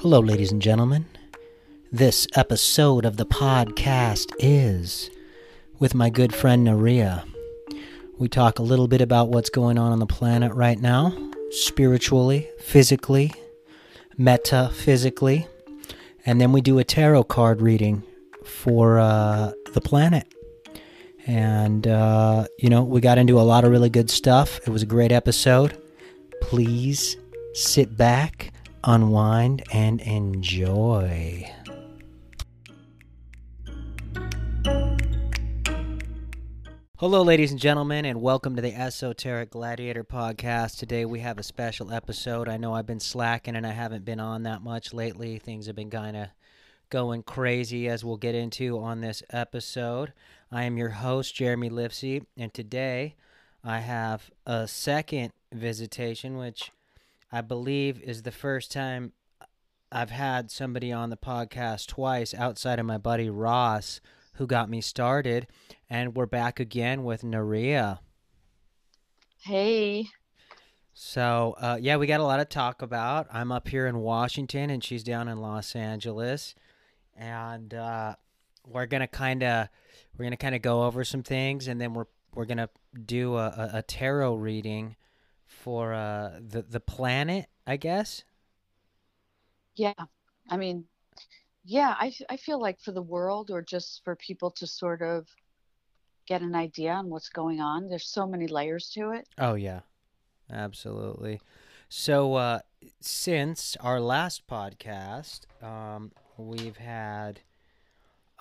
Hello, ladies and gentlemen. This episode of the podcast is with my good friend Naria. We talk a little bit about what's going on on the planet right now, spiritually, physically, metaphysically, and then we do a tarot card reading for uh, the planet. And, uh, you know, we got into a lot of really good stuff. It was a great episode. Please sit back, unwind, and enjoy. Hello, ladies and gentlemen, and welcome to the Esoteric Gladiator podcast. Today we have a special episode. I know I've been slacking and I haven't been on that much lately. Things have been kind of going crazy, as we'll get into on this episode. I am your host, Jeremy Lipsy, and today I have a second visitation, which I believe is the first time I've had somebody on the podcast twice outside of my buddy Ross, who got me started. And we're back again with Naria. Hey. So, uh, yeah, we got a lot to talk about. I'm up here in Washington, and she's down in Los Angeles, and uh, we're gonna kind of we're gonna kind of go over some things, and then we're we're gonna do a, a, a tarot reading for uh, the the planet, I guess. Yeah. I mean, yeah, I I feel like for the world or just for people to sort of get an idea on what's going on, there's so many layers to it. Oh yeah, absolutely. So uh, since our last podcast, um, we've had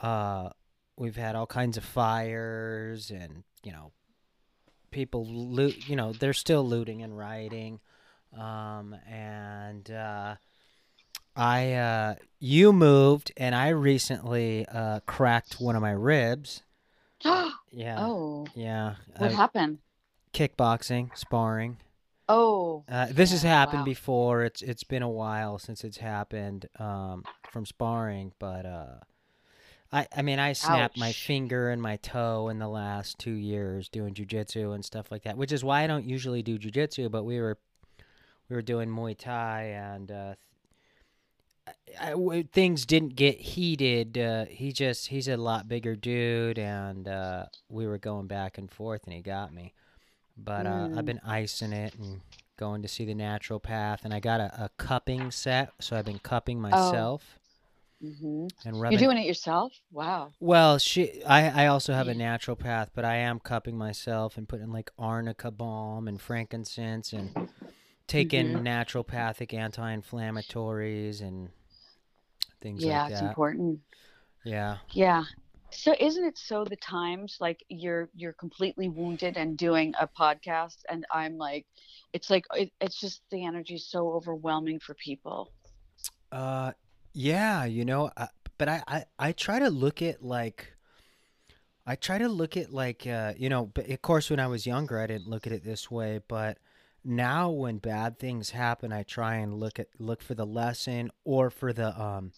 uh, we've had all kinds of fires and you know people loot. You know they're still looting and rioting, um, and uh, I uh, you moved and I recently uh, cracked one of my ribs. Yeah, oh, yeah. what I- happened? kickboxing, sparring. Oh, Uh, this has happened wow. before. It's it's been a while since it's happened um, from sparring, but uh, I I mean I snapped my finger and my toe in the last two years doing jujitsu and stuff like that, which is why I don't usually do jujitsu. But we were we were doing Muay Thai and uh, I, I- things didn't get heated. Uh, he just he's a lot bigger dude, and uh, we were going back and forth, and he got me. But uh, I've Mm. been icing it and going to see the naturopath, and I got a, a cupping set, so I've been cupping myself hmm and rubbing. you're doing it yourself? Wow. well, she, I, I also have a Yeah. naturopath, but I am cupping myself and putting like arnica balm and frankincense and taking Mhm. naturopathic anti-inflammatories and things Yeah, like it's that. important. Yeah. Yeah. So isn't it so the times like you're you're completely wounded and doing a podcast and I'm like it's like it, it's just the energy is so overwhelming for people. Uh, yeah, you know, uh, but I, I, I try to look at like, I try to look at like, uh, you know, but of course when I was younger, I didn't look at it this way, but now when bad things happen, I try and look at look for the lesson or for the um,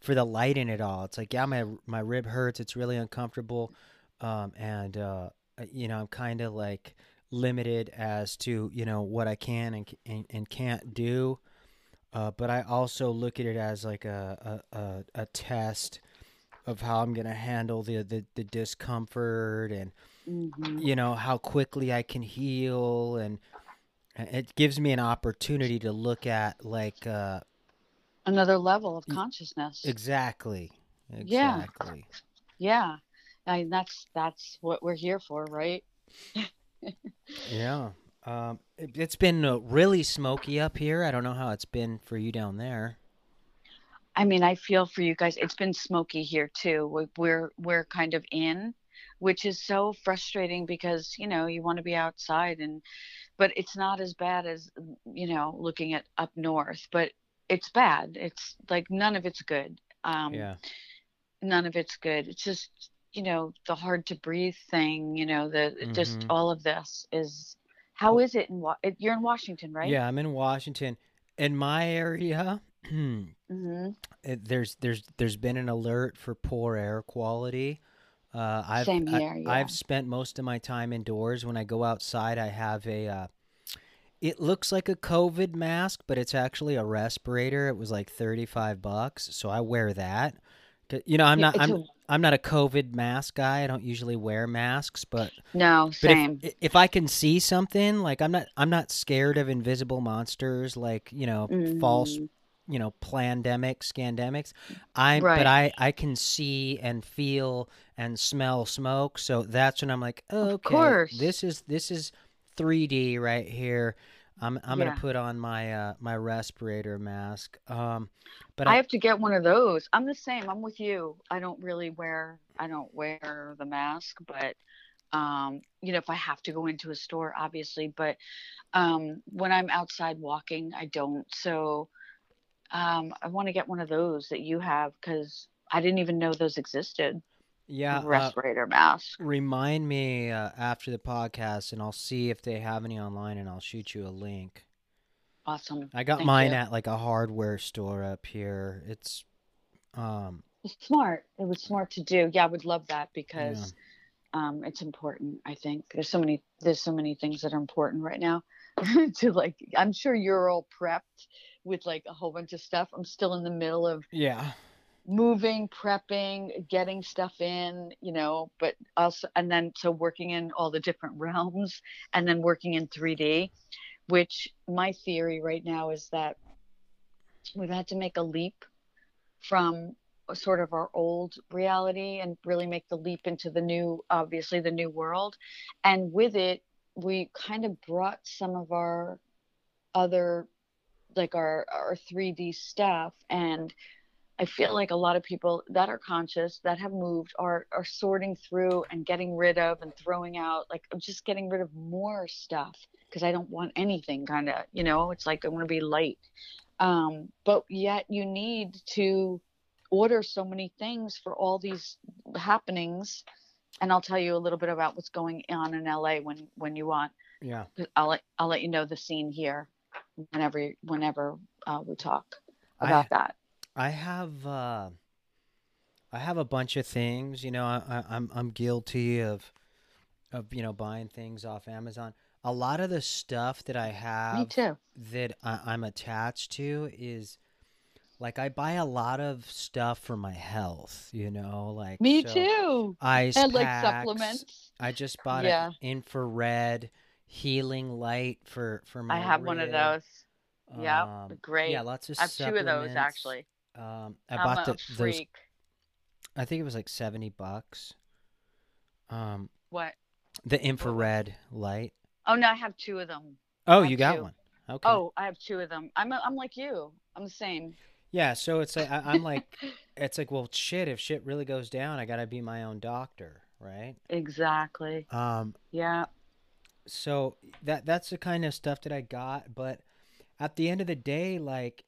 for the light in it all. It's like, yeah, my my rib hurts, it's really uncomfortable, um, and uh, you know, I'm kind of like limited as to you know what I can and and, and can't do. Uh, but I also look at it as like a a, a, a test of how I'm gonna handle the, the, the discomfort and hmm you know how quickly I can heal and it gives me an opportunity to look at like uh, Another level of consciousness. exactly Yeah. exactly Yeah. I mean, that's that's what we're here for, right? yeah um, it, it's been uh, really smoky up here I don't know how it's been for you down there I mean, I feel for you guys. It's been smoky here too. We- We're we're kind of in, which is so frustrating because, you know, you want to be outside and but it's not as bad as, you know, looking at up north, but it's bad. It's like none of it's good. Um yeah none of it's good. It's just, you know, the hard to breathe thing, you know, the it just all of this is how is it in Wa- you're in Washington, right? yeah I'm in Washington in my area Mhm. it, there's there's there's been an alert for poor air quality. Uh, I've Same I- here, yeah. I've spent most of my time indoors. When I go outside, I have a uh, it looks like a COVID mask, but it's actually a respirator. It was like thirty five bucks, so I wear that. You know, I'm Yeah, not I'm a- I'm not a COVID mask guy. I don't usually wear masks, but no, but same. if if I can see something, like I'm not I'm not scared of invisible monsters, like you know false Mm, you know plandemics scandemics i Right. but i i can see and feel and smell smoke so that's when i'm like oh, okay this is this is 3d right here i'm i'm Yeah. gonna put on my uh my respirator mask um but I I, have to get one of those. I'm the same. I'm with you. I don't really wear I don't wear the mask, but um, you know, if I have to go into a store, obviously, but um, when I'm outside walking, I don't. So um, I want to get one of those that you have because I didn't even know those existed. Yeah uh, respirator mask. remind me uh, after the podcast and i'll see if they have any online and i'll shoot you a link Awesome. i got Thank mine you. at like a hardware store up here it's um It's smart. It was smart to do. Yeah, I would love that because um, it's important. I think there's so many there's so many things that are important right now. to like, I'm sure you're all prepped with like a whole bunch of stuff. I'm still in the middle of yeah moving, prepping, getting stuff in, you know, but also and then so working in all the different realms and then working in 3D, which my theory right now is that we've had to make a leap from sort of our old reality and really make the leap into the new obviously the new world. And with it we kind of brought some of our other like our our 3D stuff and I feel like a lot of people that are conscious that have moved are are sorting through and getting rid of and throwing out like I'm just getting rid of more stuff because I don't want anything kind of you know it's like I want to be light. Um but yet you need to order so many things for all these happenings. And I'll tell you a little bit about what's going on in LA when when you want. Yeah. I'll let I'll let you know the scene here whenever whenever uh, we talk I- about that I have uh, I have a bunch of things. You know, I, I, I'm I'm guilty of of you know buying things off Amazon. A lot of the stuff that I have, me too that I, I'm attached to is like I buy a lot of stuff for my health. You know, like me so too Ice and like supplements I just bought Yeah. an infrared healing light for for my. I have one of those yeah Um, great Yeah, lots of. I have two of those actually Um, I I'm bought a the, those freak I think it was like 70 bucks. Um, what the infrared light. oh no I have two of them Oh, I have you got two. one. Okay. oh I have two of them I'm I'm like you I'm the same Yeah, so it's like I, I'm like it's like well shit if shit really goes down, I got to be my own doctor, right? exactly Um yeah so that that's the kind of stuff that I got, but at the end of the day like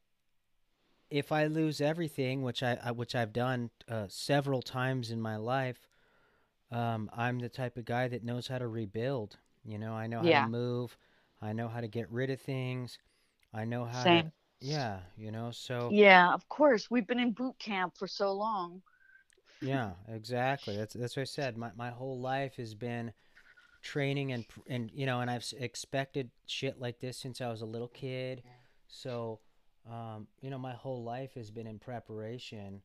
if I lose everything, which I, which I've done uh, several times in my life, um, I'm the type of guy that knows how to rebuild. You know, I know how Yeah. to move. I know how to get rid of things. I know how to same yeah, you know, so yeah of course we've been in boot camp for so long yeah, exactly. That's that's what I said. My my whole life has been training and and you know, and I've expected shit like this since I was a little kid. So, um, you know, my whole life has been in preparation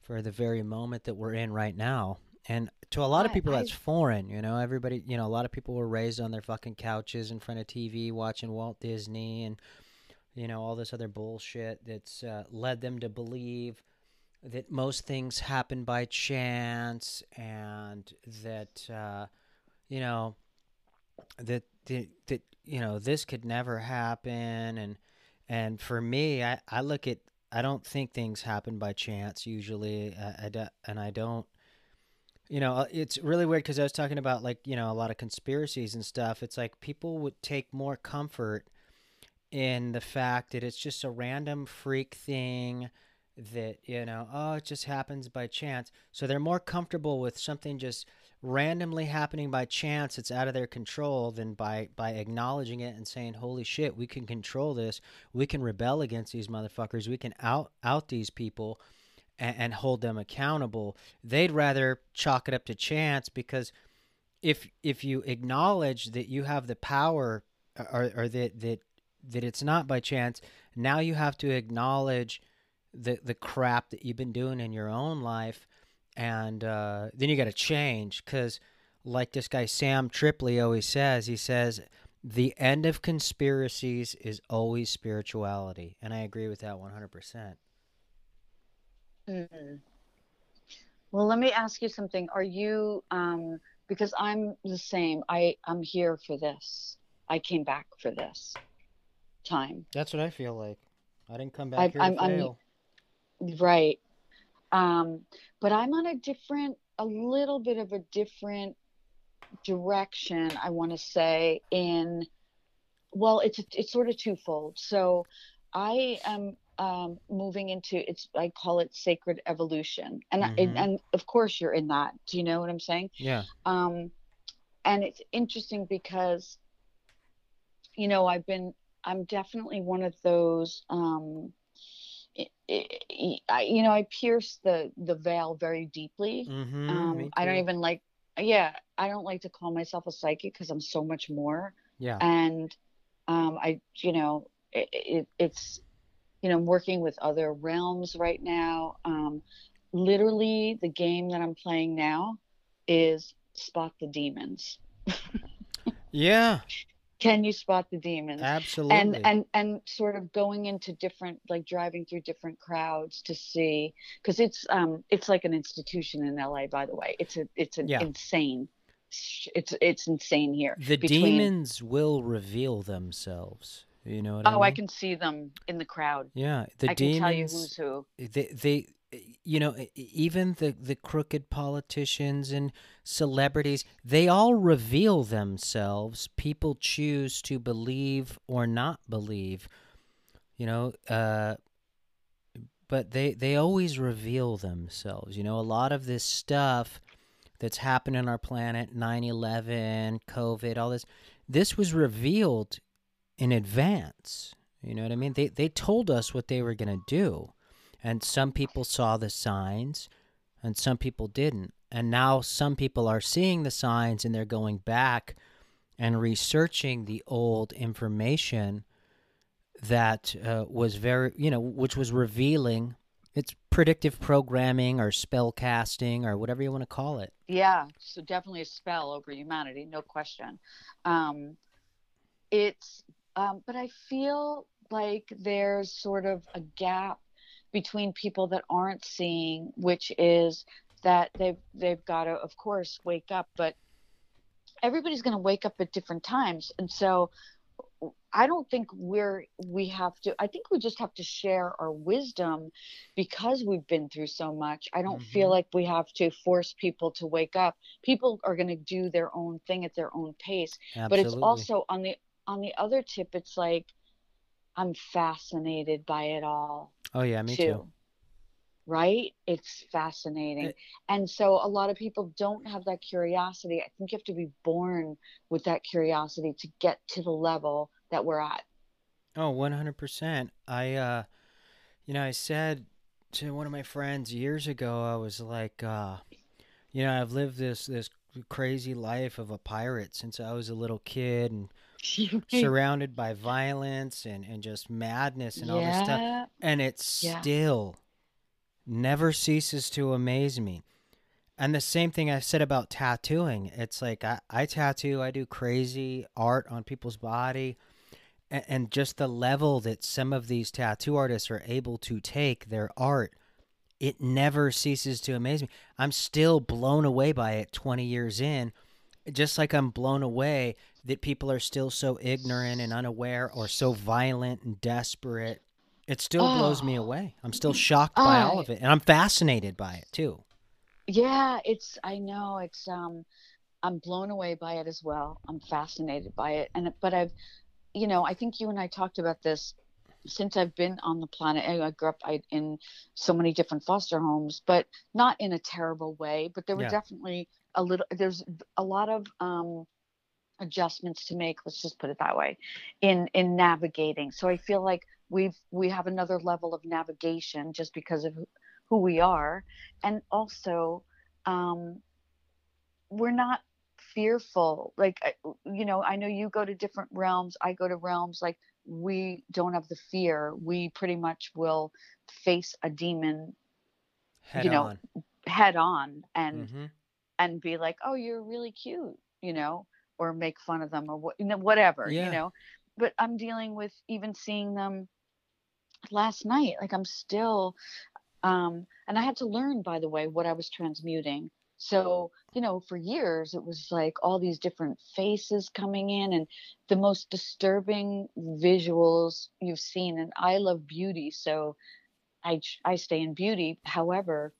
for the very moment that we're in right now. And to a lot of people, I- that's foreign. You know, everybody. You know, a lot of people were raised on their fucking couches in front of TV watching Walt Disney and you know all this other bullshit that's uh, led them to believe that most things happen by chance and that uh, you know that, that that you know this could never happen and and for me I, I look at I don't think things happen by chance usually I, I do- and I don't you know uh, it's really weird because I was talking about like you know a lot of conspiracies and stuff. It's like people would take more comfort in the fact that it's just a random freak thing that you know oh it just happens by chance. So they're more comfortable with something just randomly happening by chance it's out of their control than by by acknowledging it and saying holy shit we can control this we can rebel against these motherfuckers we can out out these people and, and hold them accountable they'd rather chalk it up to chance because if if you acknowledge that you have the power uh, or, or that that that it's not by chance. Now you have to acknowledge the the crap that you've been doing in your own life, and uh, then you got to change because, like this guy Sam Tripoli always says, he says the end of conspiracies is always spirituality, and I agree with that one hundred percent. Mm. Well, let me ask you something. Are you um because I'm the same. I I'm here for this. I came back for this time. That's what I feel like. I didn't come back I, here I'm, to fail. I'm, right. Um, but I'm on a different, a little bit of a different direction. I want to say in, well, it's it's sort of twofold. So, I am um, moving into it's I call it sacred evolution, and mm-hmm. I, and of course you're in that. Do you know what I'm saying? Yeah. Um, and it's interesting because, you know, I've been I'm definitely one of those. Um, it, it, I, you know, I pierce the the veil very deeply. Mm-hmm, um, I don't even like. Yeah, I don't like to call myself a psychic because I'm so much more. Yeah. And um, I, you know, it, it's, you know, I'm working with other realms right now. Um, literally, the game that I'm playing now is spot the demons. yeah can you spot the demons? Absolutely. and and and sort of going into different like driving through different crowds to see because it's um it's like an institution in la by the way. It's a it's an yeah. insane it's it's insane here. The Between, demons will reveal themselves. You know oh I, mean? I can see them in the crowd. Yeah the I demons can tell you who's who. they they you know even the the crooked politicians and celebrities they all reveal themselves. People choose to believe or not believe you know uh but they they always reveal themselves. You know a lot of this stuff that's happened on our planet 9/11 covid all this this was revealed in advance. You know what i mean? They they told us what they were going to do and some people saw the signs and some people didn't. And now some people are seeing the signs and they're going back and researching the old information that uh, was very, you know, which was revealing it's predictive programming or spell casting or whatever you want to call it. Yeah, so definitely a spell over humanity, no question. Um, it's, um, but I feel like there's sort of a gap between people that aren't seeing, which is that they've they've got to, of course, wake up, but everybody's going to wake up at different times, and so I don't think we're we have to. I think we just have to share our wisdom because we've been through so much. I don't mm-hmm. feel like we have to force people to wake up. People are going to do their own thing at their own pace. Absolutely. But it's also on the on the other tip. It's like I'm fascinated by it all. Oh yeah, me too. too. Right? It's fascinating. It, and so a lot of people don't have that curiosity. I think you have to be born with that curiosity to get to the level that we're at. Oh, 100%. I uh you know, I said to one of my friends years ago, I was like uh you know, I've lived this this crazy life of a pirate since I was a little kid and surrounded by violence and, and just madness and yeah. all this stuff. And it yeah. still never ceases to amaze me. And the same thing I said about tattooing. It's like I, I tattoo, I do crazy art on people's body. And, and just the level that some of these tattoo artists are able to take their art, it never ceases to amaze me. I'm still blown away by it 20 years in just like I'm blown away that people are still so ignorant and unaware or so violent and desperate. It still oh. blows me away. I'm still shocked by all of it, and I'm fascinated by it too. Yeah, it's. I know it's. Um, I'm blown away by it as well. I'm fascinated by it, and but I've, you know, I think you and I talked about this since I've been on the planet. I grew up I, in so many different foster homes, but not in a terrible way. But there were yeah. definitely a little. There's a lot of um, adjustments to make let's just put it that way in in navigating. So i feel like we've we have another level of navigation just because of who we are. And also um we're not fearful. Like you know i know you go to different realms i go to realms like we don't have the fear. We pretty much will face a demon Head you know, on. head on and hmm and be like, "Oh, you're really cute," you know, or make fun of them or what, you know, whatever, Yeah. you know. But I'm dealing with even seeing them last night. Like I'm still, um, and I had to learn, by the way, what I was transmuting. So, you know, for years it was like all these different faces coming in and the most disturbing visuals you've seen. And I love beauty, so I I stay in beauty. However,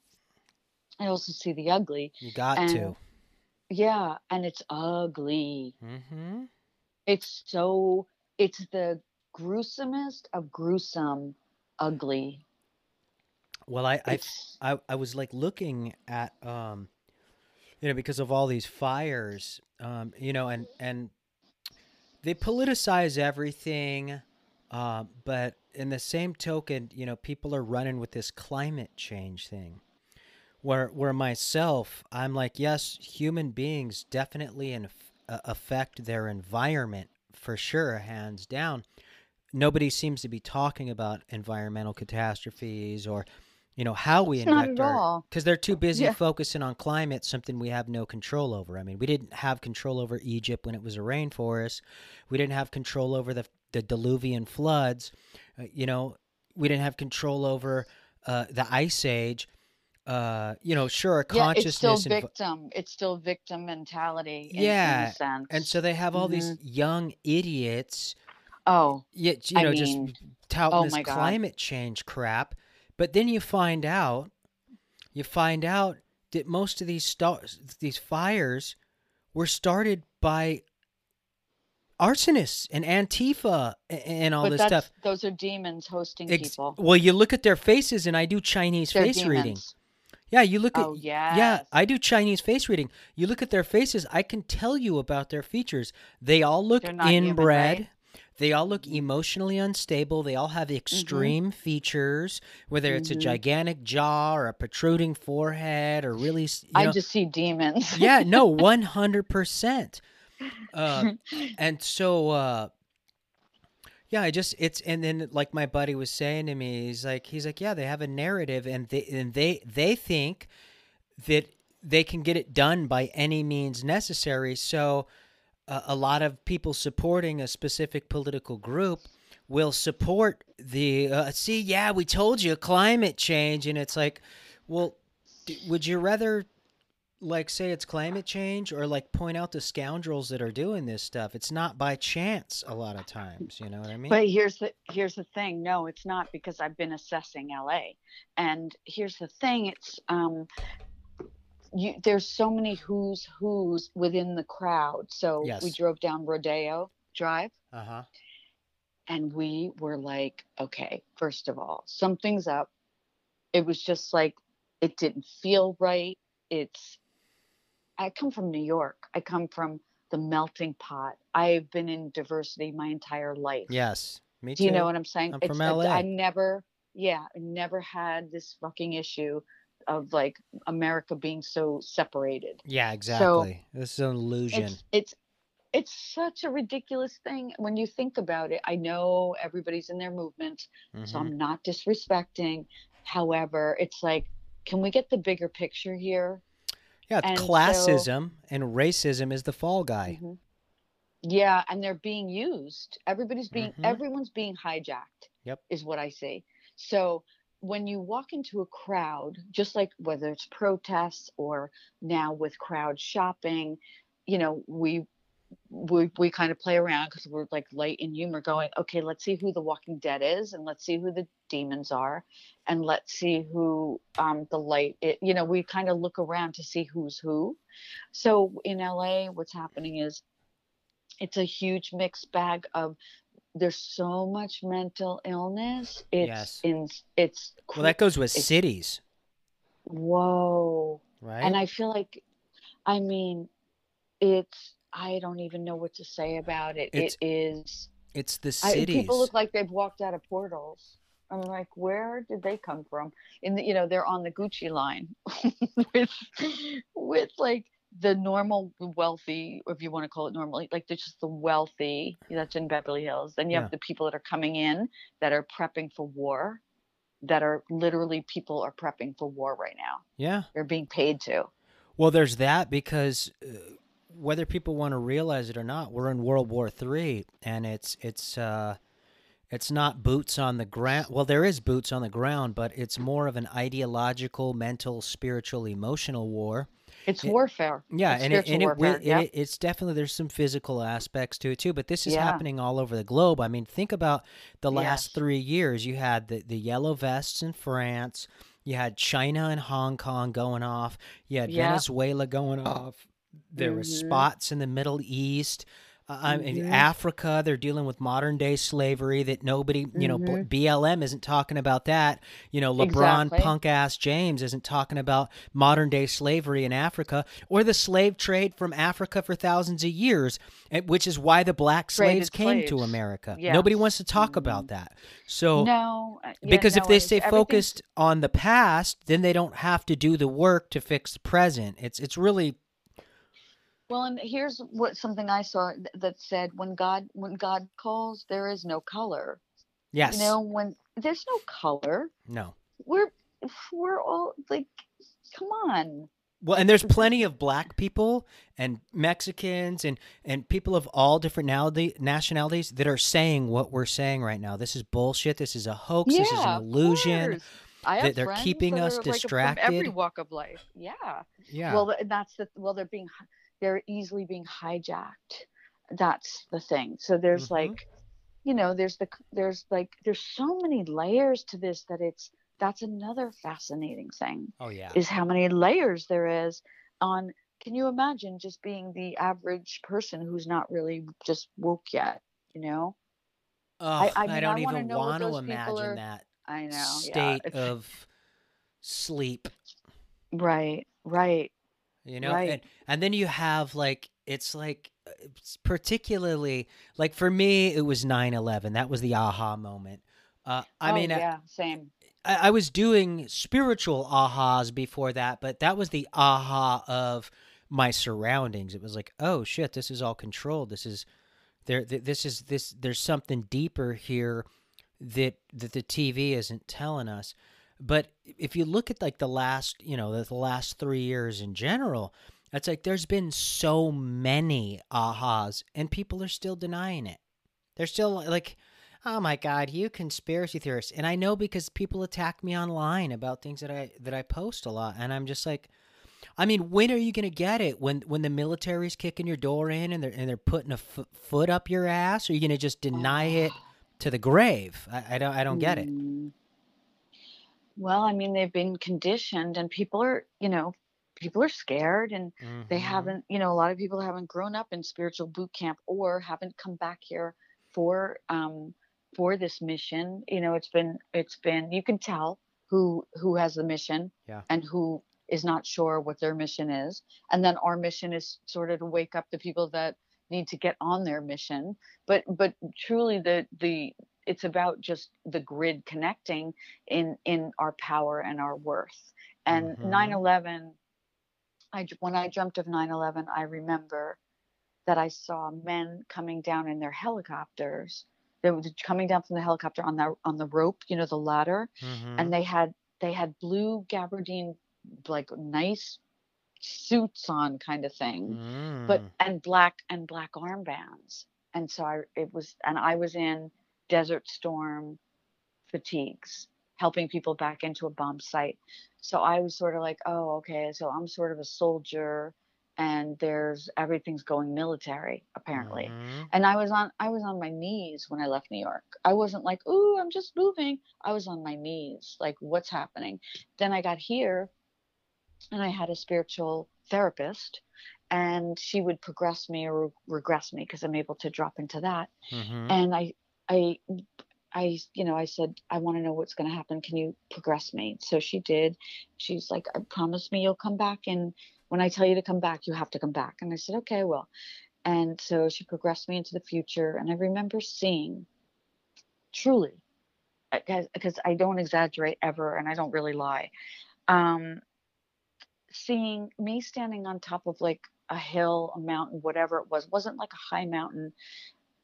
I also see the ugly. You got And to. Yeah, and it's ugly. hmm It's so it's the gruesomest of gruesome ugly. Well, I, I I I was like looking at um you know because of all these fires um you know and and they politicize everything um but in the same token you know people are running with this climate change thing where where myself I'm like yes human beings definitely in, uh, affect their environment for sure hands down nobody seems to be talking about environmental catastrophes or you know how we it's not inject at our because they're too busy Yeah. focusing on climate, something we have no control over. I mean, we didn't have control over Egypt when it was a rainforest. We didn't have control over the the diluvian floods. Uh, you know, we didn't have control over uh, the ice age. Uh, you know, sure, our Yeah, it's still consciousness. and, victim. It's still victim mentality in, in Yeah, a sense. and so they have all these young idiots oh, yeah, you I know, mean, just touting oh this my God. climate change crap. But then you find out, you find out that most of these stars, these fires, were started by arsonists and Antifa a- and all but this stuff. those are demons hosting Ex- people. well, you look at their faces, and I do Chinese They're face reading. Yeah, you look at Oh yeah. I do Chinese face reading. You look at their faces, I can tell you about their features. They all look They're human, inbred. right? They all look Mhm. emotionally unstable. They all have extreme features, whether it's a Mhm. gigantic jaw or a protruding forehead or really, I know. just see demons. yeah, no, one hundred percent. Uh, and so, uh, yeah, I just it's and then like my buddy was saying to me, he's like, he's like, yeah, they have a narrative, and they and they they think that they can get it done by any means necessary. So, uh, a lot of people supporting a specific political group will support the uh, see, yeah, we told you climate change, and it's like, well, d- would you rather like say it's climate change or like point out the scoundrels that are doing this stuff it's not by chance a lot of times you know what i mean But here's the here's the thing. No, it's not because I've been assessing LA. And here's the thing. It's um you there's so many who's who's within the crowd. So we drove down Rodeo Drive uh-huh and we were like, okay, first of all, something's up. It was just like it didn't feel right. It's I come from New York. I come from the melting pot. I've been in diversity my entire life. yes me too. Do you know what I'm saying? I'm from LA. I never, yeah, I never had this fucking issue of like America being so separated. yeah exactly this is an illusion It's it's it's such a ridiculous thing when you think about it. I know everybody's in their movement, so Mhm. I'm not disrespecting. However, it's like, can we get the bigger picture here? Yeah and so- classism and racism is the fall guy Mhm. Yeah, and they're being used. Everybody's being Mhm. everyone's being hijacked. Yep. Is what I see. So when you walk into a crowd, just like whether it's protests or now with crowd shopping, you know, we we we kind of play around because we're like light in humor going, okay, let's see who the walking dead is and let's see who the demons are and let's see who um the light it, you know, we kind of look around to see who's who. So in LA, what's happening is it's a huge mixed bag of there's so much mental illness. It's Yes. in it's well that goes with cities whoa. right And I feel like I mean it's I don't even know what to say about it. It's it is it's the I, people look like they've walked out of portals. I'm like, where did they come from? In the, you know, they're on the Gucci line with with like the normal wealthy, or if you want to call it normal, like they're just the wealthy that's in Beverly Hills. Then you Yeah. have the people that are coming in that are prepping for war, that are literally people are prepping for war right now. Yeah. They're being paid to. Well, there's that because uh, whether people want to realize it or not, we're in World War Three, and it's it's uh, it's not boots on the ground. Well, there is boots on the ground, but it's more of an ideological, mental, spiritual, emotional war. It's It- warfare. Yeah, It's and it, and it, warfare. yeah. it, it's definitely there's some physical aspects to it too. But this is Yeah. happening all over the globe. I mean, think about the last Yes. three years. You had the the yellow vests in France. You had China and Hong Kong going off. You had Yeah. Venezuela going off. There were Mhm. spots in the Middle East. Uh, I mean, Mhm. Africa, they're dealing with modern day slavery that nobody, you know, Mhm. BLM isn't talking about that. You know, LeBron Exactly. punk ass James isn't talking about modern day slavery in Africa or the slave trade from Africa for thousands of years, eh, which is why the black slaves Traded came to. America. Nobody wants to Yes. talk Mhm. about that. So, no, uh, yeah, because if they stay focused on the past, then they don't have to do the work to fix the present. It's it's really Well, and here's what something I saw that said when God when God calls, there is no color. yes. You know, when there's no color, no. we're we're all like, come on. Well, and there's plenty of black people and Mexicans and, and people of all different nationalities that are saying what we're saying right now. This is bullshit. This is a hoax. this is an illusion. that they're keeping us are, like, distracted. every walk of life. Yeah. Yeah. Well, th- that's the well, they're being they're easily being hijacked. That's the thing. So there's Mhm. like, you know, there's the there's like there's so many layers to this that it's that's another fascinating thing oh yeah. is how many layers there is on. Can you imagine just being the average person who's not really just woke yet? You know, Ugh, I mean, I don't wanna even want to imagine are- that I know. yeah, state it's- of sleep. right, right. You know Right. and and then you have like it's like uh, it's particularly like for me it was 9-11 that was the aha moment. Uh, i oh, mean I- yeah, same. I, I was doing spiritual ahas before that but that was the aha of my surroundings. It was like oh shit this is all controlled. This is there th- this is this there's something deeper here that that the tv isn't telling us but if you look at like the last you know the, last three years in general it's like there's been so many ahas and people are still denying it. They're still like oh my god you conspiracy theorists. And i know because people attack me online about things that i that i post a lot and i'm just like i mean when are you to get it? When when the military's kicking your door in and they're and they're putting a f- foot up your ass? Are you to just deny it to the grave? I, I don't i don't get it. Mm. Well, I mean, they've been conditioned, and people are, you know, people are scared, and they Mhm. haven't, you know, a lot of people haven't grown up in spiritual boot camp or haven't come back here for um for this mission. You know, it's been it's been you can tell who who has the mission Yeah. and who is not sure what their mission is, and then our mission is sort of to wake up the people that need to get on their mission. But but truly, the the it's about just the grid connecting in in our power and our worth and Mhm. 9-11 I, when i dreamt of 9-11 i remember that i saw men coming down in their helicopters they were coming down from the helicopter on the on the rope you know the ladder Mhm. and they had they had blue gabardine like nice suits on kind of thing but Mm. and black and black armbands. And so i it was and i was in desert storm fatigues helping people back into a bomb site. So i was sort of like oh okay so i'm sort of a soldier and there's everything's going military apparently. Mhm. and i was on i was on my knees when i left new york. I wasn't like ooh i'm just moving. I was on my knees like what's happening? Then i got here and i had a spiritual therapist and she would progress me or regress me because i'm able to drop into that. Mhm. and i i i you know i said i want to know what's going to happen. Can you progress me? So she did. She's like i promise me you'll come back and when i tell you to come back you have to come back. And i said okay well. And so she progressed me into the future and i remember seeing truly because i don't exaggerate ever and i don't really lie um seeing me standing on top of like a hill, a mountain, whatever it was, wasn't like a high mountain,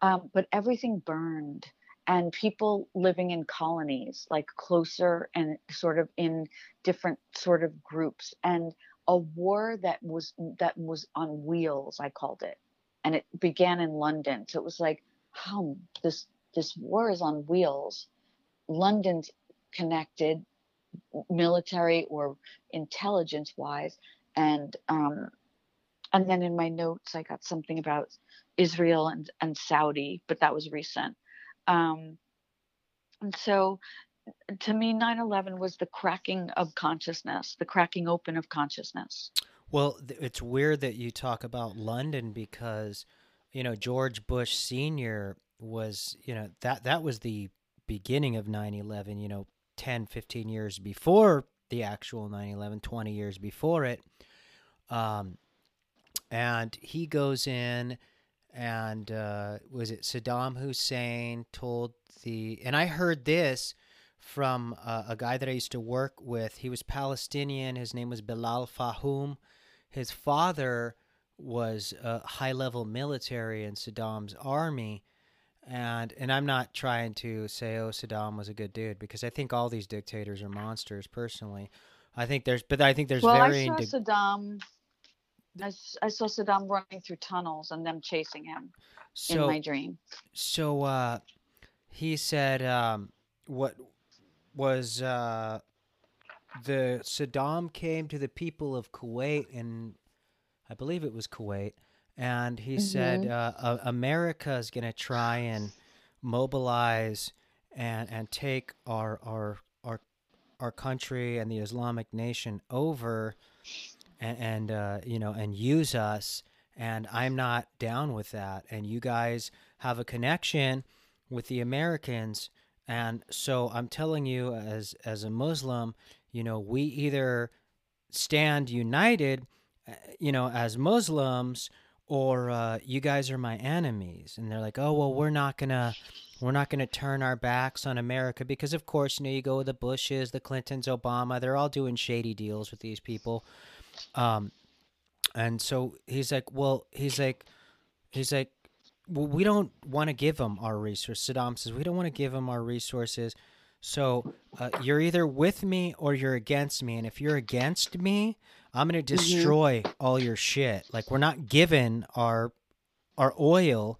um, but everything burned and people living in colonies, like closer and sort of in different sort of groups, and a war that was that was on wheels. I called it, and it began in London. So it was like, how this this war is on wheels. London's connected, military or intelligence wise, and um, and then in my notes I got something about Israel and, and Saudi, but that was recent. Um, and so to me, 9 11 was the cracking of consciousness, the cracking open of consciousness. Well, it's weird that you talk about London because, you know, George Bush Sr. was, you know, that, that was the beginning of 9 11, you know, 10, 15 years before the actual 9 11, 20 years before it. Um, and he goes in and uh, was it Saddam Hussein told the and I heard this from uh, a guy that I used to work with. He was Palestinian. His name was Bilal Fahum. His father was a high level military in Saddam's army. And and I'm not trying to say oh Saddam was a good dude because I think all these dictators are monsters personally. I think there's but I think there's well, varying I saw Saddam I, I saw Saddam running through tunnels and them chasing him so, in my dream. So uh, he said, um, "What was uh, the Saddam came to the people of Kuwait, and I believe it was Kuwait, and he mm-hmm. said uh, America is going to try and mobilize and and take our our our our country and the Islamic nation over." and, and uh, you know and use us and i'm not down with that and you guys have a connection with the americans and so i'm telling you as as a muslim you know we either stand united uh, you know as muslims or uh, you guys are my enemies and they're like oh well we're not gonna we're not gonna turn our backs on america because of course you know you go with the bushes the clintons obama they're all doing shady deals with these people um, and so he's like, well, he's like, he's like, well, we don't want to give him our resources. Saddam says, we don't want to give him our resources. So uh, you're either with me or you're against me. And if you're against me, I'm going to mm-hmm. destroy mm-hmm. all your shit. Like we're not giving our our oil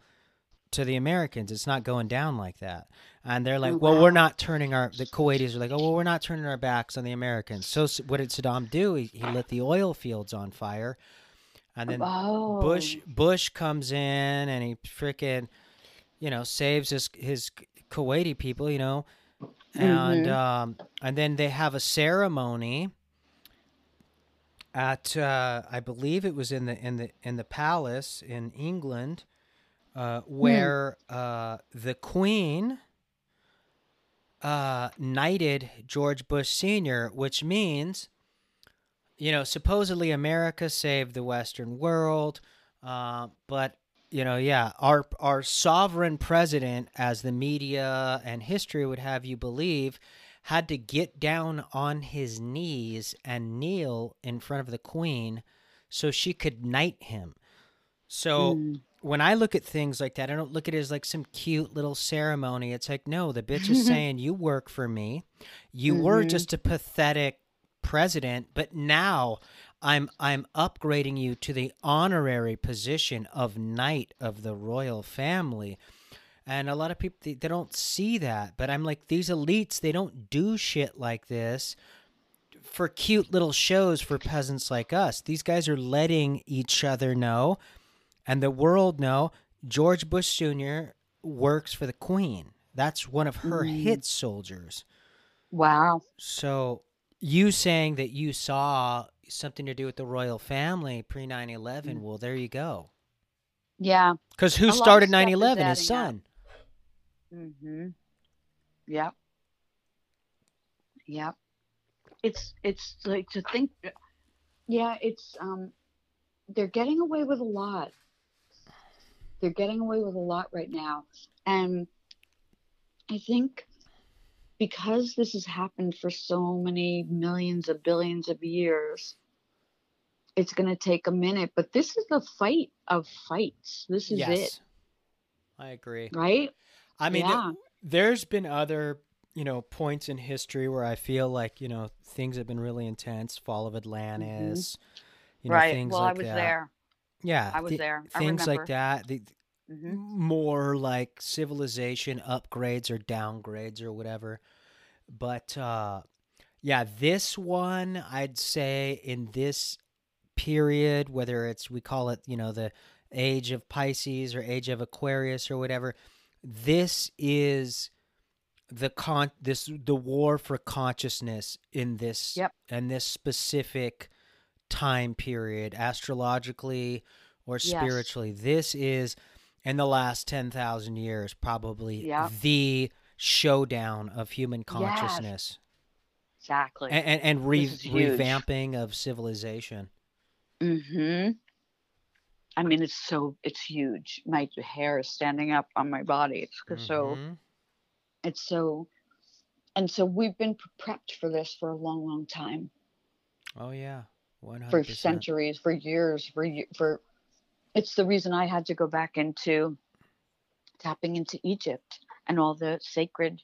to the Americans. It's not going down like that. And they're like, oh, well, wow. we're not turning our, the Kuwaitis are like, oh, well, we're not turning our backs on the Americans. So what did Saddam do? He, he lit the oil fields on fire. And then oh. Bush Bush comes in and he freaking, you know, saves his his Kuwaiti people, you know, and mm-hmm. um, and then they have a ceremony at uh, I believe it was in the in the in the palace in England, uh, hmm. where mm. uh, the Queen uh, knighted George Bush Sr., which means, you know, supposedly America saved the Western world, uh, but you know, yeah, our our sovereign president, as the media and history would have you believe, had to get down on his knees and kneel in front of the Queen so she could knight him. So mm when I look at things like that, I don't look at it as like some cute little ceremony. It's like, no, the bitch is saying, you work for me. You mm-hmm. were just a pathetic president, but now I'm I'm upgrading you to the honorary position of knight of the royal family. And a lot of people they, they don't see that, but I'm like these elites, they don't do shit like this for cute little shows for peasants like us. These guys are letting each other know and the world know George Bush Jr. works for the Queen. That's one of her mm. hit soldiers. Wow. So you saying that you saw something to do with the royal family pre 9 11, mm. well, there you go. Yeah. Because who started 9 11? His son. Mm hmm. Yep. Yep. It's, it's like to think, yeah, it's, um, they're getting away with a lot. They're getting away with a lot right now. And I think because this has happened for so many millions of billions of years, it's going to take a minute, but this is the fight of fights. This is yes, it, I agree. right? I mean, Yeah. th- there's been other, you know, points in history where I feel like, you know, things have been really intense. Fall of Atlantis, you know, Mm-hmm. right. things Well, like I was that. there. Yeah, I was thi- there. I Things like that. The, hmm more like civilization upgrades or downgrades or whatever. But uh yeah, this one I'd say in this period, whether it's we call it, you know, the age of Pisces or age of Aquarius or whatever, this is the con this the war for consciousness in this Yep. and this specific time period astrologically or Yes. spiritually this is in the last 10,000 years probably Yep. the showdown of human consciousness Exactly. and and, and re- This is huge. revamping of civilization hmm I mean, it's so it's huge. My hair is standing up on my body. It's so Mhm. it's so, and so we've been prepped for this for a long, long time, oh yeah 100% for centuries, for years, for for. It's the reason I had to go back into tapping into Egypt and all the sacred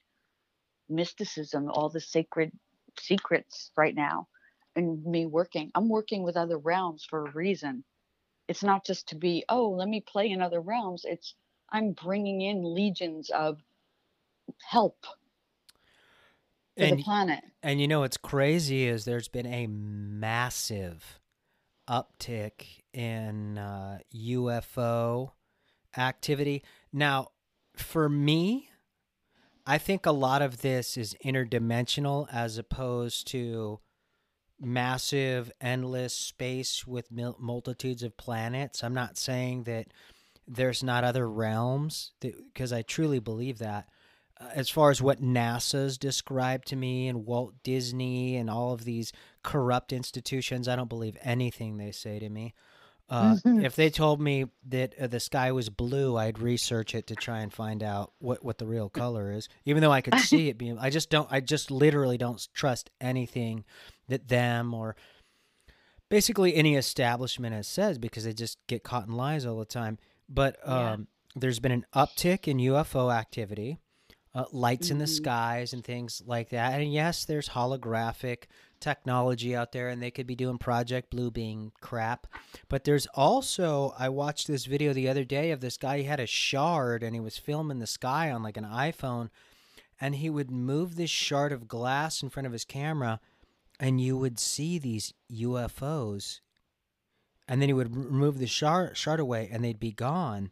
mysticism, all the sacred secrets right now, and me working. I'm working with other realms for a reason. It's not just to be, oh, let me play in other realms. It's I'm bringing in legions of help for and the planet. And you know what's crazy is there's been a massive uptick in uh, UFO activity. Now, for me, I think a lot of this is interdimensional as opposed to massive, endless space with mil- multitudes of planets. I'm not saying that there's not other realms because I truly believe that uh, as far as what NASA's described to me and Walt Disney and all of these corrupt institutions, I don't believe anything they say to me. Uh, Mhm. if they told me that uh, the sky was blue, I'd research it to try and find out what, what the real color is. Even though I could see it being, I just don't. I just literally don't trust anything that them or basically any establishment has says because they just get caught in lies all the time. But Yeah. um, there's been an uptick in UFO activity, uh, lights in the Mhm. skies and things like that. And yes, there's holographic technology out there, and they could be doing Project Blue Beam crap. But there's also, I watched this video the other day of this guy. He had a shard and he was filming the sky on like an iPhone, and he would move this shard of glass in front of his camera, and you would see these UFOs. And then he would remove the shard, shard away, and they'd be gone.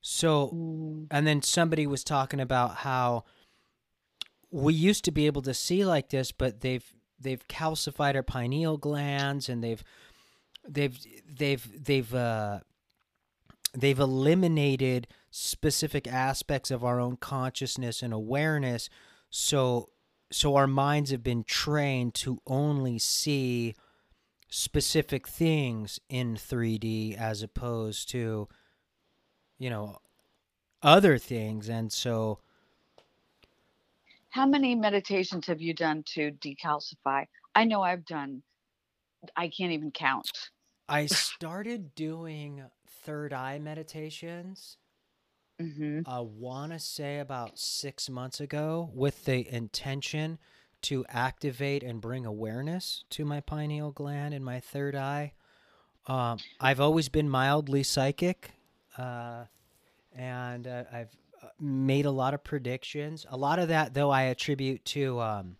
So Mm, and then somebody was talking about how we used to be able to see like this, but they've they've calcified our pineal glands and they've they've they've they've uh they've eliminated specific aspects of our own consciousness and awareness so so our minds have been trained to only see specific things in 3D as opposed to you know other things and so How many meditations have you done to decalcify? I know I've done. I can't even count. I started doing third eye meditations hmm I want to say about 6 months ago with the intention to activate and bring awareness to my pineal gland and my third eye. Um, I've always been mildly psychic, uh, and uh, I've uh, made a lot of predictions. A lot of that, though, I attribute to um,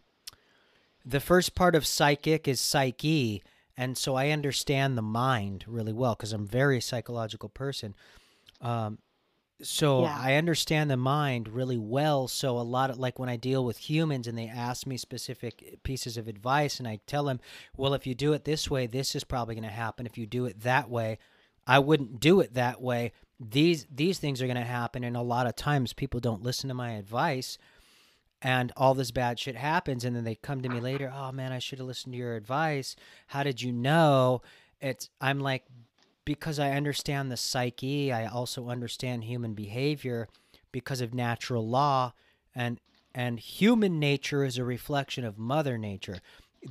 the first part of psychic is psyche, and so I understand the mind really well because I'm a very psychological person. Um, so Yeah. I understand the mind really well. So a lot of like when I deal with humans and they ask me specific pieces of advice, and I tell them, well, if you do it this way, this is probably going to happen. If you do it that way, I wouldn't do it that way. These these things are going to happen, and a lot of times people don't listen to my advice, and all this bad shit happens, and then they come to me later. Oh man, I should have listened to your advice. How did you know? It's I'm like because I understand the psyche, I also understand human behavior because of natural law and and human nature is a reflection of mother nature.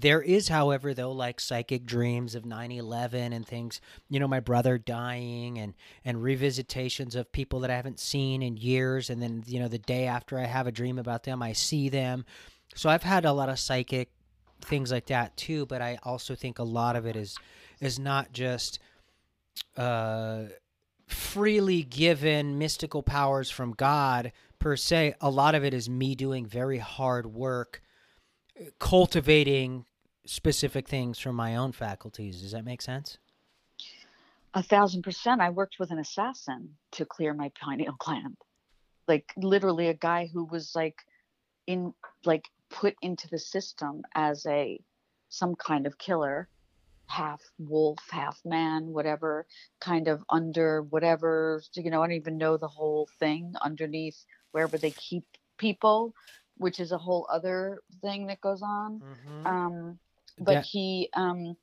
there is, however, though, like psychic dreams of 9/11 and things. You know, my brother dying and and revisitations of people that I haven't seen in years, and then you know the day after I have a dream about them, I see them. So I've had a lot of psychic things like that too. But I also think a lot of it is is not just uh, freely given mystical powers from God per se. A lot of it is me doing very hard work cultivating specific things from my own faculties. Does that make sense? A thousand percent. I worked with an assassin to clear my pineal gland. Like literally a guy who was like in like put into the system as a some kind of killer, half wolf, half man, whatever, kind of under whatever, you know, I don't even know the whole thing underneath wherever they keep people which is a whole other thing that goes on. Mm-hmm. Um, but yeah. he, um,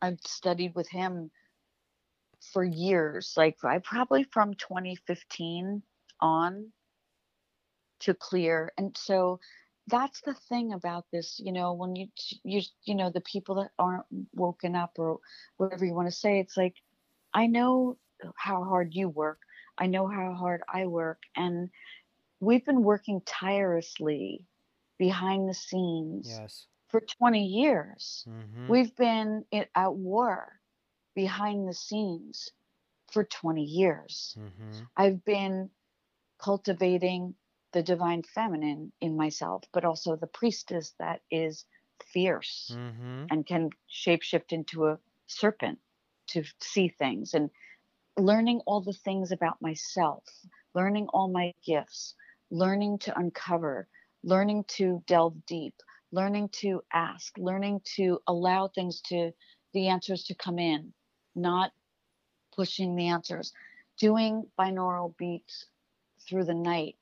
I've studied with him for years, like I probably from 2015 on to clear. And so that's the thing about this, you know, when you, you, you know, the people that aren't woken up or whatever you want to say, it's like, I know how hard you work. I know how hard I work. And we've been working tirelessly behind the scenes yes. for 20 years. Mm-hmm. We've been at war behind the scenes for 20 years. Mm-hmm. I've been cultivating the divine feminine in myself, but also the priestess that is fierce mm-hmm. and can shapeshift into a serpent to see things and learning all the things about myself, learning all my gifts, learning to uncover, learning to delve deep, learning to ask, learning to allow things to, the answers to come in, not pushing the answers, doing binaural beats through the night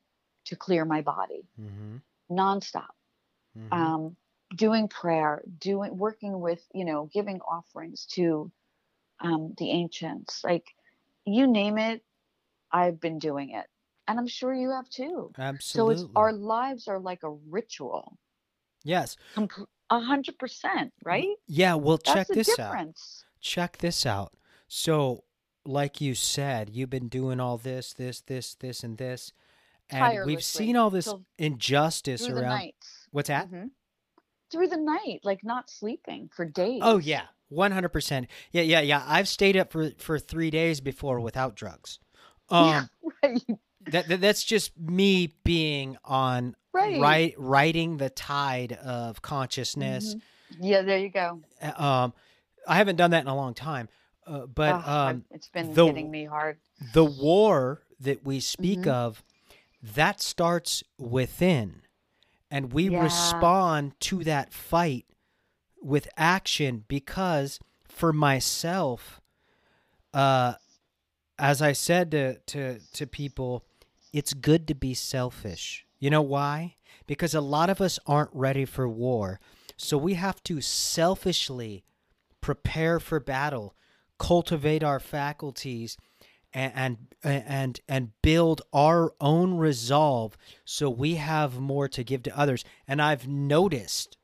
to clear my body mm-hmm. nonstop. Mm-hmm. Um, doing prayer, doing working with, you know, giving offerings to um, the ancients, like you name it, I've been doing it and I'm sure you have too. Absolutely. So it's our lives are like a ritual. Yes. A hundred percent, right? Yeah. Well, That's check this difference. out. Check this out. So, like you said, you've been doing all this, this, this, this, and this, and we've seen all this injustice around. What's that? Mm-hmm. Through the night, like not sleeping for days. Oh yeah, one hundred percent. Yeah, yeah, yeah. I've stayed up for for three days before without drugs. Um, yeah, right that, that that's just me being on right. right riding the tide of consciousness. Mm-hmm. Yeah, there you go. Uh, um, I haven't done that in a long time, uh, but oh, um, it's been the, hitting me hard. The war that we speak mm-hmm. of, that starts within, and we yeah. respond to that fight with action because for myself, uh, as I said to to to people, it's good to be selfish. You know why? Because a lot of us aren't ready for war. So we have to selfishly prepare for battle, cultivate our faculties, and and and, build our own resolve so we have more to give to others. And I've noticed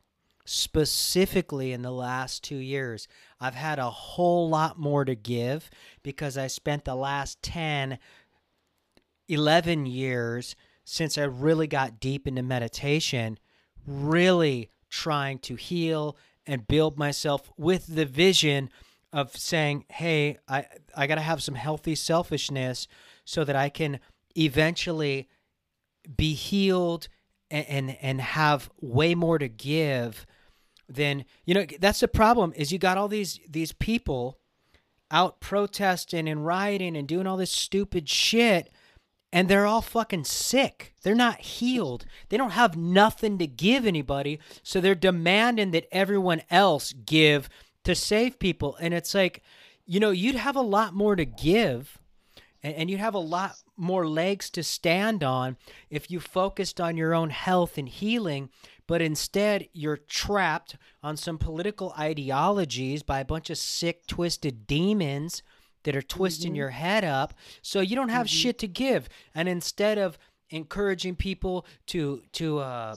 specifically in the last 2 years, I've had a whole lot more to give because I spent the last 10 11 years since I really got deep into meditation, really trying to heal and build myself with the vision of saying, hey, I, I got to have some healthy selfishness so that I can eventually be healed and, and, and have way more to give than, you know, that's the problem is you got all these, these people out protesting and rioting and doing all this stupid shit and they're all fucking sick. They're not healed. They don't have nothing to give anybody, so they're demanding that everyone else give to save people. And it's like, you know, you'd have a lot more to give and, and you'd have a lot more legs to stand on if you focused on your own health and healing but instead you're trapped on some political ideologies by a bunch of sick twisted demons that are twisting mm-hmm. your head up so you don't have mm-hmm. shit to give and instead of encouraging people to to uh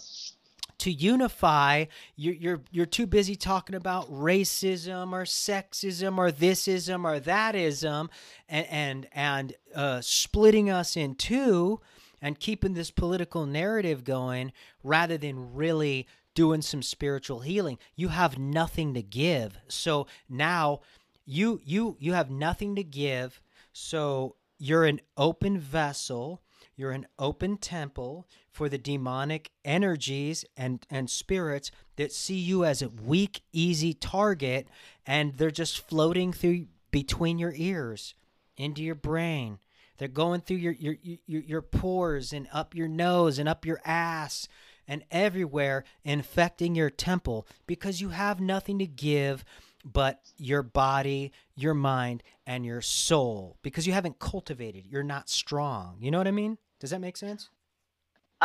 to unify. You're you're you're too busy talking about racism or sexism or thisism or thatism, and and and uh, splitting us in two, and keeping this political narrative going rather than really doing some spiritual healing. You have nothing to give. So now you you you have nothing to give. So you're an open vessel you're an open temple for the demonic energies and, and spirits that see you as a weak, easy target, and they're just floating through between your ears into your brain. They're going through your, your, your, your pores and up your nose and up your ass and everywhere, infecting your temple because you have nothing to give but your body, your mind, and your soul because you haven't cultivated. You're not strong. You know what I mean? Does that make sense?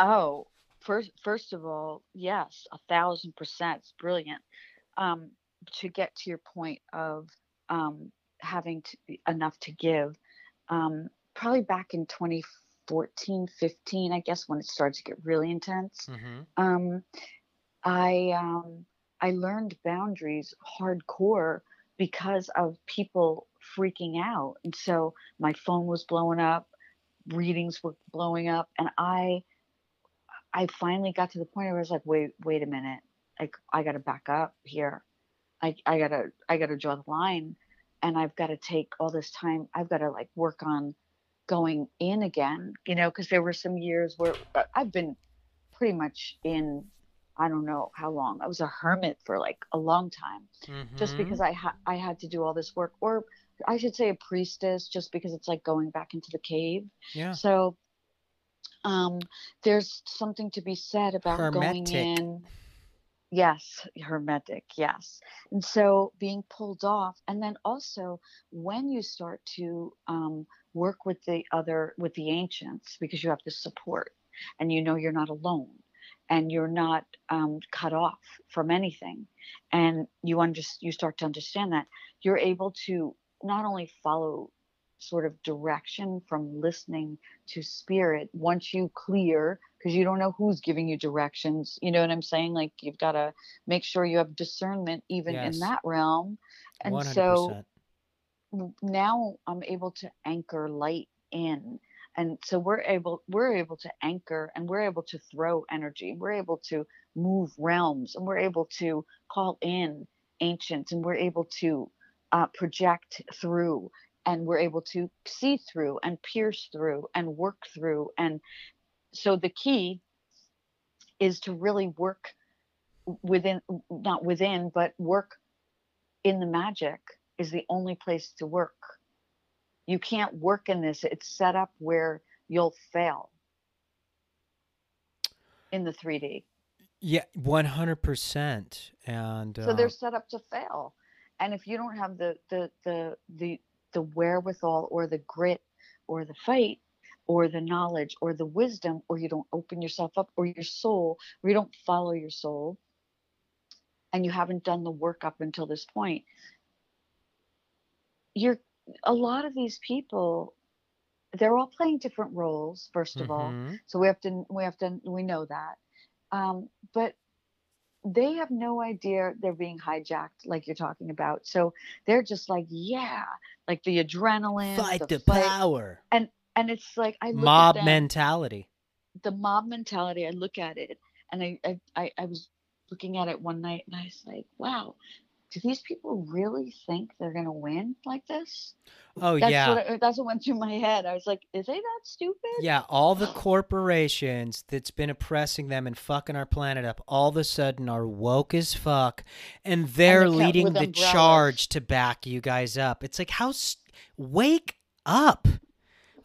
Oh, first first of all, yes, a thousand percent. It's brilliant. Um, to get to your point of um, having to, enough to give, um, probably back in 2014, 15, I guess, when it started to get really intense, Mm-hmm. um, I um, I learned boundaries hardcore because of people freaking out, and so my phone was blowing up readings were blowing up and i i finally got to the point where i was like wait wait a minute. Like i gotta back up here. I i gotta i gotta draw the line and i've got to take all this time. I've got to like work on going in again you know because there were some years where uh, i've been pretty much in i don't know how long. I was a hermit for like a long time just Mm-hmm. because i ha- i had to do all this work or i should say a priestess just because it's like going back into the cave. Yeah. so um, there's something to be said about going in. Yes, hermetic, yes. And so being pulled off, and then also when you start to um, work with the other, with the ancients, because you have the support and you know you're not alone and you're not um, cut off from anything. And you, under, you start to understand that you're able to not only follow sort of direction from listening to spirit once you clear because you don't know who's giving you directions you know what i'm saying like you've got to make sure you have discernment even Yes. in that realm and 100%. so now i'm able to anchor light in and so we're able we're able to anchor and we're able to throw energy we're able to move realms and we're able to call in ancients and we're able to uh, project through and we're able to see through and pierce through and work through and so the key is to really work within not within but work in the magic is the only place to work you can't work in this it's set up where you'll fail in the 3d Yeah, 100%. And so uh, they're set up to fail and if you don't have the the the the the wherewithal or the grit or the fight or the knowledge or the wisdom or you don't open yourself up or your soul or you don't follow your soul and you haven't done the work up until this point you're a lot of these people they're all playing different roles first of all mhm. so we have to we have to we know that um, but they have no idea they're being hijacked like you're talking about so they're just like yeah like the adrenaline fight the, fight. power. and and it's like i Mob them, mentality. the mob mentality i look at it and I, I i i was looking at it one night and i was like wow do these people really think they're gonna win like this Oh, that's yeah. what I, that's what went through my head i was like is they that stupid Yeah, all the corporations that's been oppressing them and fucking our planet up all of a sudden are woke as fuck and they're ca- leading the umbrellas. charge to back you guys up. It's like how s wake up.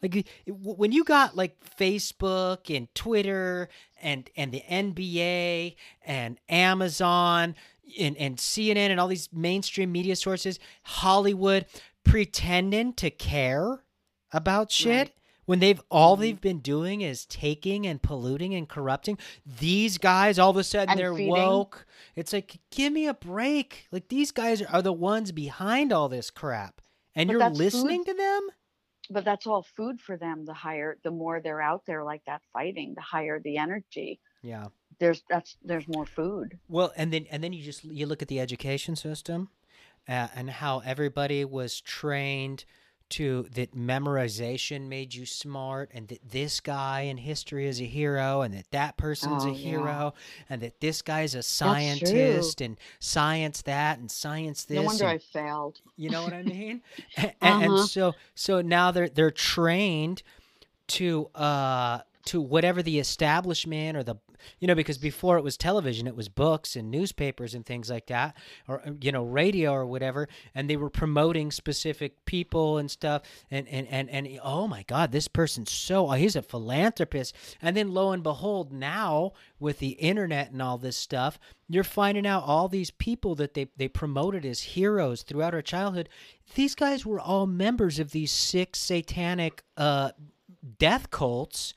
Like when you got like Facebook and Twitter and and the NBA and Amazon and and CNN and all these mainstream media sources, Hollywood pretending to care about shit Right. when they've all Mhm. they've been doing is taking and polluting and corrupting these guys all of a sudden And they're feeding. woke it's like give me a break like these guys are the ones behind all this crap and But you're that's food. listening to them but that's all food for them the higher the more they're out there like that fighting the higher the energy yeah there's that's there's more food. Well, and then and then you just you look at the education system, uh, and how everybody was trained to that memorization made you smart and that this guy in history is a hero and that that person's Oh a yeah, hero and that this guy's a scientist and science that and science this No wonder and I failed. you know what I mean? And, Uh and so so now they're they're trained to uh to whatever the establishment or the you know because before it was television it was books and newspapers and things like that or uh, you know radio or whatever and they were promoting specific people and stuff and and and, and oh my god this person's so oh, he's a philanthropist. And then lo and behold now with the internet and all this stuff you're finding out all these people that they, they promoted as heroes throughout our childhood. These guys were all members of these six satanic uh death cults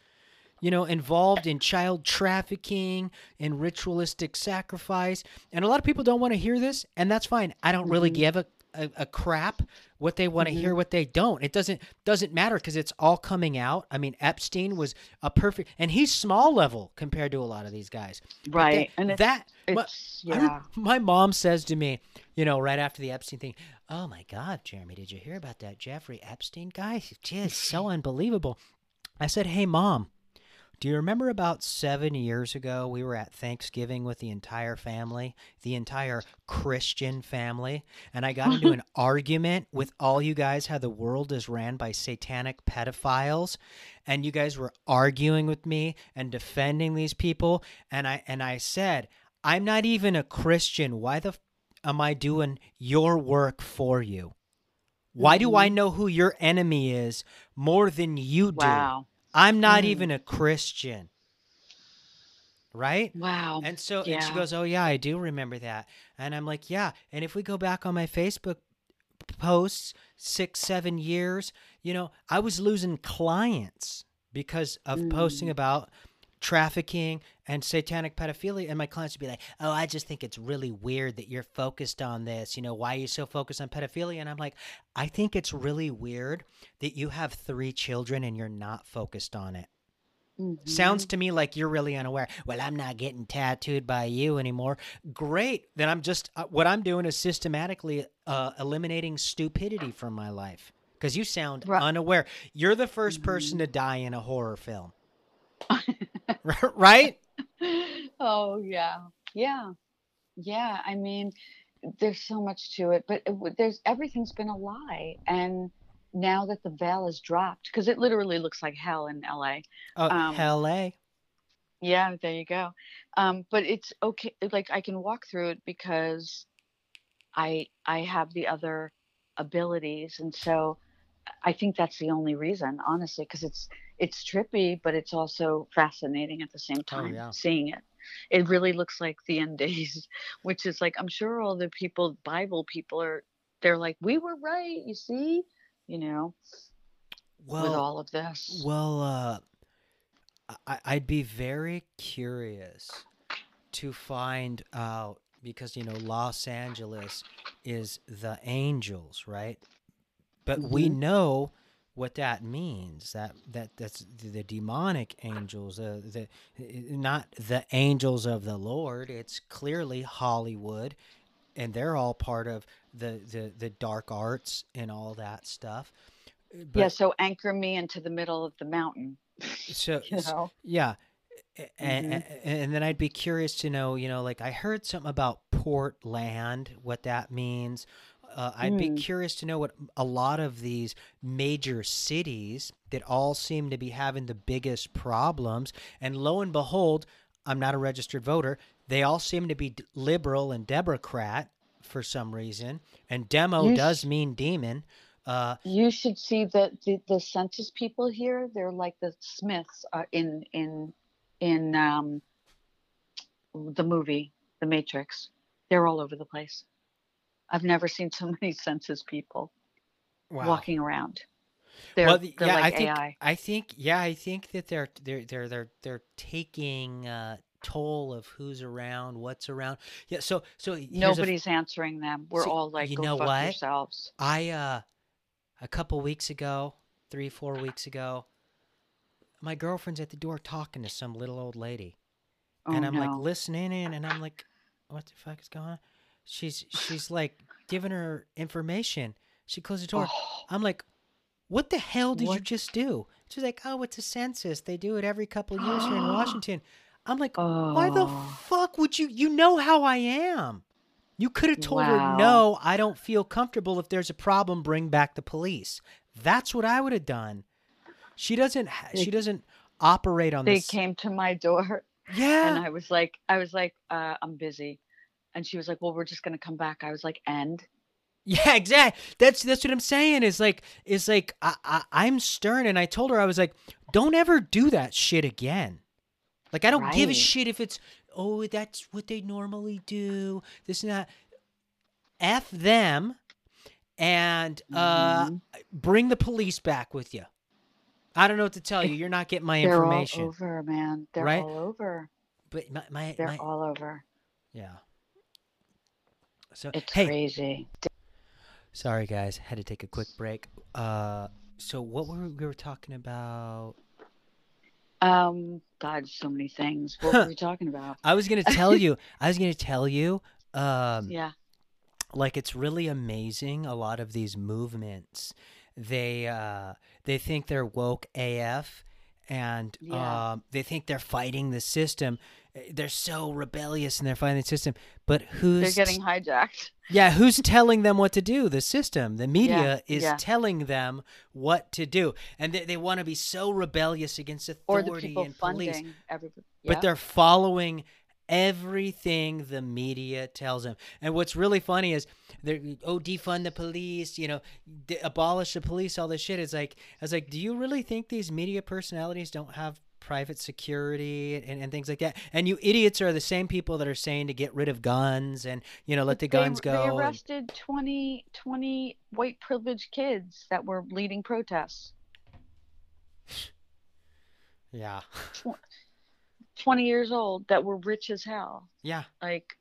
you know, involved in child trafficking and ritualistic sacrifice. And a lot of people don't want to hear this, and that's fine. I don't really Mhm. give a, a, a crap what they want to Mhm. hear, what they don't. It doesn't doesn't matter because it's all coming out. I mean, Epstein was a perfect, and he's small level compared to a lot of these guys. Right, and it's that my, it's I yeah. my mom says to me, you know, right after the Epstein thing, "Oh my God, Jeremy, did you hear about that Jeffrey Epstein guy? Just so unbelievable." I said, "Hey, mom." Do you remember about seven years ago we were at Thanksgiving with the entire family, the entire Christian family, and I got into an argument with all you guys how the world is ran by satanic pedophiles, and you guys were arguing with me and defending these people, and I and I said, I'm not even a Christian. Why the f- am I doing your work for you? Why do I Mhm. know who your enemy is more than you do? Wow. I'm not Mm. even a Christian. Right? Wow. And so and she goes, "Oh yeah, I do remember that." And I'm like, "Yeah." And if we go back on my Facebook posts 6 7 years, you know, I was losing clients because of posting Mm. about trafficking and satanic pedophilia and my clients would be like oh i just think it's really weird that you're focused on this you know why are you so focused on pedophilia and i'm like i think it's really weird that you have three children and you're not focused on it sounds Mhm. to me like you're really unaware well i'm not getting tattooed by you anymore great then i'm just uh, what i'm doing is systematically uh, eliminating stupidity from my life because you sound Right. unaware you're the 1st Mhm. person to die in a horror film right oh yeah. Yeah. Yeah. I mean, there's so much to it, but it, there's everything's been a lie. And now that the veil is dropped, because it literally looks like hell in LA. oh Um, hell eh? Yeah, there you go. Um, but it's okay. Like I can walk through it because I I have the other abilities, and so I think that's the only reason, honestly, because it's it's trippy, but it's also fascinating at the same oh time. yeah Seeing it, it really looks like the end days, which is like I'm sure all the people, Bible people, are they're like, we were right, you see, you know, well, with all of this. well uh I, i'd be very curious to find out because you know los angeles is the angels right but we hmm know what that means. That that that's the demonic angels uh, the not the angels of the lord. It's clearly hollywood and they're all part of the the, the dark arts and all that stuff. Uh, Yeah, so anchor me into the middle of the mountain, so you know. yeah. And, hmm and then i'd be curious to know you know like i heard something about portland what that means uh, i'd be Mm. curious to know what a lot of these major cities that all seem to be having the biggest problems and lo and behold i'm not a registered voter they all seem to be liberal and democrat for some reason and demo You does sh- mean demon uh, you should see the, the the census people here. They're like the Smiths uh, in in in um the movie The Matrix. They're all over the place. I've never seen so many census people wow walking around. Well, They're the- they're yeah, I think AI. I think yeah, I think that they're they're they're they're they're taking uh, toll of who's around, what's around. Yeah, so so here's a Nobody's answering them. We're see, all like, you know what? yourselves. I uh a couple weeks ago, three four weeks ago, my girlfriend's at the door talking to some little old lady, Oh, and I'm like listening in, and I'm like, what the fuck is going on? She's she's like giving her information. She closed the door. Oh, I'm like, what the hell did you just do? She's like, oh, it's a census. They do it every couple of years here in Washington. I'm like, why the Oh. fuck would you? You know how I am. You could have told her, no, I don't feel comfortable. If there's a problem, bring back the police. That's what I would have done. She doesn't. They- She doesn't operate on this. they this. came to my door yeah. and I was like, I was like, uh, I'm busy. And she was like, well, we're just going to come back. I was like, and Yeah, exactly. That's that's what I'm saying. Is like is like I, I I'm stern, and I told her I was like, don't ever do that shit again. Like I don't give a shit if it's oh that's what they normally do. This and that. F them, and uh, Mhm. bring the police back with you. I don't know what to tell you. You're not getting my they're information, all over, man. They're Right? all over. but my my, They're my all over. yeah. So It's hey, crazy. Sorry, guys, had to take a quick break. Uh, so what were we were talking about? Um, God, so many things. What were we talking about? I was gonna tell you. I was gonna tell you. Um, Yeah. like it's really amazing. A lot of these movements, they uh, they think they're woke AF, and Yeah. um, they think they're fighting the system. Uh, They're so rebellious and they're fighting system. But who's They're getting hijacked. Yeah, who's telling them what to do? The system. The media is yeah. telling them what to do. And they, they want to be so rebellious against Or authority and police. funding everybody. But they're following everything the media tells them. And what's really funny is they're oh defund the police, you know, d- abolish the police, all this shit. It's like I was like, do you really think these media personalities don't have private security and, and things like that? And you idiots are the same people that are saying to get rid of guns and you know let the they- guns go. They and- arrested 20, 20 white privileged kids that were leading protests. yeah, 20 years old that were rich as hell. yeah, Like,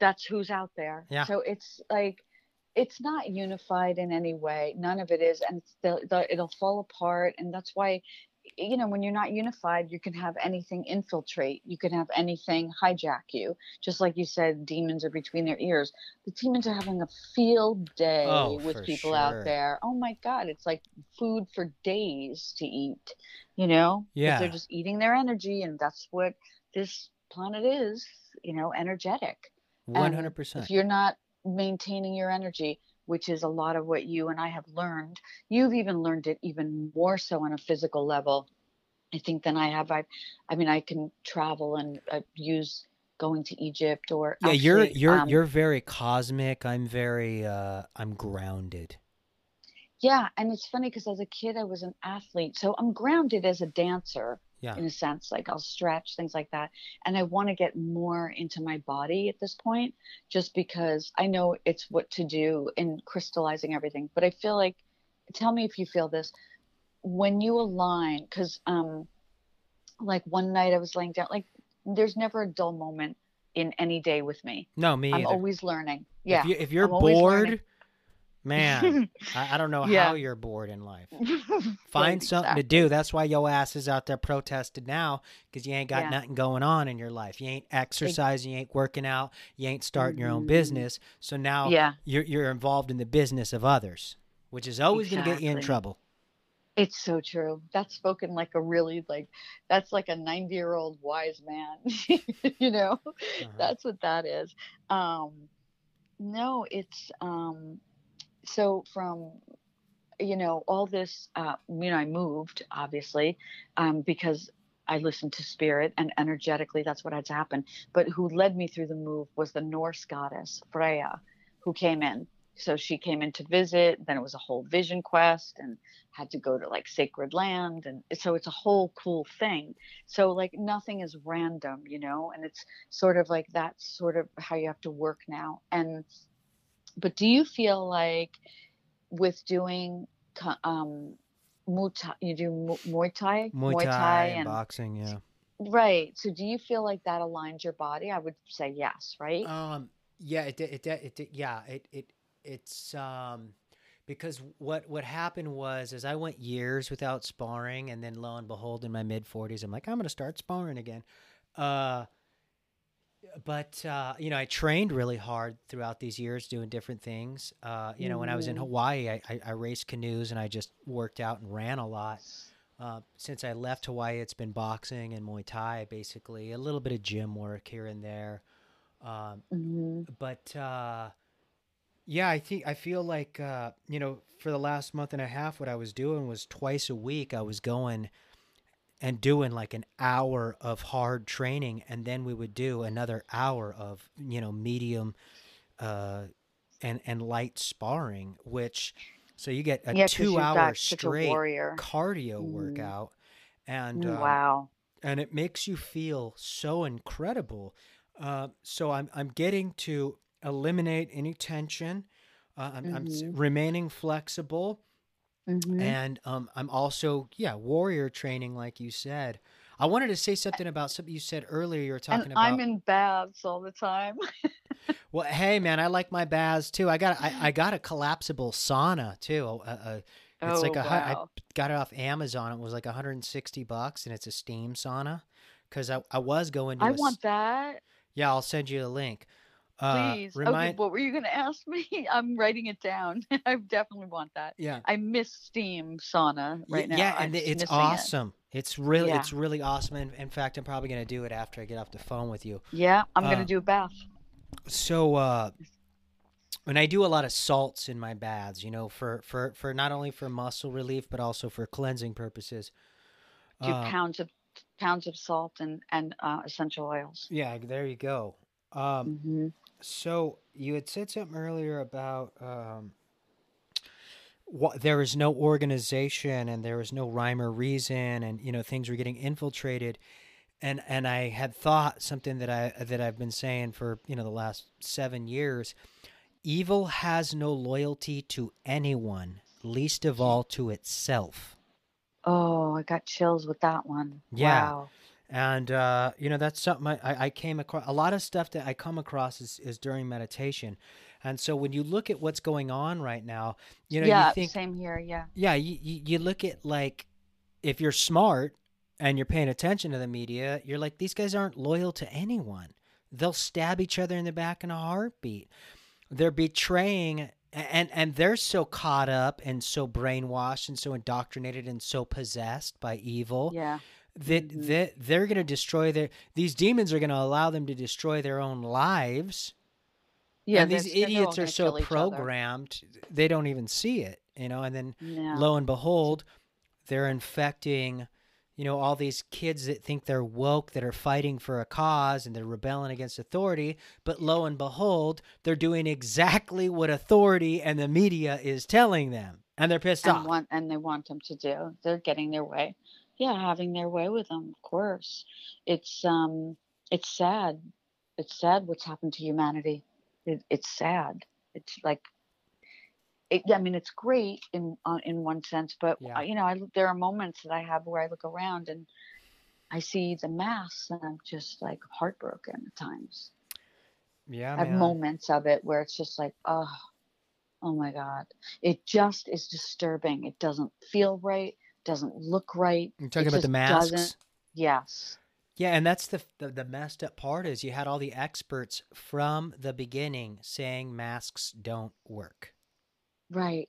that's who's out there. Yeah. So it's like, it's not unified in any way. None of it is. And it's the, the, it'll fall apart. And that's why, you know, when you're not unified, you can have anything infiltrate. You can have anything hijack you. Just like you said, demons are between their ears. The demons are having a field day Oh, with people sure. out there. Oh my God. It's like food for days to eat, you know? Yeah. They're just eating their energy. And that's what this planet is, you know, energetic. hundred percent. If you're not maintaining your energy, which is a lot of what you and I have learned, you've even learned it even more so on a physical level, I think, than I have. I, I mean, I can travel and uh, use going to Egypt or Yeah, you're you're um, you're very cosmic. I'm very uh I'm grounded. yeah. And it's funny because as a kid, I was an athlete, so I'm grounded as a dancer. Yeah. in a sense like i'll stretch things like that and i want to get more into my body at this point just because i know it's what to do in crystallizing everything but i feel like tell me if you feel this when you align because um like one night i was laying down like there's never a dull moment in any day with me No, me i'm either. always learning yeah If, you, if you're I'm bored. Man, I, I don't know Yeah. how you're bored in life. Find something to do. That's why your ass is out there protested now because you ain't got Yeah. nothing going on in your life. You ain't exercising, you ain't working out, you ain't starting your own Mhm. business. So now yeah you're you're involved in the business of others, which is always going to get you in trouble. It's so true. That's spoken like a really like that's like a 90 year old wise man. you know, Uh-huh. that's what that is. Um no, it's um so from you know all this uh you know I moved obviously um because I listened to spirit and energetically that's what had to happen. But who led me through the move was the Norse goddess Freya who came in. So she came in to visit, then it was a whole vision quest and had to go to like sacred land and so it's a whole cool thing so like nothing is random you know and it's sort of like that's sort of how you have to work now and but do you feel like with doing co- um Muay Thai, you do Mu- Muay Thai, Muay Thai, and and boxing, yeah. right. So do you feel like that aligns your body? I would say yes, right? Um, yeah, it did. It did. It did. Yeah, it it it's um because what what happened was is I went years without sparring, and then lo and behold, in my mid forties, I'm like, I'm gonna start sparring again. Uh, but uh, you know, I trained really hard throughout these years doing different things. Uh, you know, when I was in Mhm. Hawaii, I, I, I raced canoes and I just worked out and ran a lot. Uh, since I left Hawaii, it's been boxing and Muay Thai, basically a little bit of gym work here and there. Um, hmm but uh, yeah, I think I feel like uh, you know, for the last month and a half, what I was doing was twice a week. I was going and doing like an hour of hard training, and then we would do another hour of you know medium uh, and and light sparring, which so you get a Yeah, two hour got such a straight cardio Mm. workout, and Mm, um, Wow. and it makes you feel so incredible. Uh, so I'm I'm getting to eliminate any tension. Uh, I'm, I'm Mhm. remaining flexible, hmm and um, I'm also yeah warrior training, like you said. I wanted to say something about something you said earlier. You were talking And about. I'm in baths all the time. well, hey man, I like my baths too. I got I, I got a collapsible sauna too. A, a, it's oh like a hu- I wow. got it off Amazon. It was like 160 bucks, and it's a steam sauna. Because I, I was going to I a want that. Yeah, I'll send you a link. Uh, Please. Okay, what were you going to ask me? I'm writing it down. I definitely want that. yeah. I miss steam sauna right now. yeah, I'm and it's missing it. awesome. It's really, Yeah. it's really awesome. And in fact, I'm probably gonna do it after I get off the phone with you. Yeah, I'm Uh, going to do a bath. So, uh, and I do a lot of salts in my baths. You know, for for for not only for muscle relief but also for cleansing purposes. Do Uh, pounds of pounds of salt and and uh, essential oils. yeah, there you go. Um, hmm so you had said something earlier about um, what there is no organization and there is no rhyme or reason, and you know things were getting infiltrated. And and I had thought something that I that I've been saying for you know the last seven years. Evil has no loyalty to anyone, least of all to itself. Oh, I got chills with that one. Yeah. Wow. And uh, you know that's something I, I came across. A lot of stuff that I come across is, is during meditation, and so when you look at what's going on right now, you know yeah, you think, same here. Yeah. yeah, you, you you look at like if you're smart and you're paying attention to the media, you're like these guys aren't loyal to anyone. They'll stab each other in the back in a heartbeat. They're betraying and and they're so caught up and so brainwashed and so indoctrinated and so possessed by evil Yeah. That Mhm. that they're going to destroy their these demons are going to allow them to destroy their own lives Yeah. and these they're- they're all idiots are so programmed they don't even see it you know and then lo and behold they're infecting you know all these kids that think they're woke that are fighting for a cause and they're rebelling against authority but lo and behold they're doing exactly what authority and the media is telling them and they're pissed and off want and they want them to do. They're getting their way. Yeah, having their way with them, of course. It's um, it's sad. It's sad what's happened to humanity. It, it's sad. It's like, it, I mean, it's great in uh, in one sense, but Yeah. uh, you know, I there are moments that I have where I look around and I see the mass, and I'm just like heartbroken at times. yeah I have man. moments of it where it's just like, oh, oh my God. It just is disturbing. It doesn't feel right, doesn't look right. you're talking about the masks doesn't- Yes. Yeah, and that's the, the the messed up part is you had all the experts from the beginning saying masks don't work, Right.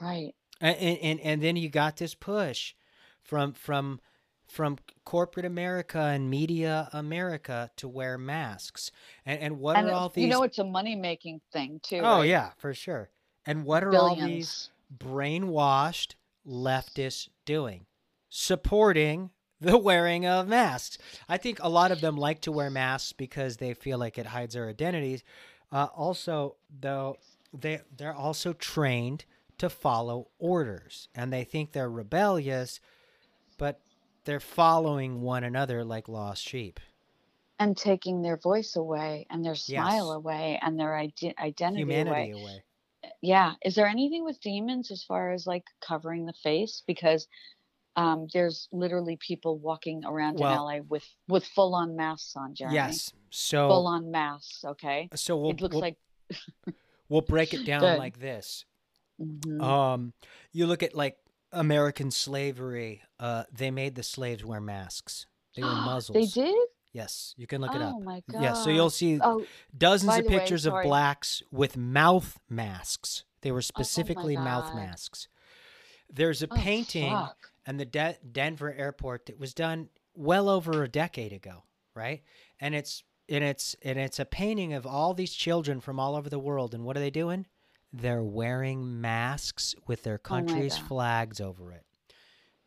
Right. and and, and then you got this push from from from corporate America and media America to wear masks, and and what and are all these? you know, it's a money making thing too. oh right? yeah, for sure. And what are all these brainwashed leftists doing? Supporting the wearing of masks. I think a lot of them like to wear masks because they feel like it hides their identities. Uh, also, though, they they're also trained to follow orders, and they think they're rebellious, but they're following one another like lost sheep. And taking their voice away and their smile Yes. away and their ide- identity Humanity away. away. Yeah. Is there anything with demons as far as like covering the face? Because um, there's literally people walking around Well- in LA with with full on masks on, Jeremy. Yes. So full on masks. Okay. so we'll it looks we'll, like. we'll break it down Good. like this. Mhm. Um, you look at like American slavery. Uh, they made the slaves wear masks. They were muzzles. They did. Yes, you can look it oh up. Oh my god. Yeah, so you'll see Oh, dozens of the way, pictures of blacks with mouth masks. They were oh, oh specifically mouth masks. There's a oh, painting fuck. and the De- Denver airport that was done well over a decade ago, right? And it's and it's and it's a painting of all these children from all over the world and what are they doing? They're wearing masks with their Oh country's flags over it.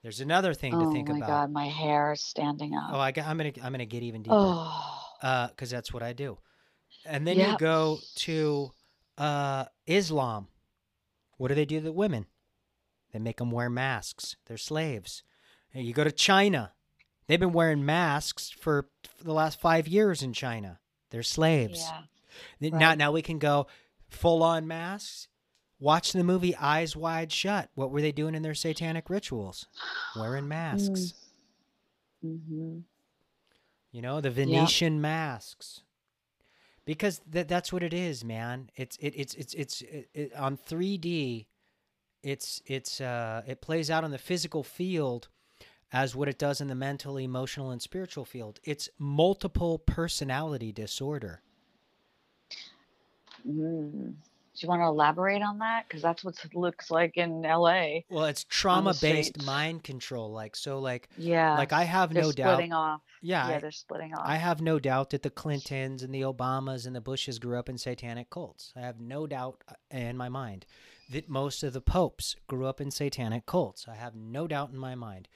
There's another thing to think about. Oh my god, my hair is standing up. Oh, I got, I'm gonna I'm gonna get even deeper oh. because that's what I do. And then you go to uh, Islam. What do they do to the women? They make them wear masks. They're slaves. And you go to China. They've been wearing masks for, for the last five years in China. They're slaves. Yeah. Now, right. now we can go full on masks. Watch the movie Eyes Wide Shut. What were they doing in their satanic rituals? Wearing masks. Mm-hmm. You know, the Venetian masks. Because that that's what it is, man. It's it it's it's it's it, it, on 3D it's it's uh it plays out on the physical field as what it does in the mental, emotional and spiritual field. It's multiple personality disorder. Mm. Do you want to elaborate on that? Because that's what it looks like in LA. Well, it's trauma-based mind control like so like Yeah. like I have they're no doubt splitting off. yeah, Yeah, I- they're splitting off. I have no doubt that the Clintons and the Obamas and the Bushes grew up in satanic cults. I have no doubt uh, in my mind that most of the popes grew up in satanic cults. I have no doubt in my mind.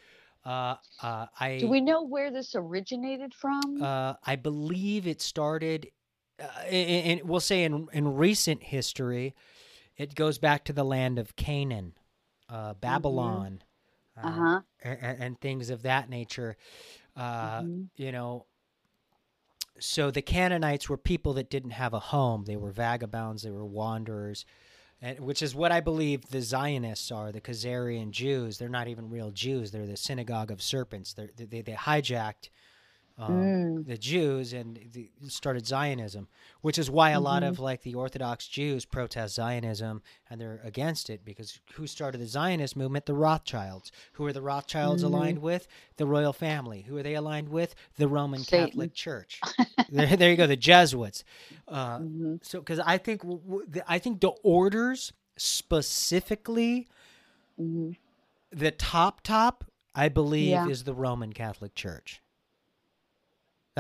Uh, uh, I Do we know where this originated from? uh, I believe it started, uh, in, in, we'll say in, in recent history, it goes back to the land of Canaan, uh, Babylon, uh huh. and, and things of that nature. Uh, Mhm. You know, so the Canaanites were people that didn't have a home. They were vagabonds. They were wanderers, and which is what I believe the Zionists are. The Khazarian Jews. They're not even real Jews. They're the synagogue of serpents. They're, they they hijacked um, Mm. the Jews and the, started Zionism, which is why a lot Mhm. of like the Orthodox Jews protest Zionism and they're against it because who started the Zionist movement? The Rothschilds. Who are the Rothschilds Mhm. aligned with? The royal family. Who are they aligned with? The Roman Satan. Catholic Church. there, there you go. The Jesuits. Uh, hmm so, because I think w- w- the- I think the orders specifically, hmm the top top, I believe Yeah. is the Roman Catholic Church.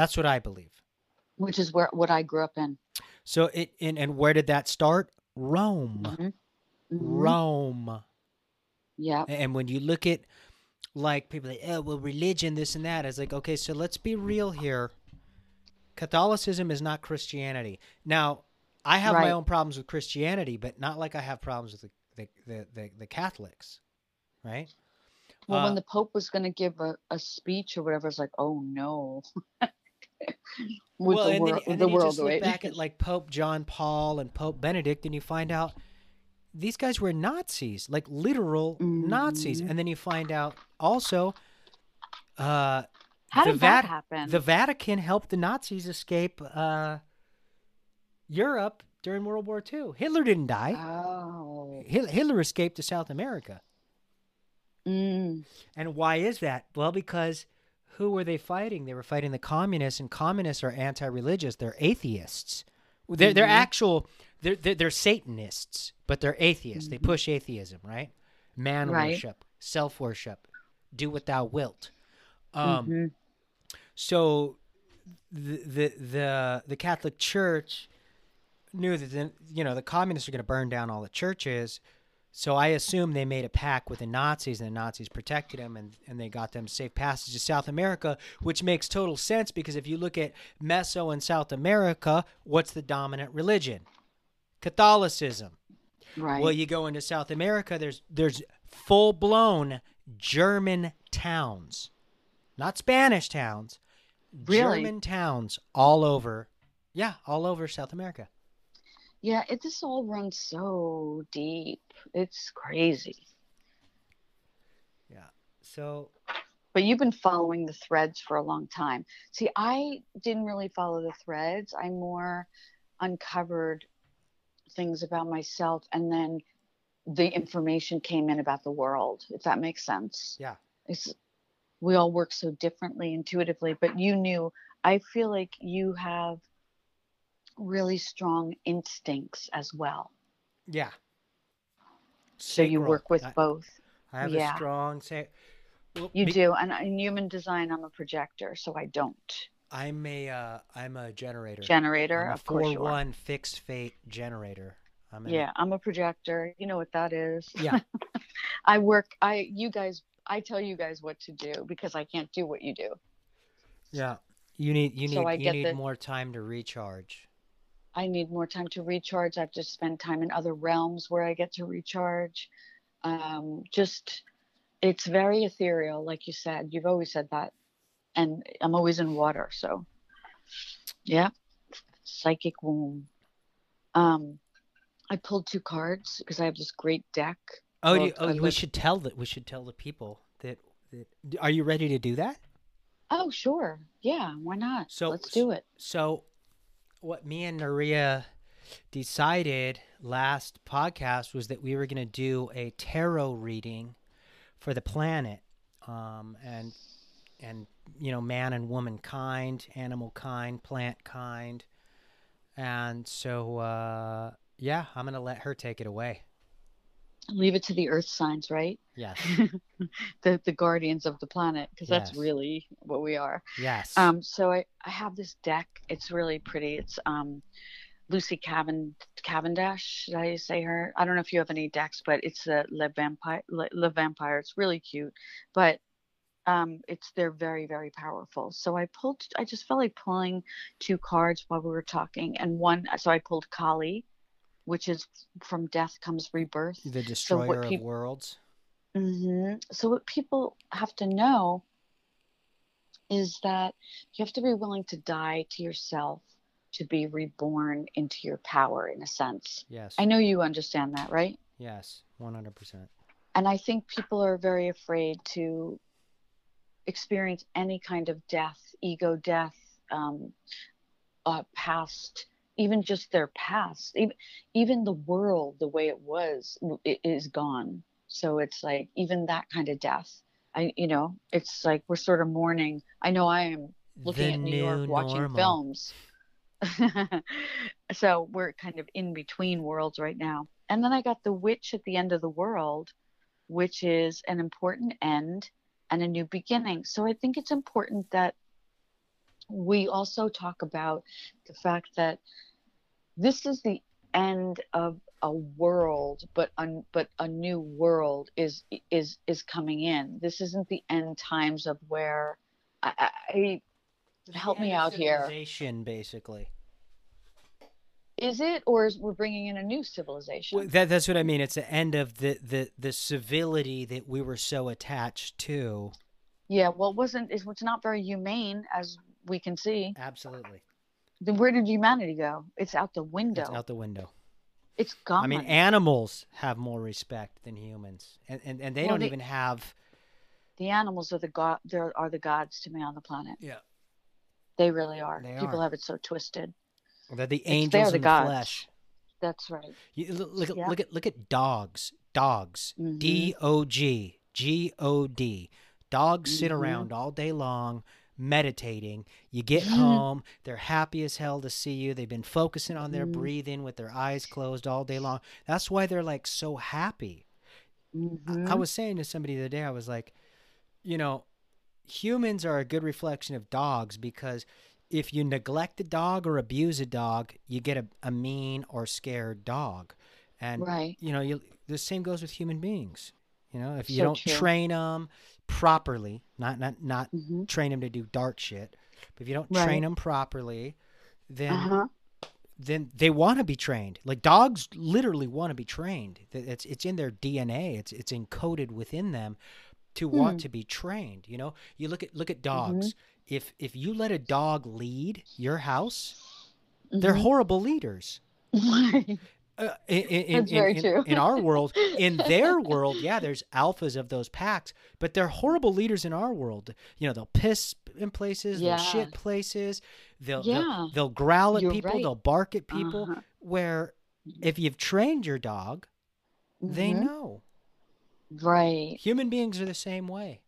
That's what I believe. Which is where what I grew up in. So it and, and where did that start? Rome. hmm Rome. Yeah. And when you look at like people like, oh well religion, this and that, it's like, okay, so let's be real here. Catholicism is not Christianity. Now, I have my own problems with Christianity, but not like I have problems with the the, the, the, the Catholics. Right? Well, Uh, when the Pope was going to give a, a speech or whatever, it's like, oh no. with well, the, and then, and the then you world just look back at like Pope John Paul and Pope Benedict, and you find out these guys were Nazis, like literal Nazis. Mhm. And then you find out also, uh, How the did that Vat- happen? the Vatican helped the Nazis escape uh, Europe during World War II. Hitler didn't die. oh. Hitler escaped to South America. Mm. And why is that? Well, because who were they fighting? They were fighting the communists, and communists are anti-religious. They're atheists. They're they're Mhm. actual. They're, they're they're Satanists, but they're atheists. They Mhm. push atheism, right? Man Right. worship, self worship, do what thou wilt. Um, Mhm. So the the the the Catholic Church knew that the, you know the communists are going to burn down all the churches. So I assume they made a pact with the Nazis, and the Nazis protected them, and, and they got them safe passage to South America, which makes total sense because if you look at Meso and South America, what's the dominant religion? Catholicism. Right. Well, you go into South America, there's there's full blown German towns, not Spanish towns, Really? German towns all over. Yeah, all over South America. Yeah, it this all runs so deep. It's crazy. Yeah. So But you've been following the threads for a long time. See, I didn't really follow the threads. I more uncovered things about myself and then the information came in about the world, if that makes sense. Yeah. It's we all work so differently intuitively, but you knew I feel like you have really strong instincts as well. Yeah. So you work with I, both. I have yeah. a strong say. Well, You be- do. And in human design, I'm a projector, so I don't. I'm a uh, I'm a generator. Generator, a of course four one fixed fate generator. I'm Yeah, I'm a projector. You know what that is. Yeah. I work I you guys I tell you guys what to do because I can't do what you do. Yeah. You need you need So I you get need the- more time to recharge. I need more time to recharge. I have to spend time in other realms where I get to recharge. Um, just, it's very ethereal, like you said. You've always said that. And I'm always in water. So, yeah, psychic womb. Um, I pulled two cards because I have this great deck. Oh, you, oh we should tell that we should tell the people that, that are you ready to do that? Oh, sure. Yeah, why not? So- Let's do it. So, what me and Maria decided last podcast was that we were going to do a tarot reading for the planet, um, and and you know, man and woman kind, animal kind, plant kind, and so uh, yeah, I'm going to let her take it away. Leave it to the earth signs, right? Yes, the the guardians of the planet, because that's Yes. really what we are. yes. Um, so I, I have this deck. It's really pretty. It's um, Lucy Cavan Cavendish. Did I say her? I don't know if you have any decks, but it's the Le Vampire. Le, Le Vampire. It's really cute, but um, it's they're very very powerful. So I pulled. I just felt like pulling two cards while we were talking, and one. So I pulled Kali, which is from death comes rebirth. the destroyer peop- of worlds. Mm-hmm. So what people have to know is that you have to be willing to die to yourself to be reborn into your power in a sense. Yes, I know you understand that, right? yes, one hundred percent. And I think people are very afraid to experience any kind of death, ego death, um, uh, past, even just their past, even, even the world the way it was w- i- is gone. So it's like even that kind of death. I, you know, it's like we're sort of mourning. I know I am looking the at New new York, watching normal. films. so we're kind of in between worlds right now. And then I got the witch at the end of the world, which is an important end and a new beginning. So I think it's important that we also talk about the fact that this is the end of a world, but un, but a new world is is is coming in. This isn't the end times of where I, I, Help me out here. Civilization, basically. is it, or is we're bringing in a new civilization? Well, that, that's what I mean. It's the end of the, the, the civility that we were so attached to. yeah, well, it wasn't it's, it's not very humane as we can see. Absolutely. Then where did humanity go? It's out the window. It's out the window. It's gone. I mean, animals have more respect than humans, and and, and they Well, don't they- even have. the animals are the god. There are the gods to me on the planet. Yeah, They really are. They People are. have it so twisted. they're the they're angels the in gods. flesh. That's right. You, look, look, at Yeah. look at look at dogs. Dogs. Mhm. D O G G O D. Dogs sit Mhm. around all day long meditating. You get home, they're happy as hell to see you. They've been focusing on their Mhm. breathing with their eyes closed all day long. That's why they're like so happy. I- Mhm. I was saying to somebody the other day, I was like, you know, humans are a good reflection of dogs because if you neglect a dog or abuse a dog, you get a, a mean or scared dog. And right. you know, you the same goes with human beings. You know, if you So don't true. train them properly, not not not hmm train them to do dark shit, but if you don't Right. train them properly, then Uh huh. then they want to be trained. Like dogs literally want to be trained. It's it's in their DNA. It's it's encoded within them to want Hmm. to be trained. You know, you look at look at Mm-hmm. dogs. If if you let a dog lead your house, they're Mhm. horrible leaders. Uh, in, in, That's very in- true. in our world, in their world, yeah, there's alphas of those packs, but they're horrible leaders in our world. You know, they'll piss in places, they'll shit places, they'll, Yeah. they'll they'll growl at You're people, right. they'll bark at people. Uh-huh. Where if you've trained your dog, they Mhm. know. Right. Human beings are the same way.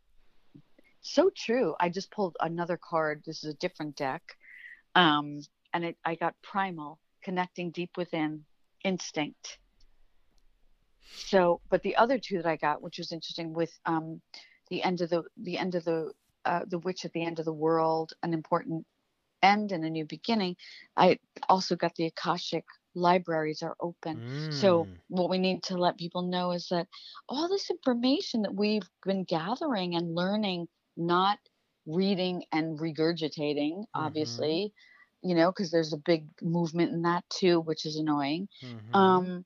So true. I just pulled another card. This is a different deck. Um, and it, I got primal, connecting deep within, instinct. So, but the other two that I got, which was interesting, with um, the end of the the end of the uh, the witch at the end of the world, an important end and a new beginning. I also got the akashic libraries are open. So Mm. what we need to let people know is that all this information that we've been gathering and learning, not reading and regurgitating, Mhm. obviously, you know, because there's a big movement in that too, which is annoying. Mhm. Um,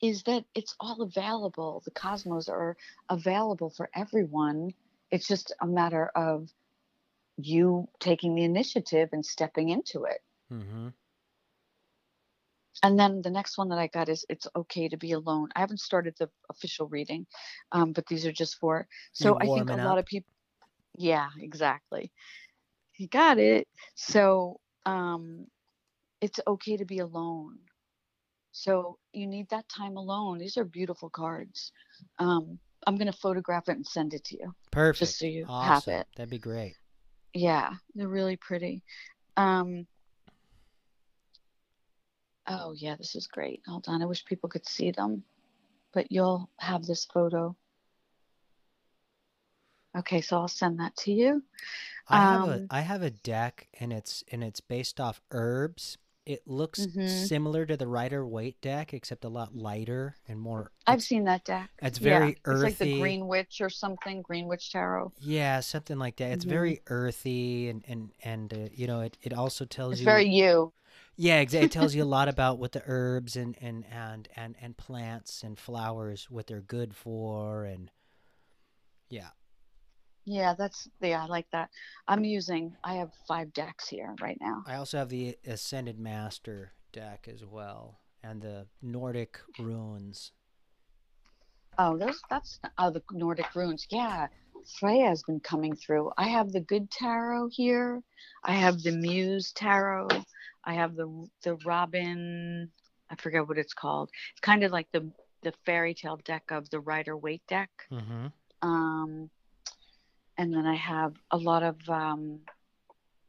is that it's all available. The cosmos are available for everyone. It's just a matter of you taking the initiative and stepping into it. Mm-hmm. And then the next one that I got is it's okay to be alone. I haven't started the official reading, um, but these are just for. So I think a warming lot of people. Yeah, exactly. You got it. So um, it's okay to be alone. So you need that time alone. These are beautiful cards. Um, I'm gonna photograph it and send it to you, Perfect. just so you have it. That'd be great. Yeah, they're really pretty. Um, oh yeah, this is great. Hold on, I wish people could see them, but you'll have this photo. Okay, so I'll send that to you. I have a Um, have a deck and it's and it's based off herbs. It looks mhm. similar to the Rider Waite deck, except a lot lighter and more. I've seen that deck. it's Yeah, very it's like the. Green Witch or something, Green Witch Tarot. Yeah, something like that. It's hmm very earthy and and and uh, you know it, it also tells It's you very you. yeah exactly it tells you a lot about what the herbs and and and and and plants and flowers what they're good for and yeah Yeah, that's yeah, I like that. I'm using. I have five decks here right now. I also have the Ascended Master deck as well and the Nordic runes. Oh, those that's oh the Nordic runes. Yeah, Freya has been coming through. I have the good tarot here. I have the Muse tarot. I have the the Robin. I forget what it's called. It's kind of like the the fairy tale deck of the Rider Waite deck. Mm-hmm. Um, and then I have a lot of um,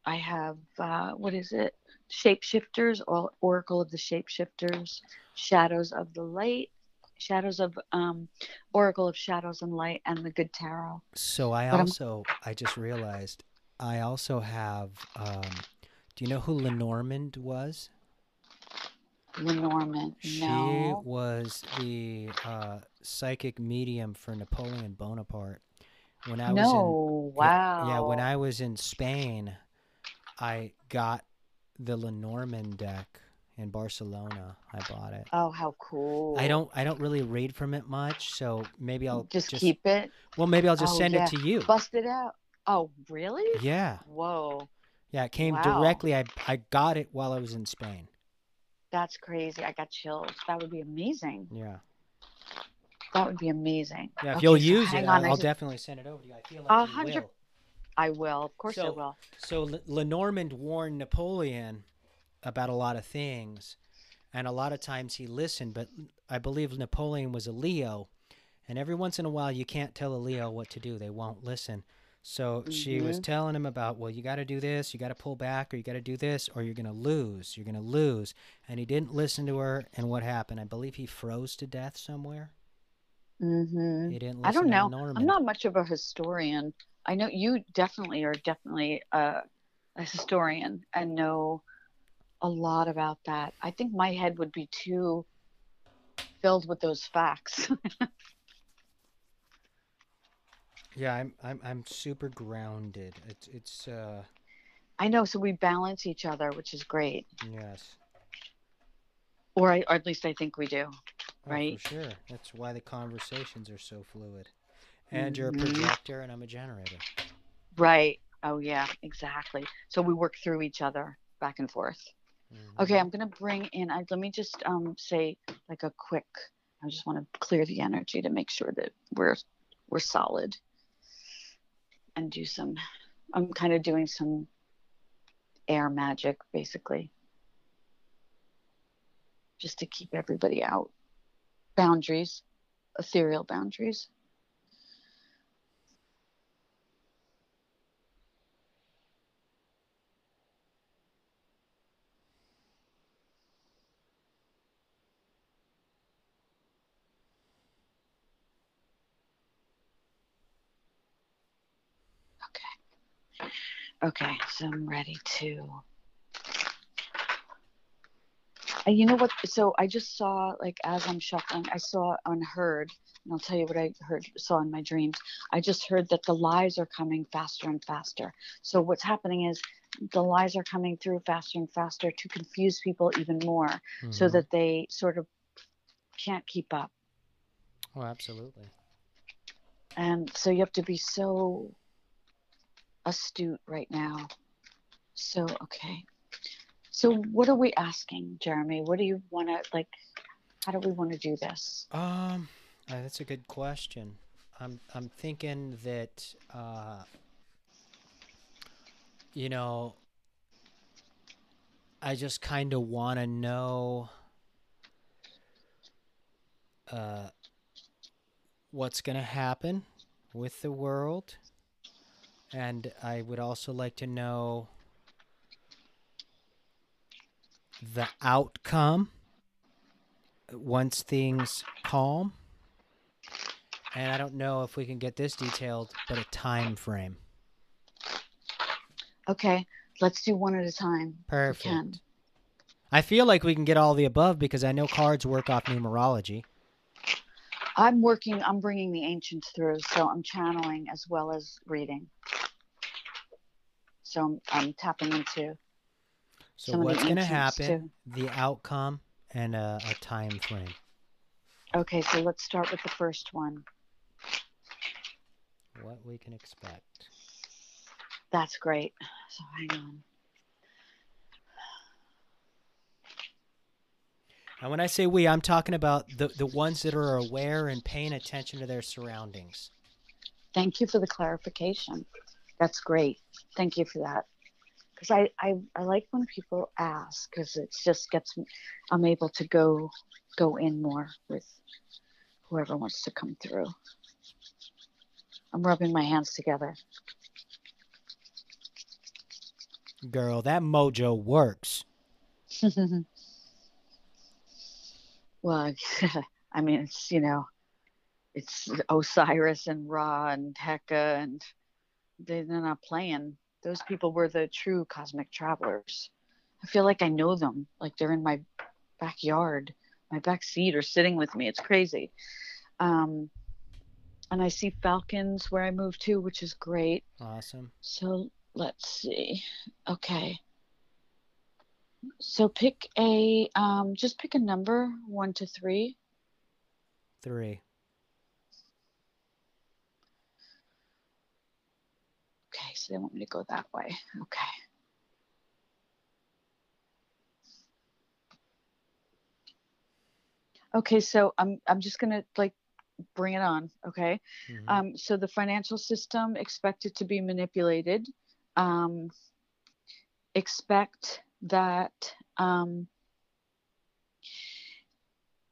I have uh, what is it? Shapeshifters or Oracle of the Shapeshifters, Shadows of the Light, Shadows of um, Oracle of Shadows and Light, and the Good Tarot. So I But I'm also I just realized I also have um do you know who Lenormand was? Lenormand. No She No. was the uh, psychic medium for Napoleon Bonaparte. When I was in No. yeah, yeah, when I was in Spain, I got the Lenormand deck in Barcelona. I bought it. Oh, how cool! I don't I don't really read from it much, so maybe I'll Just just keep it. well maybe I'll just Oh, send it to you. Bust it out. Oh, really? Yeah. Whoa. Yeah, it came Wow. directly. I I got it while I was in Spain. That's crazy. I got chills. That would be amazing. Yeah. That would be amazing. Yeah, if Okay, you'll so use it, on. I'll, I'll definitely send it over to you. I feel a like you hundred. will. I will. Of course I will. so Le- Lenormand warned Napoleon about a lot of things, and a lot of times he listened. But I believe Napoleon was a Leo, and every once in a while you can't tell a Leo what to do; they won't listen. So she was hmm telling him about, well, you got to do this, you got to pull back, or you got to do this, or you're gonna lose. You're gonna lose, and he didn't listen to her. And what happened? I believe he froze to death somewhere. Hmm He didn't I don't know. I'm not much of a historian. I know you definitely are definitely a, a historian and know a lot about that. I think my head would be too filled with those facts. Yeah, I'm I'm I'm super grounded. It's it's uh I know, so we balance each other, which is great. yes. Or, I, or at least I think we do, Oh, right? for sure. That's why the conversations are so fluid. And you're a hmm projector and I'm a generator. Right. Oh, yeah, exactly. So we work through each other back and forth. Okay, hmm I'm gonna bring in. I, let me just um say like a quick. I just want to clear the energy to make sure that we're we're solid and do some. I'm kind of doing some air magic basically, just to keep everybody out boundaries, ethereal boundaries. Okay. Okay, so I'm ready to and you know what? So I just saw, like, as I'm shuffling, I saw unheard, and I'll tell you what I heard, saw in my dreams. I just heard that the lies are coming faster and faster. So what's happening is the lies are coming through faster and faster to confuse people even more, so Mhm. that they sort of can't keep up. Oh, absolutely. And so you have to be so astute right now. So, okay. So, what are we asking, Jeremy? What do you want to, like, how do we want to do this? Um, uh, that's a good question. I'm I'm thinking that uh, you know, I just kind of want to know uh, what's going to happen with the world, and I would also like to know the outcome once things calm. And I don't know if we can get this detailed, but a time frame. Okay, let's do one at a time. Perfect. I feel like we can get all the above because I know cards work off numerology. I'm working, I'm bringing the ancients through, so I'm channeling as well as reading. So I'm, I'm tapping into So some what's going to happen, the outcome, and a, a time frame. Okay, so let's start with the first one. What we can expect. That's great. So hang on. And when I say we, I'm talking about the, the ones that are aware and paying attention to their surroundings. Thank you for the clarification. That's great. Thank you for that. Because I, I, I like when people ask because it just gets me, I'm able to go go in more with whoever wants to come through. I'm rubbing my hands together. Girl, that mojo works. well, I mean, it's, you know, it's Osiris and Ra and Heka, and they, they're not playing. Those people were the true cosmic travelers. I feel like I know them, like they're in my backyard, my back seat, or sitting with me. It's crazy. Um, and I see falcons where I moved to, which is great. Awesome. So let's see. Okay. So pick a um just pick a number, one to three. Three. Okay, so they want me to go that way. Okay. Okay, so I'm I'm just gonna like bring it on, okay? Mhm. Um, so the financial system expected to be manipulated. Um, expect that um,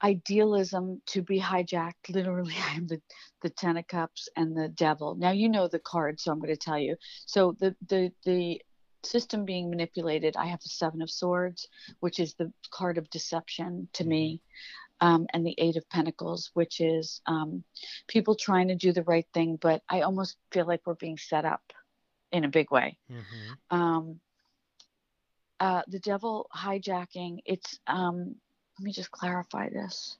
idealism to be hijacked. Literally, I am the, the Ten of Cups and the Devil. Now you know the card, so I'm going to tell you. So the the the system being manipulated. I have the Seven of Swords, which is the card of deception to me. Um, and the Eight of Pentacles, which is um, people trying to do the right thing, but I almost feel like we're being set up in a big way. Mhm. Um, uh, the devil hijacking, it's, um, let me just clarify this.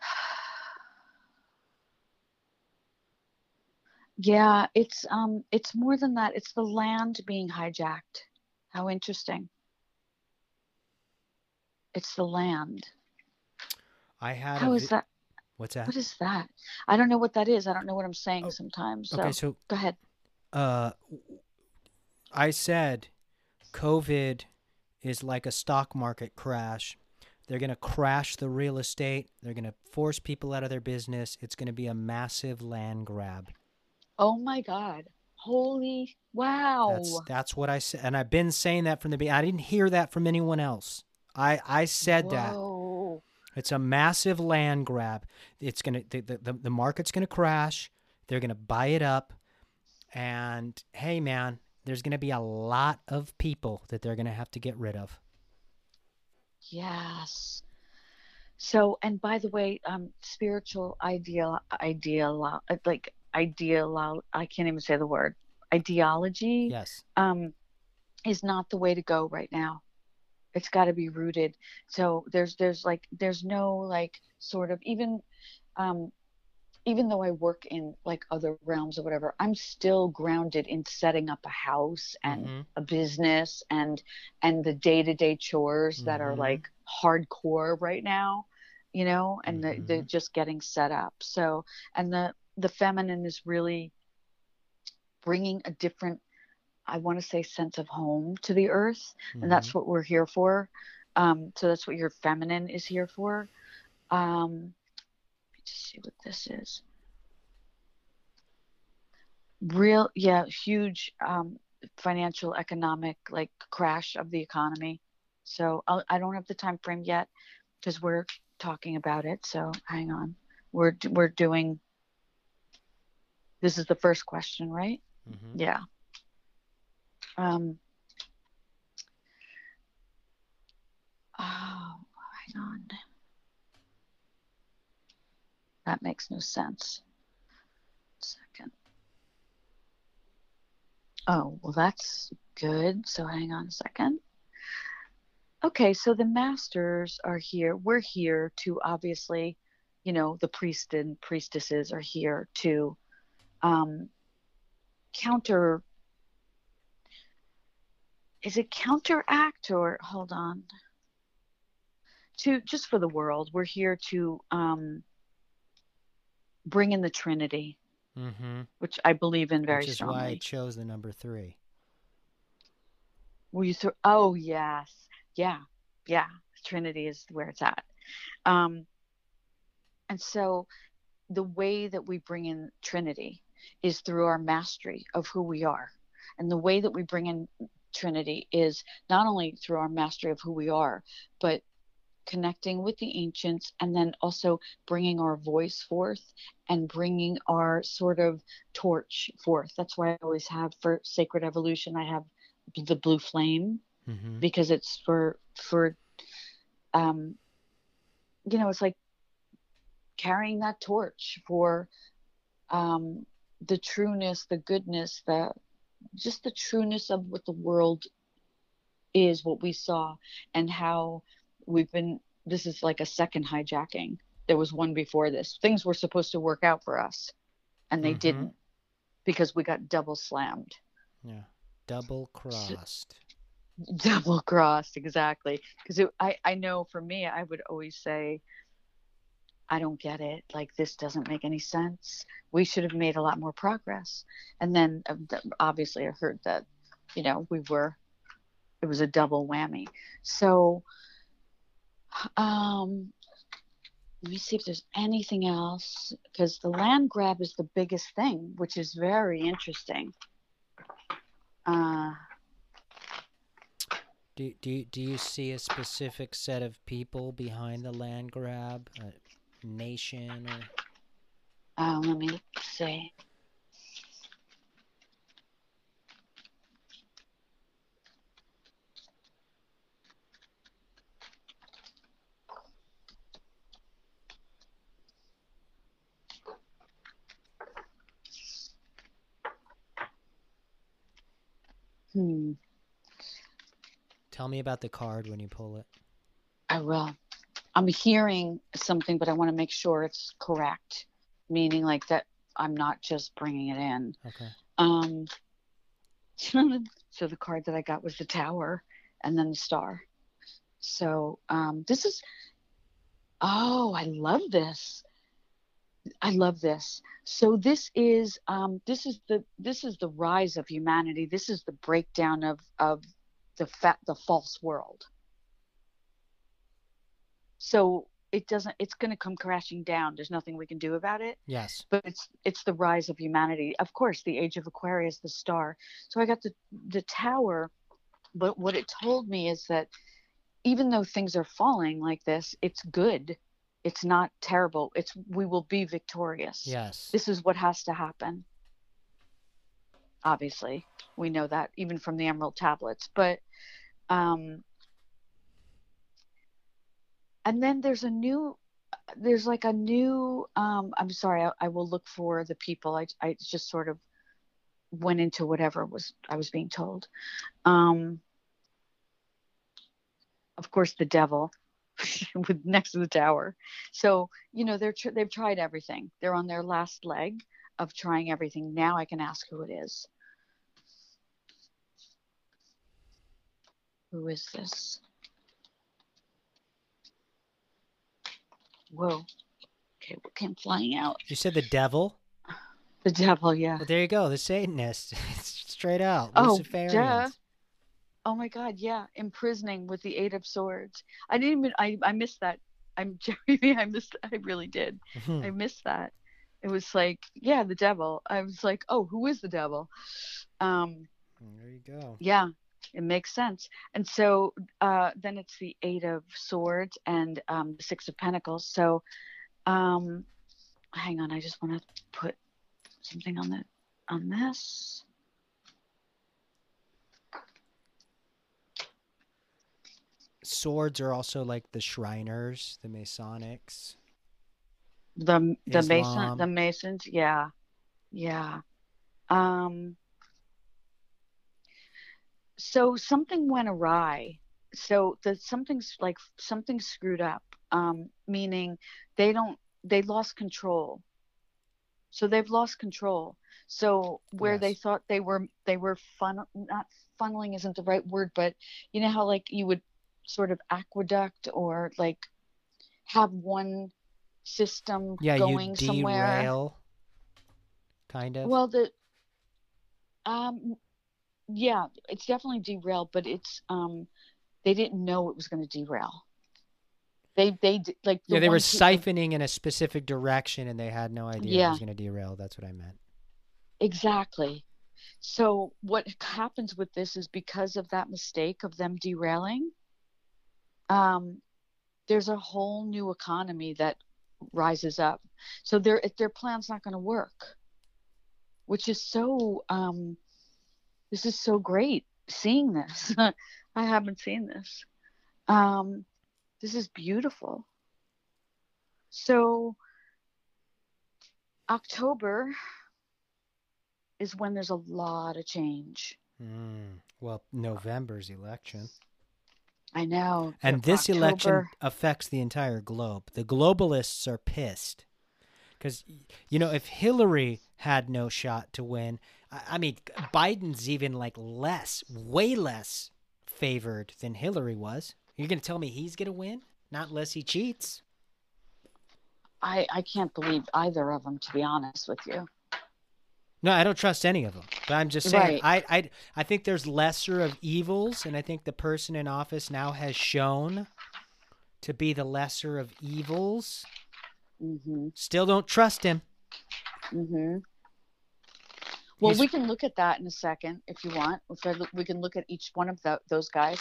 Yeah, it's um it's more than that. It's the land being hijacked. How interesting. It's the land. I had. How is that? What's that? What is that? I don't know what that is. I don't know what I'm saying Oh, sometimes. So okay, so go ahead. Uh, I said, COVID is like a stock market crash. They're gonna crash the real estate. They're gonna force people out of their business. It's gonna be a massive land grab. Oh my God. Holy wow. That's that's what I said, and I've been saying that from the beginning. I didn't hear that from anyone else. I I said that. Whoa. It's a massive land grab. It's gonna the, the, the- the market's gonna crash. They're gonna buy it up, and hey, man, there's gonna be a lot of people that they're gonna have to get rid of. Yes. so and by the way um spiritual ideal ideal like ideal i can't even say the word ideology Yes. um is not the way to go right now it's got to be rooted so there's there's like there's no like sort of even um even though i work in like other realms or whatever i'm still grounded in setting up a house and Mhm. a business and and the day-to-day chores that are Mhm. like hardcore right now you know and the, the Mhm. just getting set up so and the the feminine is really bringing a different i want to say sense of home to the earth and that's what we're here for um so that's what your feminine is here for um just see what this is. Real yeah huge um financial economic like crash of the economy. So I'll, i don't have the time frame yet because we're talking about it. So hang on. We're we're doing this is the first question right? Mhm. yeah. Um oh hang on that makes no sense. Second. Oh well that's good. So hang on a second. Okay so the masters are here. We're here to obviously you know the priest and priestesses are here to um counter is it counteract or hold on. To just for the world we're here to um bring in the trinity Mm-hmm. which i believe in very Which is strongly why I chose the number three. Were you through? Oh yes, yeah, yeah. Trinity is where it's at. Um, and so, the way that we bring in Trinity is through our mastery of who we are, and the way that we bring in Trinity is not only through our mastery of who we are, but connecting with the ancients and then also bringing our voice forth and bringing our sort of torch forth. That's why I always have for sacred evolution, I have the blue flame Mm-hmm. because it's for for um you know it's like carrying that torch for um the trueness the goodness the just the trueness of what the world is what we saw and how we've been this is like a second hijacking. There was one before this. Things were supposed to work out for us and they Mhm. didn't because we got double slammed. Yeah. Double crossed. double crossed exactly. Because I, I know for me i would always say i don't get it. Like this doesn't make any sense. We should have made a lot more progress. And then uh, obviously i heard that you know we were it was a double whammy. So um let me see if there's anything else because the land grab is the biggest thing which is very interesting uh Do, do, you- do you see a specific set of people behind the land grab? A nation or Uh, let me see. Hmm, tell me about the card when you pull it. I will. I'm hearing something, but I want to make sure it's correct, meaning like that I'm not just bringing it in. Okay. Um, so the card that I got was the Tower and then the Star. So um, this is, oh, I love this. I love this. So this is um, this is the this is the rise of humanity. This is the breakdown of of the fa- the false world. So it doesn't. It's going to come crashing down. There's nothing we can do about it Yes. but it's it's the rise of humanity of course the age of aquarius the star so i got the the tower but what it told me is that even though things are falling like this it's good it's not terrible. It's we will be victorious. Yes. this is what has to happen. Obviously we know that even from the emerald tablets but um and then there's a new there's like a new um i'm sorry I, I will look for the people. I i just sort of went into whatever was i was being told. Um of course the devil with next to the tower so you know they're tr- they've tried everything they're on their last leg of trying everything now i can ask who it is who is this whoa okay what came flying out You said the devil. the devil yeah Well, there you go. The Satanist. It's straight out. Oh, Luciferians. duh. Oh my God, yeah, imprisoning with the eight of swords. I didn't even. I I missed that. I'm Jeremy. I missed. I really did. Mhm. I missed that. It was like, yeah, the devil. I was like, oh, who is the devil? Um, There you go. yeah, it makes sense. And so uh, then it's the eight of swords and um, the six of pentacles. So, um, hang on, I just want to put something on the on this. Swords are also like the Shriners, the Masonics. the the mason the masons? Yeah. Yeah. Um so something went awry. So the something's like something screwed up. Um meaning they don't they lost control. So they've lost control. So where they thought they were they were fun not funneling isn't the right word but you know how like you would sort of aqueduct or like have one system Yeah, going you somewhere derail. Kind of. well the um yeah it's definitely derailed but it's um they didn't know it was going to derail they they like the yeah, they were siphoning in a specific direction, and they had no idea yeah. it was going to derail. That's what I meant. Exactly. So what happens with this is because of that mistake of them derailing, um, there's a whole new economy that rises up. So their their plan's not going to work, which is so. Um, this is so great seeing this. I haven't seen this. Um, this is beautiful. So October is when there's a lot of change. Mm. Well, November's election. I know. And this election affects the entire globe. The globalists are pissed. Because, you know, if Hillary had no shot to win, I, I mean, Biden's even like less, way less favored than Hillary was. You're going to tell me he's going to win? Not unless he cheats. I I can't believe either of them, to be honest with you. No, I don't trust any of them. But I'm just saying, Right. I, I, I think there's lesser of evils, and I think the person in office now has shown to be the lesser of evils. Mhm. Still don't trust him. Mhm. Well, He's- we can look at that in a second if you want. If I look, we can look at each one of tho- those guys.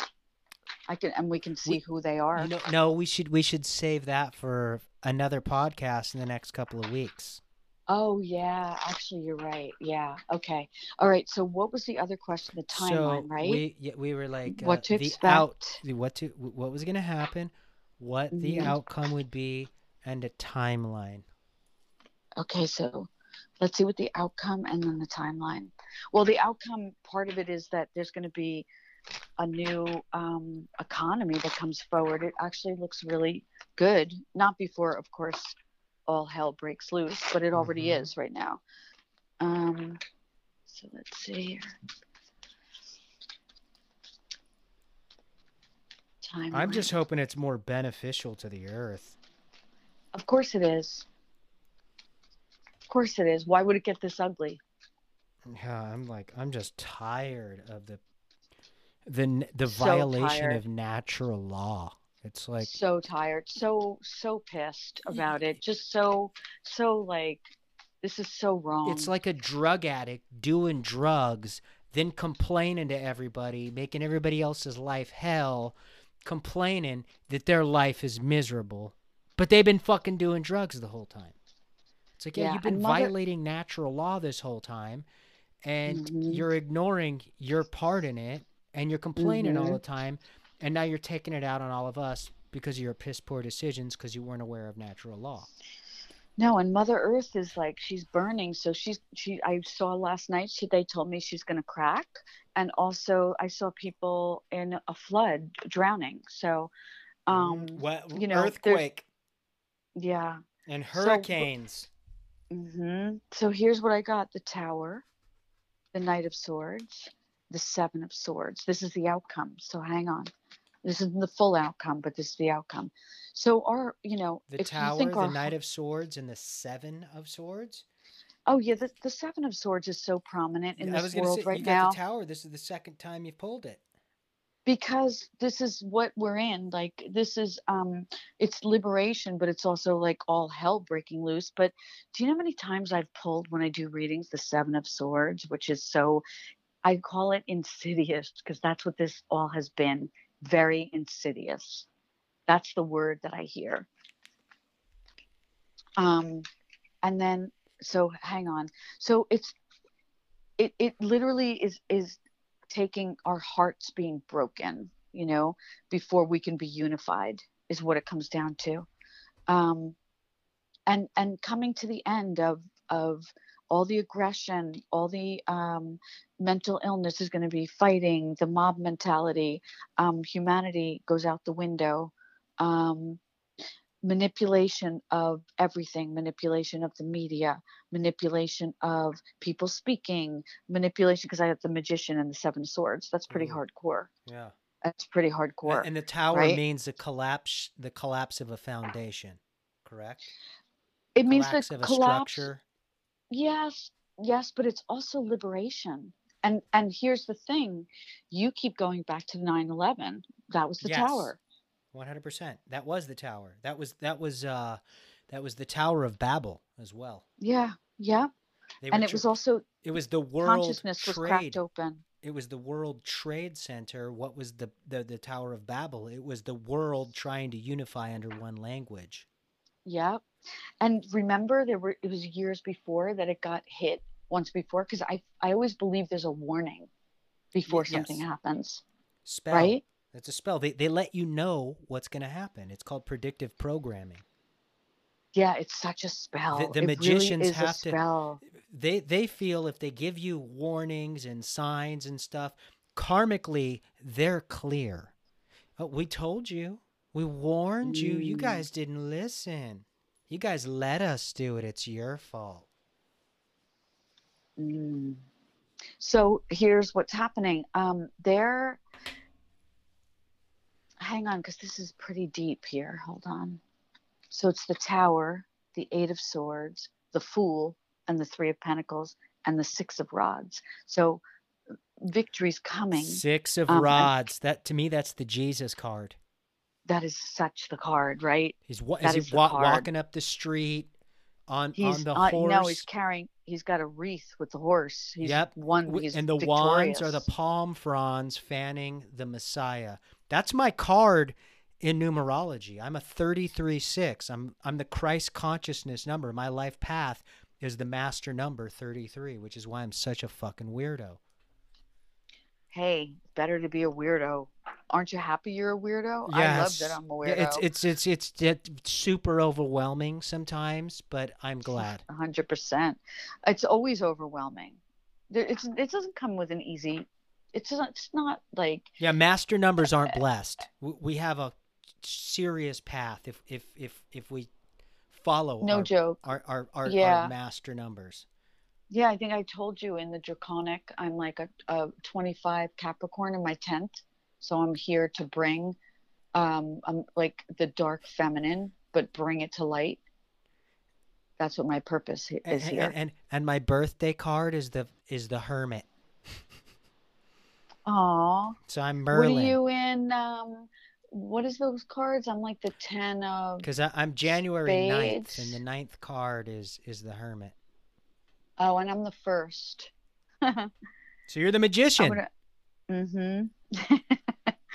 I can, and we can see We- who they are. Know, no, we should we should save that for another podcast in the next couple of weeks. Oh yeah, actually, you're right. Yeah. Okay. All right. So, what was the other question? The timeline, so right? we yeah, we were like what uh, to the expect? out the- what to what was going to happen, what the Mhm. outcome would be, and a timeline. Okay, so let's see what the outcome and then the timeline. Well, the outcome part of it is that there's going to be a new um, economy that comes forward. It actually looks really good. Not before, of course, all hell breaks loose, but it already Mhm. is right now. Um, so let's see here. Timeline. I'm just hoping it's more beneficial to the earth. Of course it is. Of course it is. Why would it get this ugly? Yeah, I'm like I'm just tired of the the the So violation tired. of natural law. It's like so tired, so so pissed about it. Just so so like this is so wrong. It's like a drug addict doing drugs, then complaining to everybody, making everybody else's life hell, complaining that their life is miserable. But they've been fucking doing drugs the whole time. It's like, yeah, Yeah, you've been mother- violating natural law this whole time, and Mhm. you're ignoring your part in it, and you're complaining all Mhm. the time, and now you're taking it out on all of us because of your piss poor decisions because you weren't aware of natural law. No, and Mother Earth is like she's burning. So she's she. I saw last night. She they told me she's gonna crack, and also I saw people in a flood drowning. So, um, what you know, earthquake yeah. and So- mm-hmm. So here's what I got: the Tower, the Knight of Swords, the Seven of Swords. This is the outcome. So hang on. This isn't the full outcome, but this is the outcome. So our, you know, the if Tower, you think the our, Knight of Swords, and the Seven of Swords. oh yeah, the, the Seven of Swords is so prominent in this world say right you now. got the Tower. This is the second time you've pulled it. because this is what we're in like this is um it's liberation but it's also like all hell breaking loose but do you know how many times i've pulled when i do readings the seven of swords which is so i call it insidious because that's what this all has been very insidious. That's the word that i hear. Um and then so hang on. So it's it it literally is is taking our hearts being broken you know before we can be unified is what it comes down to. Um and and coming to the end of of all the aggression all the um mental illness is going to be fighting the mob mentality um humanity goes out the window um manipulation of everything manipulation of the media manipulation of people speaking manipulation because i have the magician and the seven swords that's pretty Ooh. hardcore Yeah. that's pretty hardcore And the Tower right? means the collapse, the collapse of a foundation. Correct. it means collapse the of a collapse structure. Yes yes but it's also liberation and and here's the thing you keep going back to 9-11 that was the Yes. tower One hundred percent. That was the tower. That was that was uh that was the Tower of Babel as well. yeah yeah They and it tr- was also it was the world consciousness was cracked open It was the World Trade Center. What was the, the the Tower of Babel? It was the world trying to unify under one language. Yeah. And remember there were it was years before that it got hit once before because I I always believe there's a warning before something yes. happens. Spell. Right? That's a spell. They they let you know what's going to happen. It's called predictive programming. Yeah, it's such a spell. the it magicians really have to- spell. they they feel if they give you warnings and signs and stuff karmically they're clear oh, we told you we warned you you Mm. guys didn't listen you guys let us do it it's your fault Mm. So here's what's happening. Um, there. Hang on, because this is pretty deep here. Hold on. So it's the Tower, the Eight of Swords, the Fool, and the Three of Pentacles, and the Six of Rods. So victory's coming. six of Um, rods that to me that's the jesus card That is such the card, right? he's That is is he wa- walking up the street on He's on the uh, horse no, he's carrying. He's got a wreath with the horse. He's Yep, one. He's and the wands are the palm fronds fanning the Messiah. That's my card in numerology. I'm a 33-6. I'm I'm the Christ consciousness number. My life path is the master number 33, which is why I'm such a fucking weirdo. Hey, better to be a weirdo. Aren't you happy you're a weirdo? I love that I'm a weirdo. It's it's it's it's it's super overwhelming sometimes, but I'm glad. A hundred percent. It's always overwhelming. There, it's it doesn't come with an easy. It's not. It's not like Yeah, master numbers aren't blessed. We have a serious path if if if if we follow no our joke. our our, our, Yeah. our master numbers. Yeah, I think I told you in the draconic, I'm like a, a 25 Capricorn in my 10th. So I'm here to bring, um, I'm like the dark feminine, but bring it to light. That's what my purpose is and, here. and, and and my birthday card is the is the hermit. Aw. So I'm Merlin. What are you in? Um, what is those cards? I'm like the 10 of. because I'm January 9th, and the ninth card is is the hermit. Oh, and I'm the first. So you're the magician. Gonna... Mm-hmm.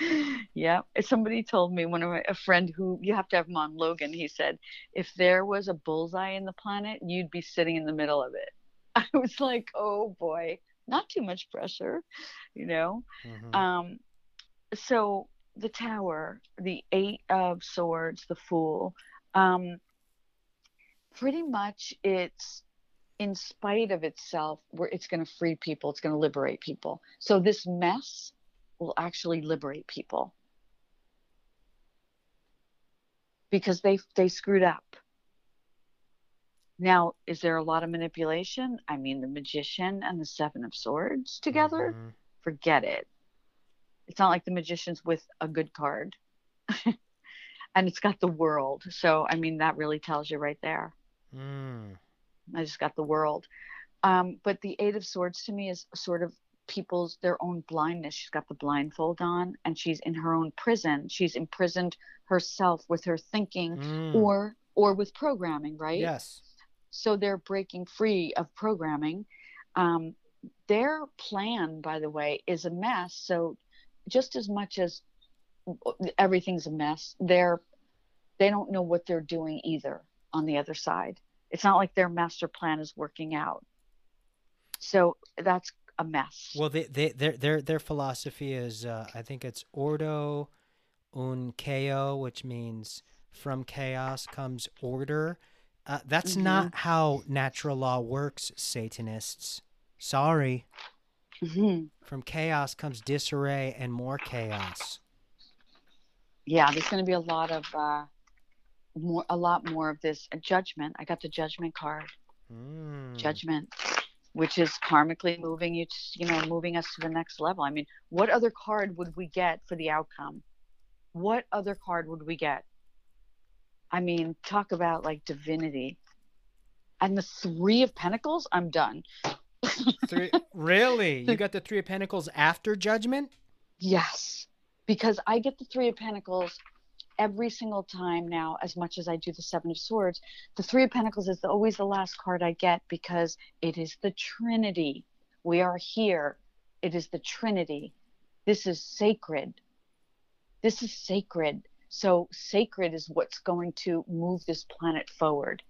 yeah. Somebody told me one of my, a friend who you have to have him on Logan. He said, if there was a bullseye in the planet, you'd be sitting in the middle of it. I was like, oh boy, not too much pressure, you know. Mhm. Um, so the tower, the eight of swords, the fool, um, pretty much it's in spite of itself where it's going to free people it's going to liberate people. So this mess will actually liberate people. Because they they screwed up. Now is there a lot of manipulation? I mean the magician and the seven of swords together? Mhm. forget it. It's not like the magician's with a good card. And it's got the world. So i mean that really tells you right there. Mm. I just got the world. Um, but the Eight of Swords to me is sort of people's their own blindness. She's got the blindfold on and she's in her own prison. She's imprisoned herself with her thinking Mm. or or with programming, right? yes. So they're breaking free of programming. Um, their plan, by the way, is a mess. So just as much as everything's a mess, they're they don't know what they're doing either on the other side. It's not like their master plan is working out. So that's a mess. Well, they, they, their their their philosophy is, uh, I think it's ordo un chaos, which means from chaos comes order. Uh, that's Mhm. not how natural law works, Satanists. Sorry. Mhm. From chaos comes disarray and more chaos. Yeah, there's going to be a lot of uh, more, a lot more of this judgment. I got the judgment card. Mm. judgment which is karmically moving you to, you know moving us to the next level i mean what other card would we get for the outcome what other card would we get i mean talk about like divinity and the three of pentacles i'm done Three, really? You got the Three of Pentacles after Judgment? yes because i get the three of pentacles every single time now as much as i do the seven of swords the three of pentacles is always the last card i get because it is the trinity. We are here. It is the trinity. This is sacred. This is sacred. So sacred is what's going to move this planet forward.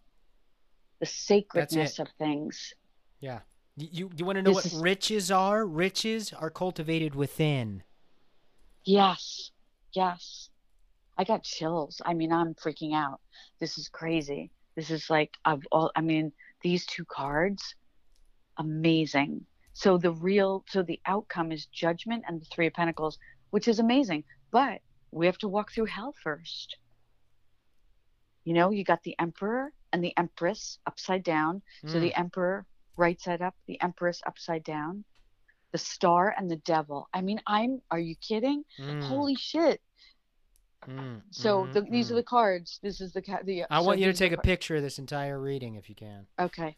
The sacredness of things. Yeah. You you, want to know This what is- riches are? Riches are cultivated within. yes. Yes i got chills. I mean i'm freaking out. This is crazy. This is like of all i mean these two cards amazing. So the real so the outcome is judgment and the three of pentacles which is amazing but we have to walk through hell first. You know you got the emperor and the empress upside down. So Mm. the emperor right side up the empress upside down the star and the devil. I mean i'm are you kidding? Mm, holy shit mm, so mhm, the, these are mm. the cards. This is the ca- the I so want you to take a picture of this entire reading if you can. okay.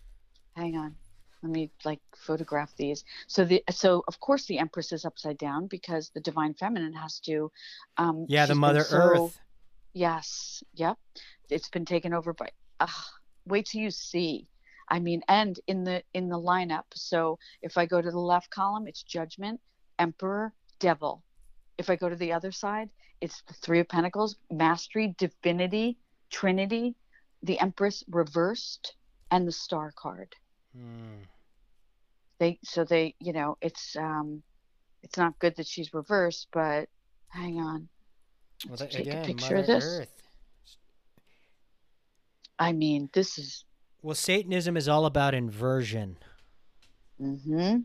Hang on. Let me like photograph these. So the so of course the empress is upside down because the divine feminine has to um Yeah, the Mother so- Earth. yes. Yep. It's been taken over by uh, wait till you see. I mean and in the in the lineup. So if i go to the left column it's judgment emperor devil. If i go to the other side it's the three of pentacles mastery divinity trinity the empress reversed and the star card Mm. they so they you know it's um it's not good that she's reversed but hang on Well, that, take a picture Mother of this. Earth. i mean this is Well, Satanism is all about inversion. mm-hmm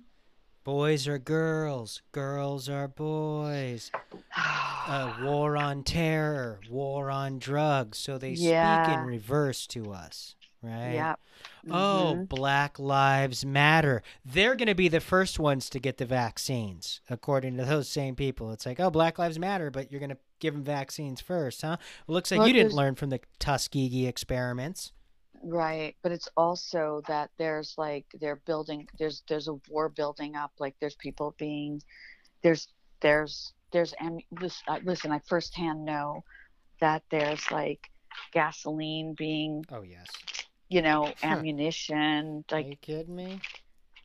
Boys are girls, girls are boys. Uh, war on terror, war on drugs. So they speak in reverse to us, right? yeah Oh, Mhm. Black Lives Matter. They're going to be the first ones to get the vaccines, according to those same people. It's like, oh, Black Lives Matter, but you're going to give them vaccines first, huh? Well, looks like Well, you didn't there's- learn from the Tuskegee experiments. Right, but it's also that there's like they're building there's there's a war building up like there's people being there's there's there's I- listen I firsthand know that there's like gasoline being Oh, yes. you know ammunition like Are you kidding me?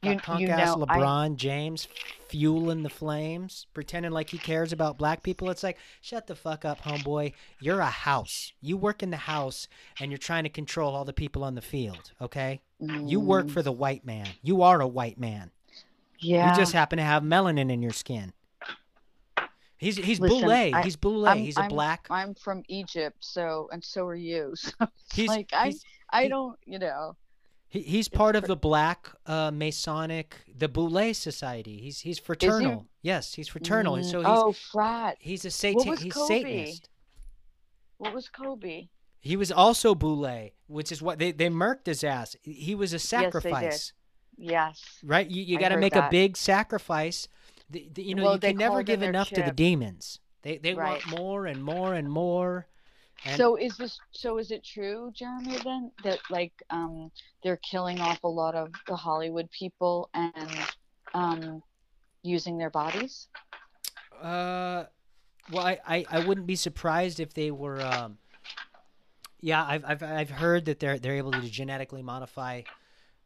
You you ass know I, LeBron James fueling the flames, pretending like he cares about black people. It's like, shut the fuck up, homeboy. You're a house. You work in the house and you're trying to control all the people on the field, okay? You work mm, for the white man. You are a white man. yeah You just happen to have melanin in your skin. He's he's Listen, Boule. I, He's Boule. I'm He's a I'm black. I'm from Egypt, so and so are you. So like I I don't, you know, he, he's part of the black uh, Masonic, the Boule Society. He's he's fraternal. Yes, he's fraternal, and Mm, so he's oh, frat. he's a satan. He's Kobe? Satanist. What was Kobe? He was also Boule, which is what they they murked his ass. He was a Yes, sacrifice. Yes, right? You, you got to make a big sacrifice. The, the, you know, Well, you can never give enough to the demons. They they Right. want more and more and more. And So is this so is it true, Jeremy, then that like um they're killing off a lot of the Hollywood people and um using their bodies? uh, well, I, I I wouldn't be surprised if they were. Um, yeah, I've I've I've heard that they're they're able to genetically modify.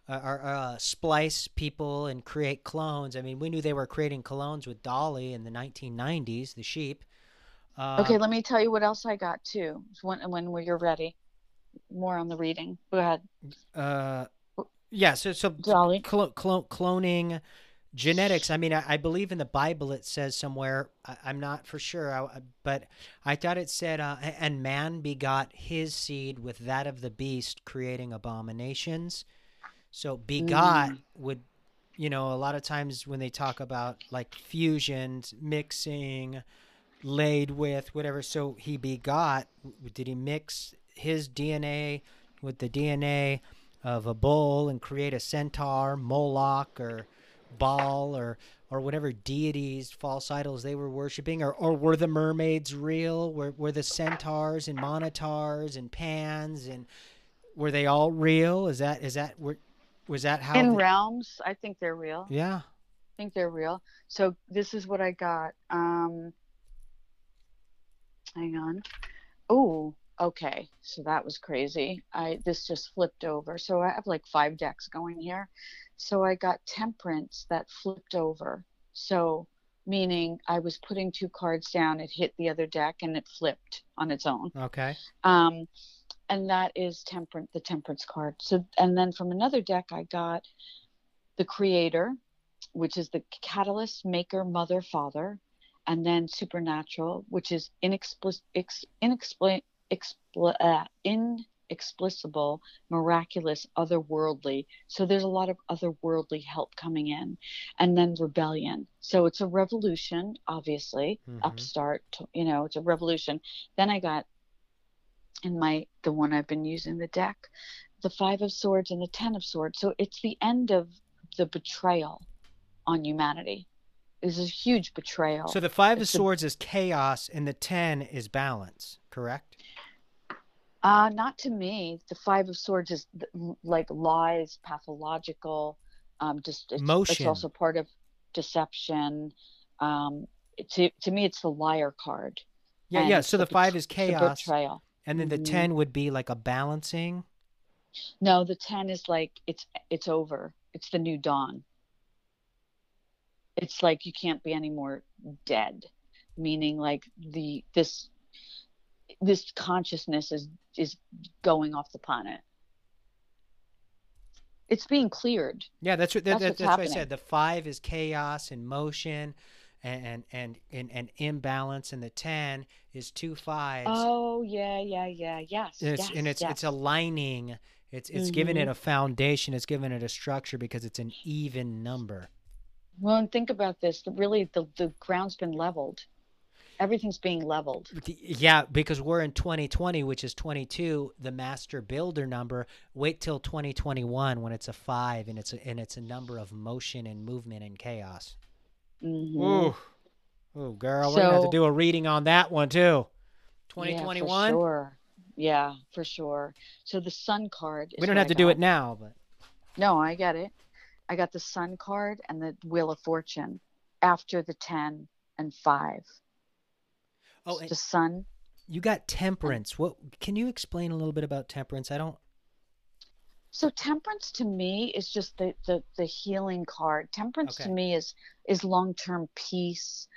Uh, or uh, splice people and create clones. I mean, we knew they were creating clones with Dolly in the 1990s, the sheep. Okay, Um, let me tell you what else I got too. When when you're ready. More on the reading. Go ahead. uh, yeah, so so Dolly. clo- clo- cloning genetics i mean I, I believe in the bible it says somewhere I, i'm not for sure I- but i thought it said uh, and man begot his seed with that of the beast creating abominations so begot Mm. would you know a lot of times when they talk about like fusions mixing laid with whatever so he begot did he mix his dna with the dna of a bull and create a centaur moloch or Baal or or whatever deities, false idols they were worshiping, or, or were the mermaids real? Were were the centaurs and minotaurs and pans and were they all real? Is that is that were, was that how? In the- realms, I think they're real. yeah. I think they're real. So this is what I got. Um hang on. Oh, okay. So that was crazy. I this just flipped over. So I have like five decks going here. So I got temperance that flipped over. So meaning I was putting two cards down, it hit the other deck and it flipped on its own. Okay. Um and that is temperance the temperance card. So and then from another deck I got the creator, which is the catalyst, maker, mother, father, and then supernatural, which is inexplic- ex- inexpli- expl- uh, inexplicable, miraculous, otherworldly. So there's a lot of otherworldly help coming in, and then rebellion. So it's a revolution, obviously, Mhm. upstart. You know, it's a revolution. Then I got in my the one I've been using the deck, the five of swords and the ten of swords. So it's the end of the betrayal on humanity. This is a huge betrayal. So the five of It's the- swords is chaos and the ten is balance. Correct. uh, not to me. The five of swords is like lies, pathological. Um, just it's, it's also part of deception. Um, to to me, it's the liar card. Yeah. and Yeah. So the bet- five is chaos, betrayal. and then the Mhm. ten would be like a balancing. No, the ten is like it's it's over. It's the new dawn. It's like you can't be any more dead, meaning like the this this consciousness is is going off the planet. It's being cleared. Yeah, that's what that, That's that, what's that's what I said. The five is chaos and motion, and and and and, imbalance, and the ten is two fives. Oh yeah, yeah, yeah, yes, and it's yes, and it's yes. it's aligning. It's it's giving it Mhm. a foundation. It's giving it a structure because it's an even number. Well, and think about this. Really, the the ground's been leveled. Everything's being leveled. Yeah, because we're in 2020, which is 22, the master builder number. Wait till 2021 when it's a five and it's a, and it's a number of motion and movement and chaos. Mhm. Ooh, ooh, girl, we're gonna have to do a reading on that one too. Yeah, 2021. for sure. Yeah, for sure. So the sun card. we don't have to do it now, but No, I get it. I got the sun card and the wheel of fortune after the 10 and 5. oh, the sun. you got temperance. What can you explain a little bit about temperance? I don't. So temperance to me is just the the, the healing card. Temperance Okay. to me is is long-term peace.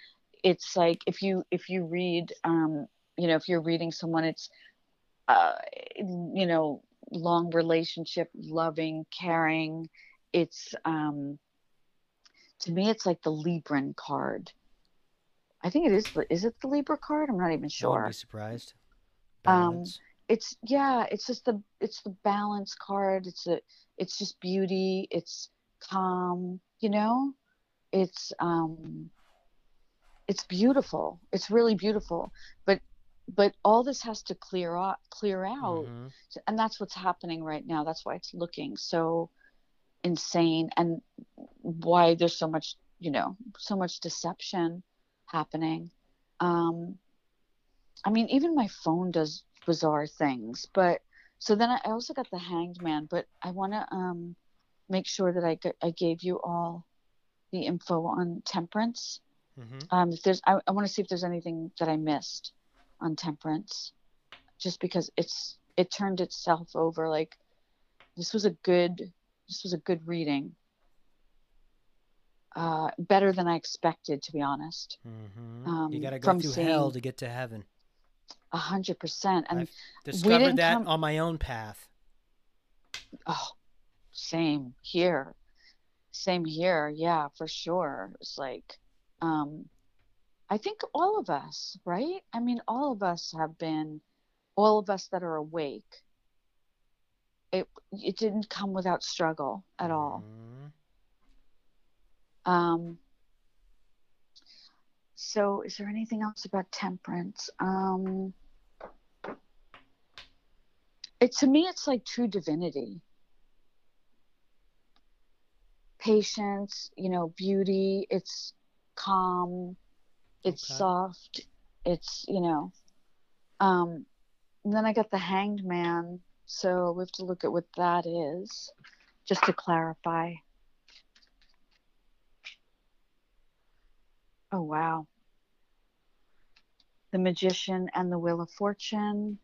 It's like if you if you read um you know if you're reading someone it's uh you know long relationship, loving, caring. It's um to me it's like the Libran card. I think it is. the- Is it the Libra card? I'm not even sure. I wouldn't sure. be surprised. Um, Balance. It's yeah. It's just the it's the balance card. It's a it's just beauty. It's calm. You know, it's um, it's beautiful. It's really beautiful. But but all this has to clear out clear out, Mhm. And that's what's happening right now. That's why it's looking so insane, and why there's so much you know so much deception happening. Um, I mean, even my phone does bizarre things. But so then I also got the Hanged Man, but I want to um, make sure that I, I gave you all the info on temperance. Mhm. Um, if there's, I, I want to see if there's anything that I missed on temperance, just because it's it turned itself over. Like this was a good this was a good reading. Uh, better than I expected, to be honest. Mhm. um, you got to go through hell to get to heaven. A hundred percent. And I've discovered that come- on my own path. Oh, same here. Same here. Yeah, for sure. It's like, um, I think all of us, right? I mean, all of us have been, all of us that are awake. It it didn't come without struggle at all. Mhm. Um, so is there anything else about temperance? Um, it to me, it's like true divinity. Patience, you know, beauty. It's calm. It's Okay. soft. It's you know. Um, and then I got the Hanged Man. So we have to look at what that is, just to clarify. Oh, wow. The Magician and the Wheel of Fortune.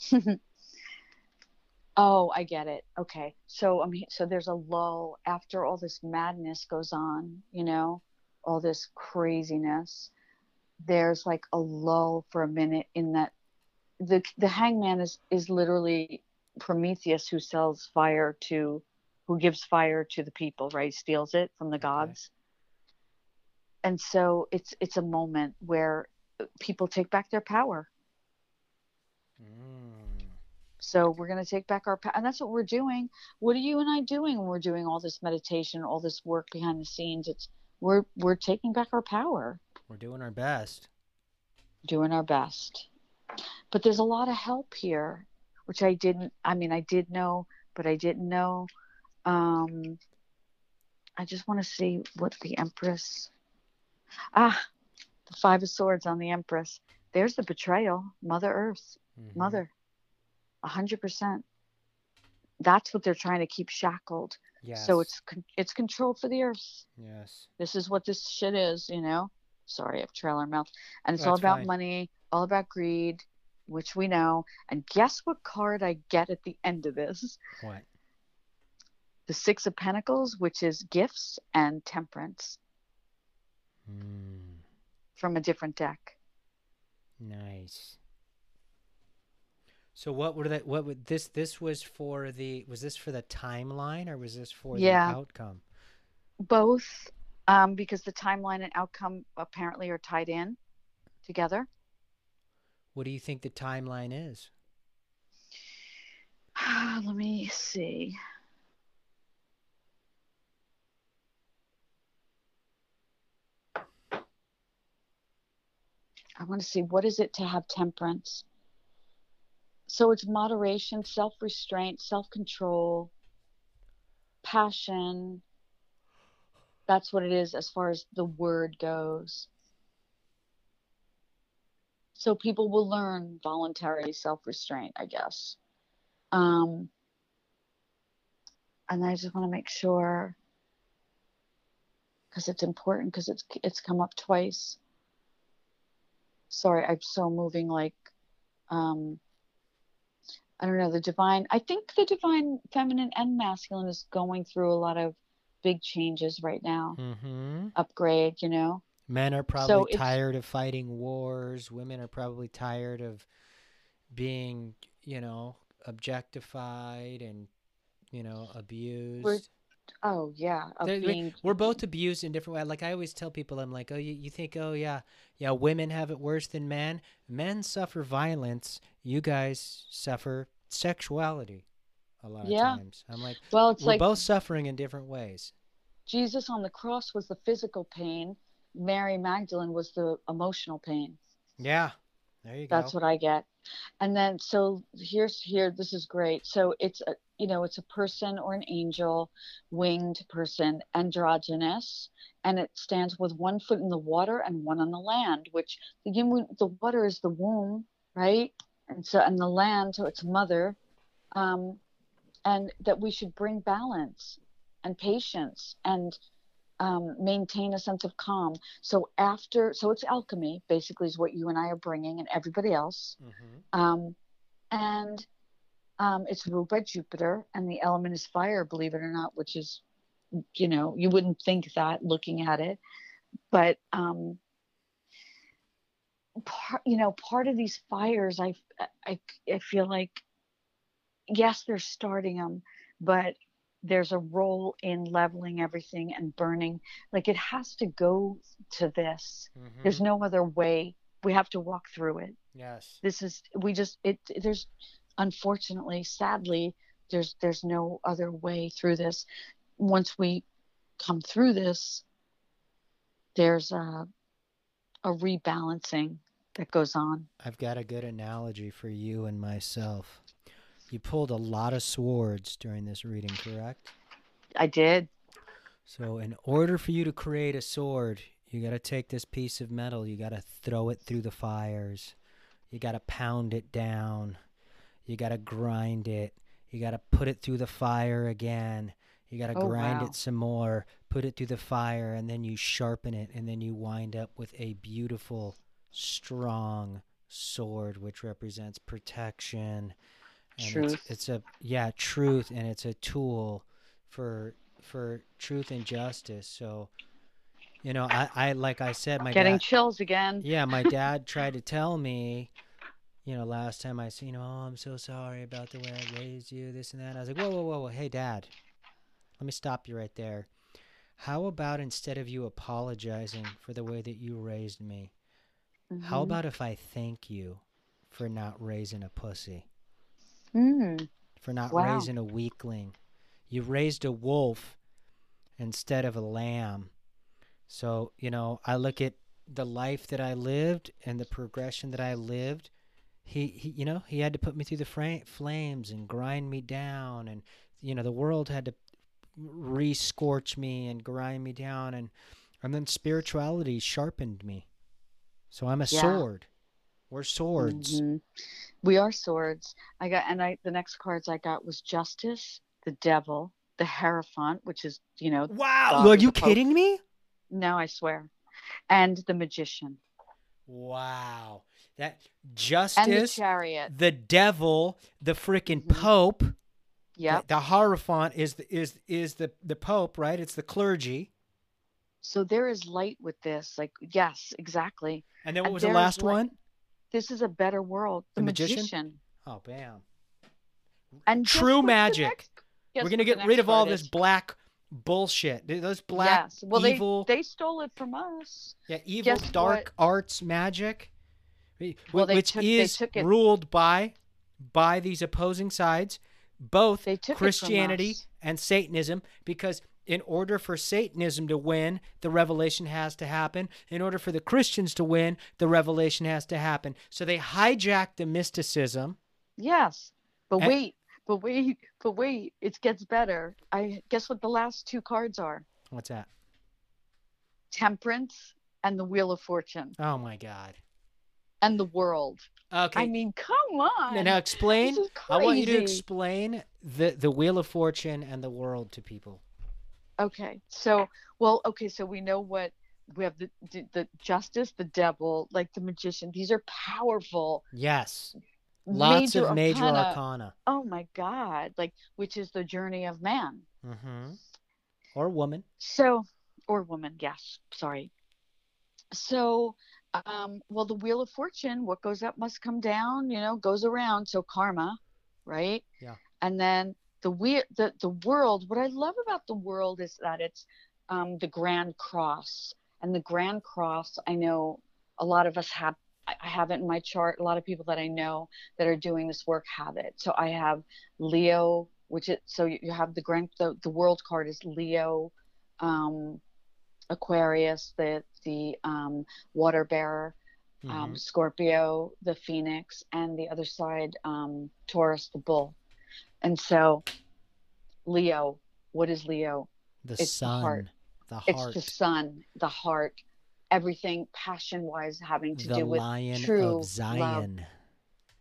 oh, I get it. Okay. So I um so there's a lull after all this madness goes on, you know, all this craziness. There's like a lull for a minute in that the the hangman is is literally Prometheus who sells fire to who gives fire to the people, right? Steals it from the Okay. gods and so it's it's a moment where people take back their power Mm. so we're going to take back our power and that's what we're doing what are you and i doing when we're doing all this meditation all this work behind the scenes it's we're we're taking back our power We're doing our best. doing our best but there's a lot of help here which i didn't i mean i did know but i didn't know um i just want to see what the empress ah the five of swords on the empress there's the betrayal mother earth Mhm. mother a hundred percent that's what they're trying to keep shackled Yes. so it's con- it's control for the earth yes. this is what this shit is, you know. Sorry, I have trailer mouth. And it's all about fine. money, all about greed, which we know. And guess what card I get at the end of this? What? The Six of Pentacles, which is gifts and temperance Mm. from a different deck. Nice. So what were that? What would this? This was for the. Was this for the timeline or was this for Yeah. the outcome? Both, um, because the timeline and outcome apparently are tied in together. What do you think the timeline is? Uh, let me see. I want to see what is it to have temperance. So it's moderation, self-restraint, self-control, passion. That's what it is as far as the word goes. So people will learn voluntary self-restraint, I guess. Um, and I just want to make sure because it's important because it's it's come up twice. Sorry, I'm so moving like um I don't know the divine I think the divine feminine and masculine is going through a lot of big changes right now. Mm-hmm. Upgrade, you know. Men are probably it's- tired of fighting wars. Women are probably tired of being, you know, objectified and, you know, abused. oh yeah, being we're both abused in different ways. Like I always tell people, I'm like, oh, you, you think, oh yeah, yeah, women have it worse than men. Men suffer violence. You guys suffer sexuality. A lot of Yeah. times, I'm like, well, it's we're like both suffering in different ways. Jesus on the cross was the physical pain. Mary Magdalene was the emotional pain. Yeah, there you go. That's what I get. And then so here's here this is great. So it's a you know it's a person or an angel, winged person, androgynous, and it stands with one foot in the water and one on the land. Which the the water is the womb, right? And so and the land, so it's mother, um, and that we should bring balance and patience and um, maintain a sense of calm. So after, so it's alchemy, basically, is what you and I are bringing, and everybody else. hmm Um, and um, it's ruled by Jupiter, and the element is fire, believe it or not, which is, you know, you wouldn't think that looking at it, but um, part, you know, part of these fires, I, I, I feel like, yes, they're starting them, but there's a role in leveling everything and burning. Like it has to go to this. hmm There's no other way. We have to walk through it yes. this is we just it there's unfortunately sadly there's there's no other way through this once we come through this there's a a rebalancing that goes on I've got a good analogy for you and myself. You pulled a lot of swords during this reading, correct? i did So, in order for you to create a sword, you got to take this piece of metal, you got to throw it through the fires, you got to pound it down, you got to grind it, you got to put it through the fire again, you got to Oh, grind wow. it some more, put it through the fire, and then you sharpen it, and then you wind up with a beautiful, strong sword, which represents protection. And Truth. It's, it's a yeah, truth, and it's a tool for for truth and justice. So, you know, I, I like I said, my getting dad, chills again yeah, my dad tried to tell me, you know, last time I seen him, oh, I'm so sorry about the way I raised you, this and that. I was like, whoa, whoa, whoa, whoa, hey, dad, let me stop you right there. How about instead of you apologizing for the way that you raised me, how Mhm. about if I thank you for not raising a pussy? Mm, for not Wow. raising a weakling. You raised a wolf instead of a lamb. So, you know, I look at the life that I lived and the progression that I lived. He, he you know, he had to put me through the fra- flames and grind me down and you know, the world had to re-scorch me and grind me down and and then spirituality sharpened me. So I'm a Yeah. sword. We're swords. mhm. We are swords i got and i the next cards i got was justice the devil the hierophant which is you know Wow, God are you the Pope. kidding me? no i swear and the magician Wow. That Justice, and the chariot the, devil, the freaking Mhm. pope. Yeah. The, the hierophant is the, is is the the pope, right? It's the clergy. so there is light with this like yes exactly And then what And was the there is last light- one? This is a better world the, The magician? magician. Oh, bam. and True magic. next- We're going to get rid of all this black bullshit. Those black yes well evil they they stole it from us yeah, evil guess dark arts magic Well, they which took- is ruled by by these opposing sides both They took it from Christianity and Satanism because in order for Satanism to win, the revelation has to happen. In order for the Christians to win, the revelation has to happen. So they hijacked the mysticism. yes but And- wait but wait but wait it gets better i guess what the last two cards are What's that? temperance and the wheel of fortune Oh my God. and the world Okay. i mean come on now, now explain. I want you to explain the the wheel of fortune and the world to people. Okay. So, well, okay. So we know what we have the, the justice, the devil, like the magician. These are powerful. Yes. Lots major of major arcana. arcana. Oh my God! Like which is the journey of man. Mm-hmm. Or woman. So, or woman. Yes. Sorry. So, um, well, the wheel of fortune. What goes up must come down. You know, goes around. So karma, right? Yeah. And then the we the the world. What I love about the world is that it's um, the Grand Cross, and the Grand Cross. I know a lot of us have. I have it in my chart. A lot of people that I know that are doing this work have it. So I have Leo, which is so you have the grand the, the world card is Leo, um, Aquarius, the the um, water bearer, um, mm-hmm. Scorpio, the phoenix, and the other side, um, Taurus, the bull. And so, Leo, what is Leo? The it's sun. The heart. the heart. It's the sun, the heart, everything passion wise having to the do with lion true of Zion. Love.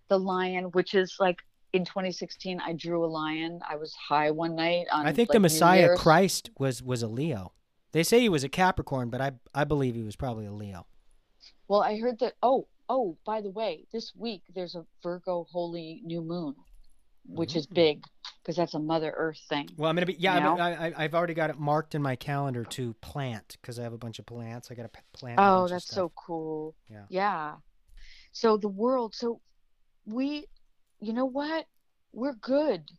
The lion, which is like in 2016, I drew a lion. I was high one night. On, I think like, the Messiah Christ was was a Leo. They say he was a Capricorn, but I I believe he was probably a Leo. Well, I heard that. Oh, oh, by the way, this week there's a Virgo holy new moon, which mm-hmm. is big because that's a Mother Earth thing. Well, I'm gonna be yeah. You know? I, I, have already got it marked in my calendar to plant because I have a bunch of plants. I got to plant. Oh, that's so cool. Yeah. Yeah. So the world. So we, you know what? We're good.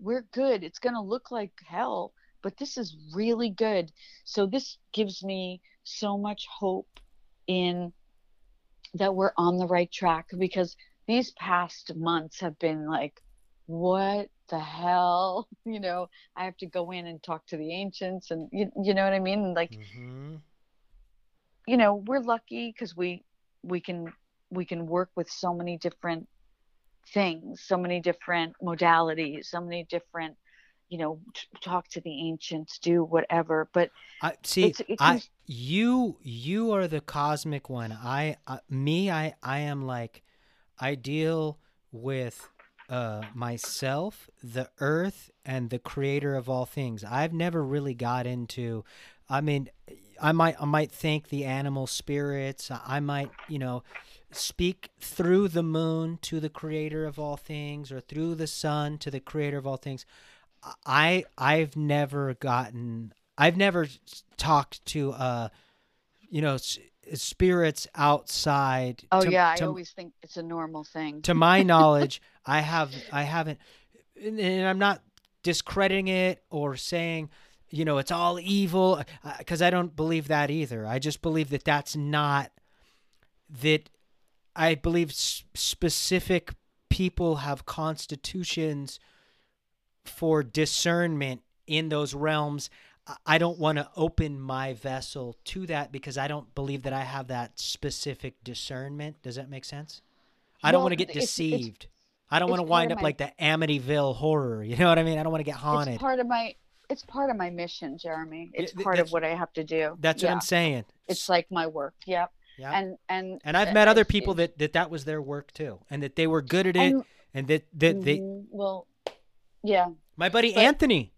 We're good. It's gonna look like hell, but this is really good. So this gives me so much hope in that we're on the right track because these past months have been like what the hell you know i have to go in and talk to the ancients and you, you know what i mean like mm-hmm. you know we're lucky because we we can we can work with so many different things so many different modalities so many different you know talk to the ancients do whatever but i see it's, it's i you you are the cosmic one i uh, me i i am like i deal with uh myself the earth and the creator of all things i've never really got into i mean i might i might thank the animal spirits i might you know speak through the moon to the creator of all things or through the sun to the creator of all things I I've never gotten I've never talked to uh you know spirits outside. Oh to, yeah, to, I always think it's a normal thing. To my knowledge, I have I haven't and I'm not discrediting it or saying you know it's all evil uh, because I don't believe that either. I just believe that that's not that I believe specific people have constitutions for discernment in those realms. I don't want to open my vessel to that because I don't believe that I have that specific discernment. Does that make sense? I don't want to get deceived. It's, it's, I don't want to wind up my, like the Amityville horror. You know what I mean? I don't want to get haunted. It's part of my it's part of my mission, Jeremy. It's part of what I have to do. That's yeah. what I'm saying. It's like my work. Yep. Yeah. And and and I've met other people that, that that was their work too, and that they were good at it, and, and that that mm-hmm. they well yeah. My buddy but, Anthony.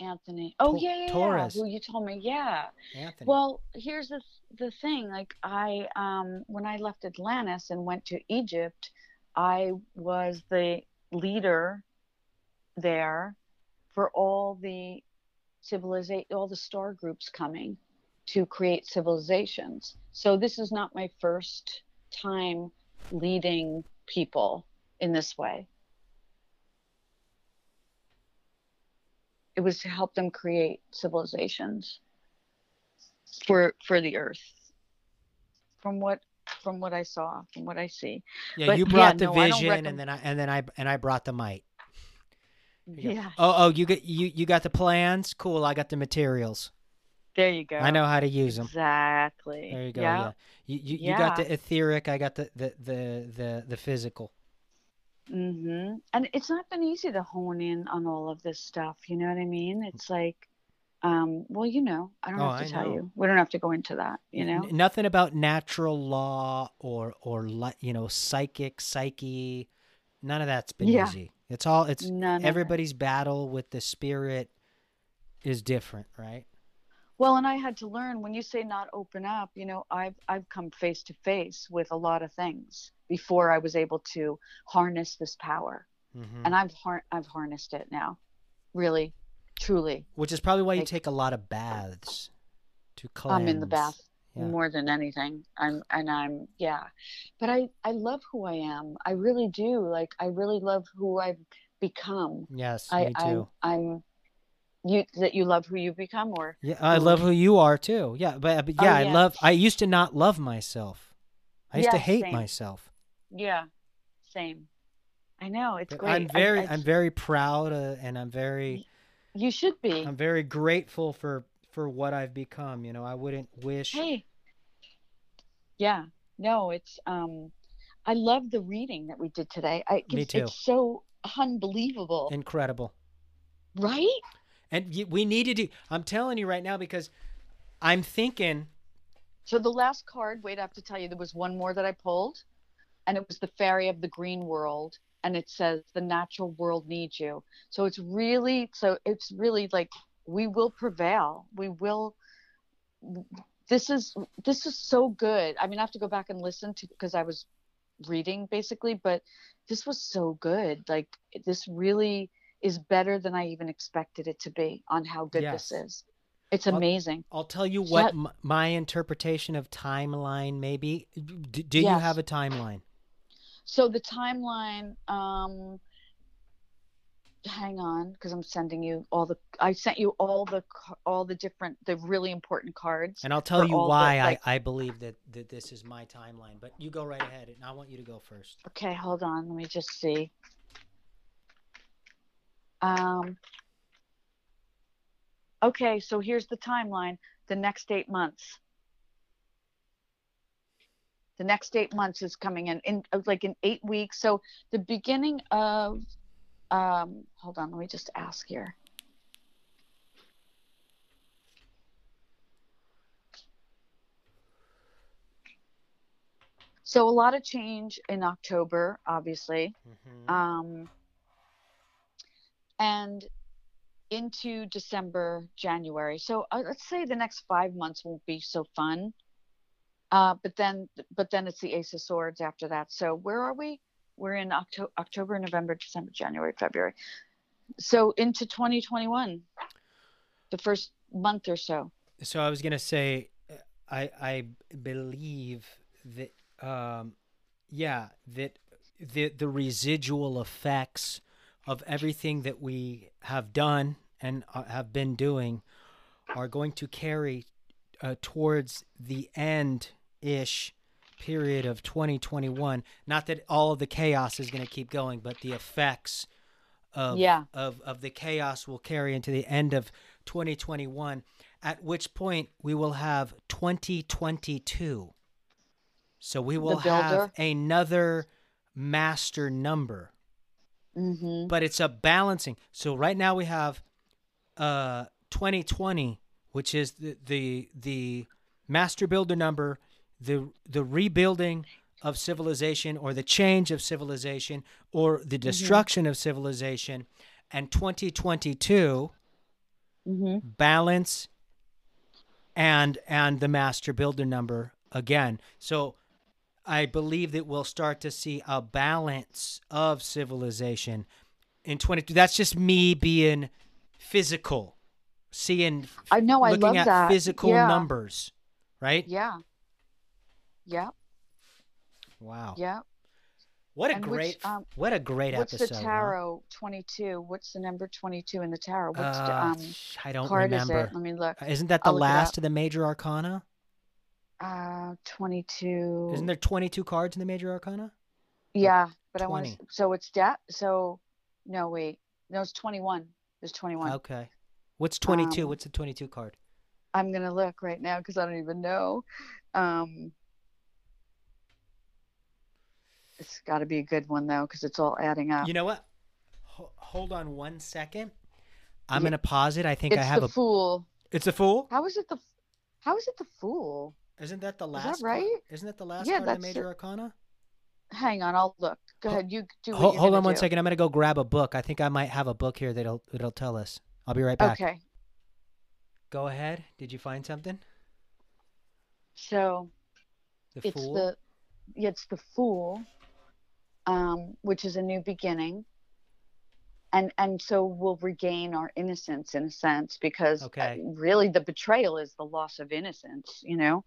Anthony. Oh yeah, yeah, Taurus. yeah. Who you told me? Yeah. Anthony. Well, here's the the thing. Like I, um, when I left Atlantis and went to Egypt, I was the leader there for all the civilization, all the star groups coming to create civilizations. So this is not my first time leading people in this way. it was to help them create civilizations for for the earth from what from what i saw from what i see. Yeah but, you brought yeah, the no, vision and then i and then i and i brought the might. Yeah. Oh oh you get you you got the plans? Cool i got the materials. There you go i know how to use them exactly. There you go yeah, yeah. you you, you got the etheric i got the the the the, the physical. Hmm And it's not been easy to hone in on all of this stuff. You know what I mean? It's like, um, well, you know, I don't oh, have to I tell know. you. We don't have to go into that. You know, N- nothing about natural law or or you know psychic psyche. None of that's been yeah. easy. It's all it's None everybody's battle with the spirit is different, right? Well, and I had to learn when you say not open up, you know, I've I've come face to face with a lot of things before I was able to harness this power. Mm-hmm. And I've har- I've harnessed it now. Really, truly. Which is probably why like, you take a lot of baths to cleanse. I'm in the bath yeah. more than anything. I'm and I'm yeah. But I I love who I am. I really do. Like I really love who I've become. Yes, I, me too. I'm, I'm you that you love who you become, or yeah, I love who you are too. Yeah, but, but Oh, yeah, I love. I used to not love myself. I used to hate same. myself. yeah, same. I know it's But great. I'm very, I- I'm very proud, uh, and I'm very, you should be. I'm very grateful for for what I've become. You know, I wouldn't wish. Hey. Yeah. No, it's um I love the reading that we did today. I Me too. it's so unbelievable. Incredible. right? And we needed to. I'm telling you right now because I'm thinking. So the last card, wait, I have to tell you there was one more that I pulled and it was the fairy of the green world and it says the natural world needs you. So it's really so it's really like we will prevail. We will this is this is so good. I mean, I have to go back and listen to because I was reading basically, but this was so good. Like this really is better than I even expected it to be on how good this is. It's I'll- amazing. I'll tell you what m- my interpretation of timeline maybe. D- do you have a timeline? So the timeline, um, hang on, because I'm sending you all the. I sent you all the all the different, the really important cards. And I'll tell you all the, why like- I, I believe that, that this is my timeline. But you go right ahead, and I want you to go first. Okay, hold on. Let me just see. Um. Okay, so here's the timeline. The next eight months. The next eight months is coming in in like in eight weeks. So the beginning of, um, hold on. Let me just ask here. So a lot of change in October, obviously. Mhm. um, and into December, January. So uh, let's say the next five months won't be so fun. Uh, but then, but then it's the Ace of Swords after that. So where are we? We're in October, October, November, December, January, February. So into 2021, the first month or so. So I was gonna say, I I believe that um, yeah, that the the residual effects of everything that we have done and uh, have been doing are going to carry uh, towards the end ish period of 2021. Not that all of the chaos is going to keep going, but the effects of Yeah. of of the chaos will carry into the end of 2021 at which point we will have 2022 so we will have another master number. Hmm but it's a balancing. So right now we have uh 2020 which is the the, the master builder number the the rebuilding of civilization or the change of civilization or the destruction of civilization and 2022 hmm balance and and the master builder number again so i believe that we'll start to see a balance of civilization in 22 that's just me being physical seeing I know. I looking love at that. physical yeah. numbers right Yeah. Yeah. wow Yeah. what a And which, great um, what a great What's episode the huh? tarot 22? What's the number 22 in the tarot? What's the Uh, um i don't card remember is it? Let me look. isn't that the I'll look it up. last of the major arcana Uh 22. isn't there 22 cards in the major arcana Yeah, but I want to so it's debt. So no, wait. No, it's 21. There's 21. Okay. What's 22? Um, What's the 22 card? I'm going to look right now cuz I don't even know. Um It's got to be a good one though cuz it's all adding up. You know what? Ho- hold on one second. I'm Yeah. to pause it. I think it's I have the a fool. It's a fool? How is it the How is it the fool? Isn't that the last? Is that right? card? Isn't that the last Yeah, card of the major it. arcana? Hang on, I'll look. Go ahead. You do Hold, hold on one do. second. I'm going to go grab a book. I think I might have a book here that'll that'll tell us. I'll be right back. Okay. Go ahead. Did you find something? So, The it's fool? the it's the fool um which is a new beginning and and so we'll regain our innocence in a sense because uh, Okay. really the betrayal is the loss of innocence you know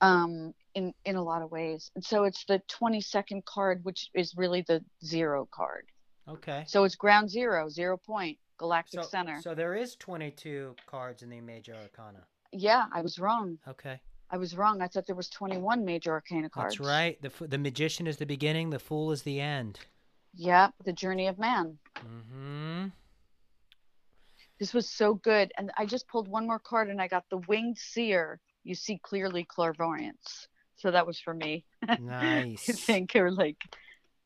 um in in a lot of ways and so it's the 22nd card which is really the zero card Okay. So it's ground zero, zero point, galactic So, center. so there is 22 cards in the major arcana. yeah, I was wrong. Okay. I was wrong. I thought there was 21 major arcana cards. That's right. The the magician is the beginning, the fool is the end. Yeah, the journey of man. Mm-hmm. This was so good. And I just pulled one more card and I got the winged seer. You see clearly clairvoyance. So that was for me. I Nice. think or like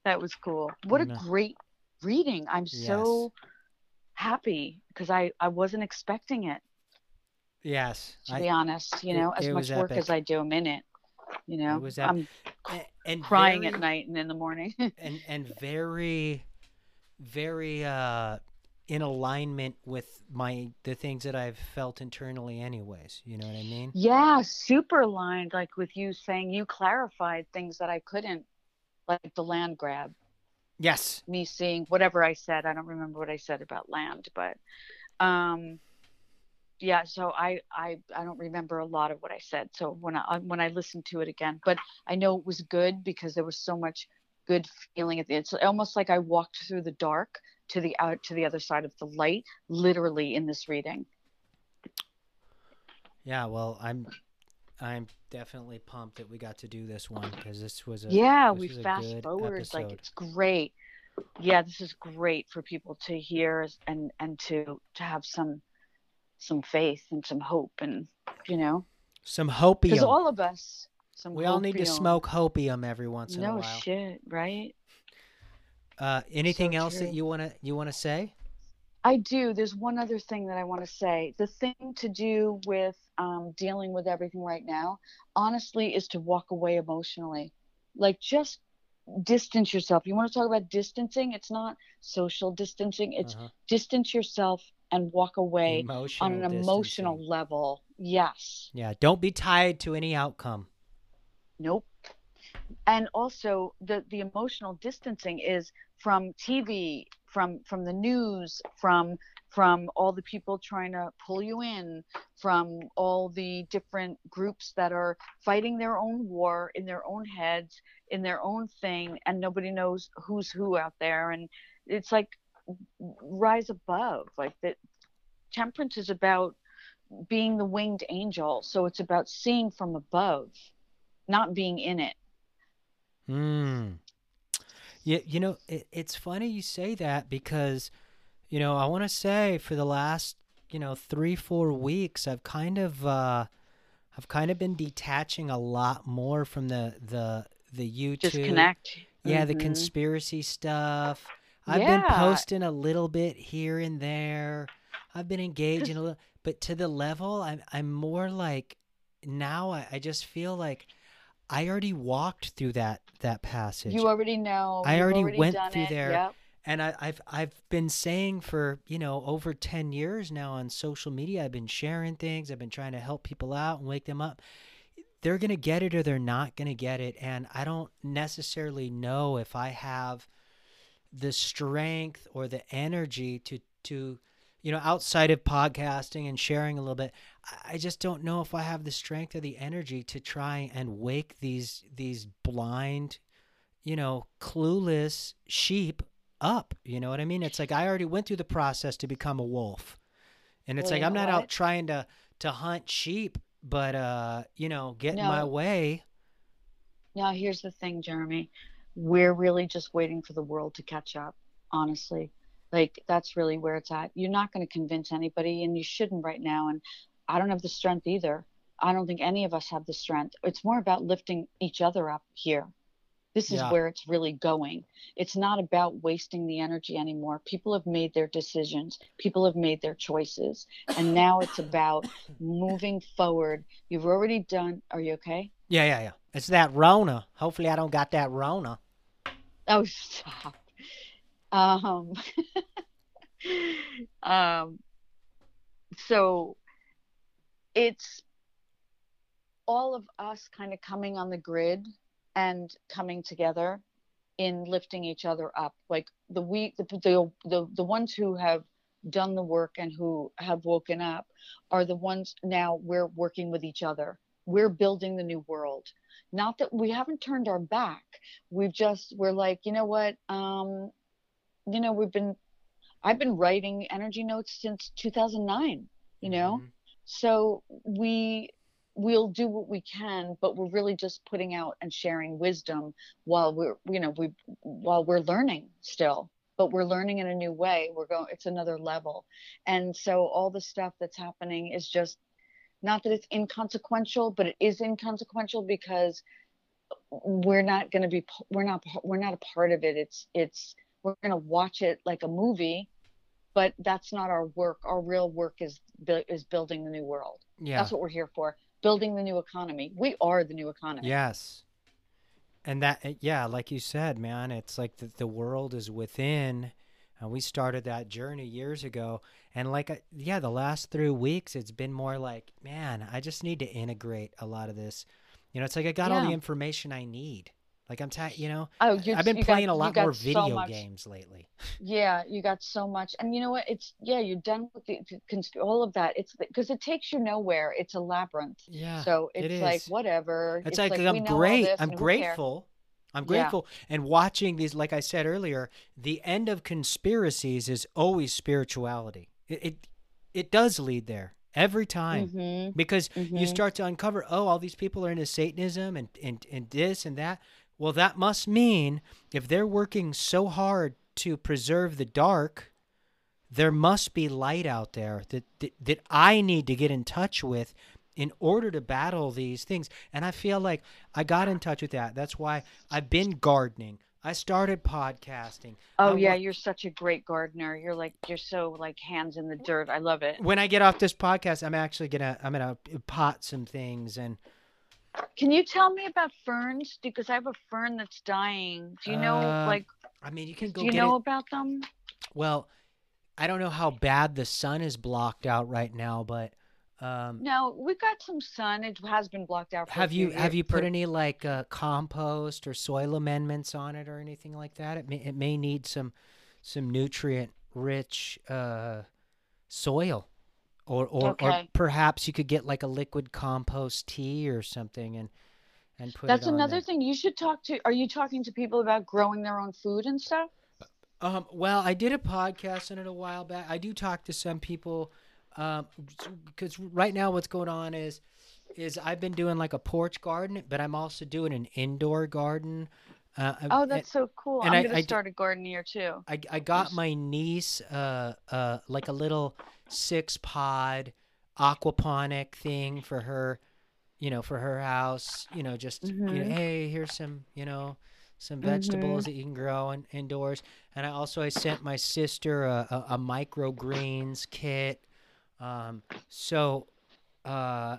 that was cool. What a No. great reading. I'm so happy because I I wasn't expecting it Yes. to I- be honest, you it- know, as it much work epic. as I do I'm in it. You know, was I'm a- and crying very, at night and in the morning. and and very very uh in alignment with my the things that I've felt internally anyways. You know what I mean? yeah, super aligned like with you saying you clarified things that I couldn't like the land grab. Yes. me seeing whatever I said. I don't remember what I said about land, but um yeah, so I I I don't remember a lot of what I said. So when I when I listened to it again, but I know it was good because there was so much good feeling at the end. It's almost like I walked through the dark to the out to the other side of the light literally in this reading. Yeah, well, I'm I'm definitely pumped that we got to do this one because this was a yeah, we fast forward like it's great. Yeah, this is great for people to hear and and to to have some some faith and some hope and you know? Some because all of us some we all need to smoke hopium every once in a while. no shit right? Uh, anything So else true. that you wanna you wanna say? i do. There's one other thing that i want to say. The thing to do with um, dealing with everything right now honestly is to walk away emotionally. Like just distance yourself. You want to talk about distancing? It's not social distancing. It's Uh-huh. distance yourself and walk away Emotional on an emotional level yes Yeah, don't be tied to any outcome. Nope. And also the the emotional distancing is from TV, from from the news, from from all the people trying to pull you in, from all the different groups that are fighting their own war in their own heads, in their own thing, and nobody knows who's who out there. And it's like rise above. Like that temperance is about being the winged angel. So it's about seeing from above not being in it. Hmm. Yeah, you know, it, it's funny you say that because, you know, I want to say for the last, you know, three four weeks, I've kind of, uh, I've kind of been detaching a lot more from the the the YouTube. Disconnect. Yeah, the Mhm. conspiracy stuff. I've been posting a little bit here and there. I've been engaging a little, but to the level, I'm I'm more like now. I, I just feel like I already walked through that that passage, You already know. I You've already went through it. there. Yep. and I, I've I've been saying for you know over ten years now on social media. I've been sharing things. I've been trying to help people out and wake them up. They're gonna get it or they're not gonna get it, and I don't necessarily know if I have the strength or the energy to to you know outside of podcasting and sharing a little bit I- just don't know if i have the strength or the energy to try and wake these these blind you know clueless sheep up. You know what i mean? It's like i already went through the process to become a wolf. And it's Well, like i'm not out trying to to hunt sheep but uh you know get in my way. Now here's the thing, Jeremy. We're really just waiting for the world to catch up. Honestly, like that's really where it's at. You're not going to convince anybody, and you shouldn't right now. And I don't have the strength either. I don't think any of us have the strength. It's more about lifting each other up here. This is Yeah. where it's really going. It's not about wasting the energy anymore. People have made their decisions, people have made their choices. And now it's about moving forward. You've already done, are you okay? yeah yeah yeah it's that rona hopefully i don't got that rona Oh, stop. Um, um, so it's all of us kind of coming on the grid and coming together in lifting each other up. Like the we the the the, the ones who have done the work and who have woken up are the ones now we're working with each other. We're building the new world. Not that we haven't turned our back. We've just we're like, you know what? Um you know we've been i've been writing energy notes since 2009 you know Mhm. so we we'll do what we can but we're really just putting out and sharing wisdom while we're you know we while we're learning still but we're learning in a new way we're going it's another level and so all the stuff that's happening is just not that it's inconsequential but it is inconsequential because we're not going to be we're not we're not a part of it it's it's we're going to watch it like a movie but that's not our work our real work is is building the new world Yeah. that's what we're here for building the new economy we are the new economy Yes. And that, yeah, like you said, man, it's like the, the world is within. And we started that journey years ago. And like, uh, yeah, the last three weeks, it's been more like, man, I just need to integrate a lot of this. You know, it's like I got all the information I need. Like I'm, ta- you know, oh I've been you got- playing a lot more video much- games lately. yeah you got so much and you know what it's yeah you're done with the, the all of that it's because it takes you nowhere it's a labyrinth Yeah. so it it's like whatever It's, like, we I'm great. I'm and cares? grateful. I'm Yeah. grateful. And watching these, like I said earlier, the end of conspiracies is always spirituality. It it, it does lead there every time Mhm, because you mhm. start to uncover, oh, all these people are into Satanism and, and and this and that. Well, that must mean if they're working so hard to preserve the dark, there must be light out there that, that that I need to get in touch with in order to battle these things. And I feel like I got in touch with that. That's why I've been gardening. I started podcasting. Oh I yeah, wa- you're such a great gardener. You're like you're so like hands in the dirt. I love it. When I get off this podcast, I'm actually gonna I'm gonna pot some things and Can you tell me about ferns? Because I have a fern that's dying. Do you know Uh, like I mean you can go do you know it. about them? Well, I don't know how bad the sun is blocked out right now, but um, No, we've got some sun. It has been blocked out. For have you have you put any like uh, compost or soil amendments on it or anything like that? It may it may need some some nutrient rich uh, soil, or or, or perhaps you could get like a liquid compost tea or something and and put That's it on another there. thing. You should talk to. Are you talking to people about growing their own food and stuff? Um, well, I did a podcast on it a while back. I do talk to some people, um, because right now what's going on is, is I've been doing like a porch garden, but I'm also doing an indoor garden. Uh, Oh, and that's so cool. and I'm I- gonna I start a garden here too. I, I got my niece, uh, uh, like a little six pod aquaponic thing for her, you know, for her house. You know, just you know, Mhm. hey, here's some, you know, some vegetables that you can grow in, indoors. And I also I sent my sister a, a, a microgreens kit. Um, so, uh,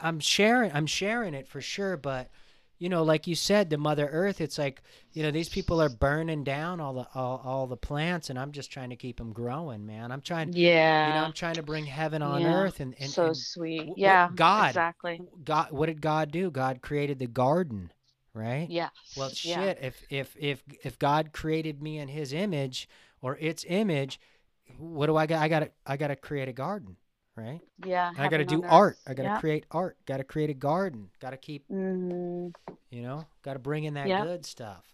I'm sharing I'm sharing it for sure, but you know, like you said, the Mother Earth, it's like you know these people are burning down all the all, all the plants, and I'm just trying to keep them growing, man. I'm trying, Yeah. you know, I'm trying to bring heaven on Yeah. earth, and, and, so and sweet. what yeah. God- Exactly. God, what did God do? God created the garden, right? Yeah. Well, yeah. shit. If if if if God created me in His image or its image, what do I got? I got to I got to create a garden, right? Yeah. I got to do art. I got to Yeah. create art. Got to create a garden. Got to keep, Mhm. you know, got to bring in that Yeah. good stuff.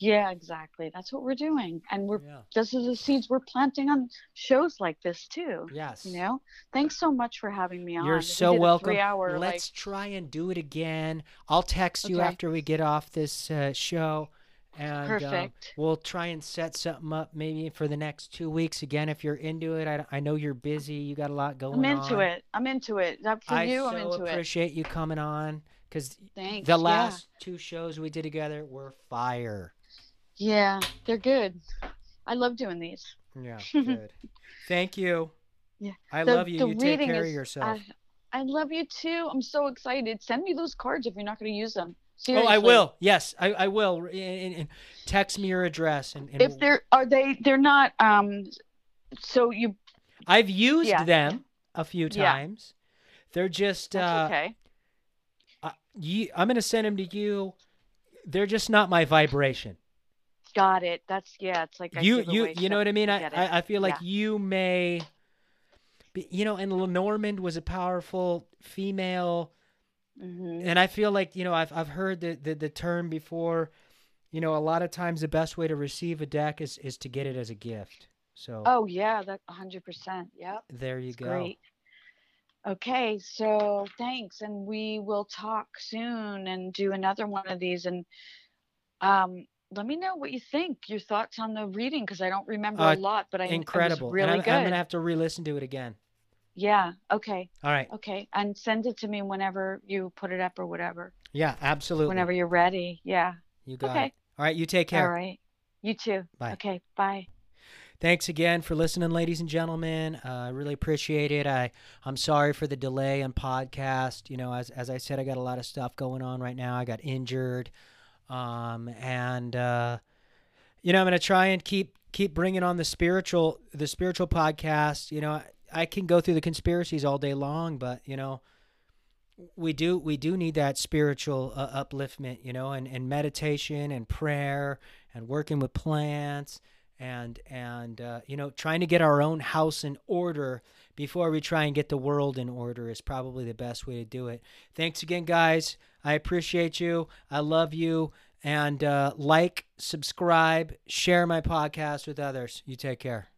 Yeah, exactly. That's what we're doing, and we're Yeah. this is the seeds we're planting on shows like this too. Yes. You know. Thanks so much for having me on. You're so a welcome. Three-hour, Let's try and do it again. I'll text you Okay. after we get off this uh, show, and um, Perfect. we'll try and set something up maybe for the next two weeks again if you're into it. I, I know you're busy. You got a lot going I'm on. into it. I'm into it. For I you, so I'm into it. appreciate you coming on because the yeah. last two shows we did together were fire. Yeah, they're good. I love doing these. Yeah, good. Thank you. Yeah. I The- love you. You take care of yourself. I, I love you too. I'm so excited. Send me those cards if you're not going to use them. Oh, I will. Yes, I, I will. And, and- text me your address. And, and If they're are they they're not um so you I've used Yeah. them a few times. Yeah. They're just that's uh, okay. uh, you, I'm gonna send them to you. They're just not my vibration. Got it. That's yeah, it's like I you you you know what I mean? I. I I feel like Yeah. you may, be, you know, and Lenormand was a powerful female, Mhm. and I feel like you know I've I've heard the the, the term before. you know, a lot of times the best way to receive a deck is is to get it as a gift. So Oh yeah, that 100%. Yep. there you It's go. great. Okay, so thanks, and we will talk soon and do another one of these. And um, let me know what you think, your thoughts on the reading, because I don't remember Uh, a lot, but I it was Incredible. and really I'm, good. I'm gonna have to re-listen to it again. Yeah. Okay. All right. Okay. And send it to me whenever you put it up or whatever. Yeah, absolutely. Whenever you're ready. Yeah. you got okay. it. All right, you take care. All right. You too. Bye. Okay. Bye. Thanks again for listening, ladies and gentlemen. Uh, I really appreciate it. I I'm sorry for the delay in podcast. You know, as as I said, I got a lot of stuff going on right now. I got injured, um, and uh, you know, I'm gonna try and keep keep bringing on the spiritual the spiritual podcast. You know, I can go through the conspiracies all day long, but you know, we do we do need that spiritual uh, upliftment. You know, and and meditation and prayer and working with plants and and uh, you know trying to get our own house in order before we try and get the world in order is probably the best way to do it. Thanks again guys. I appreciate you. I love you. And uh, like subscribe share my podcast with others. You take care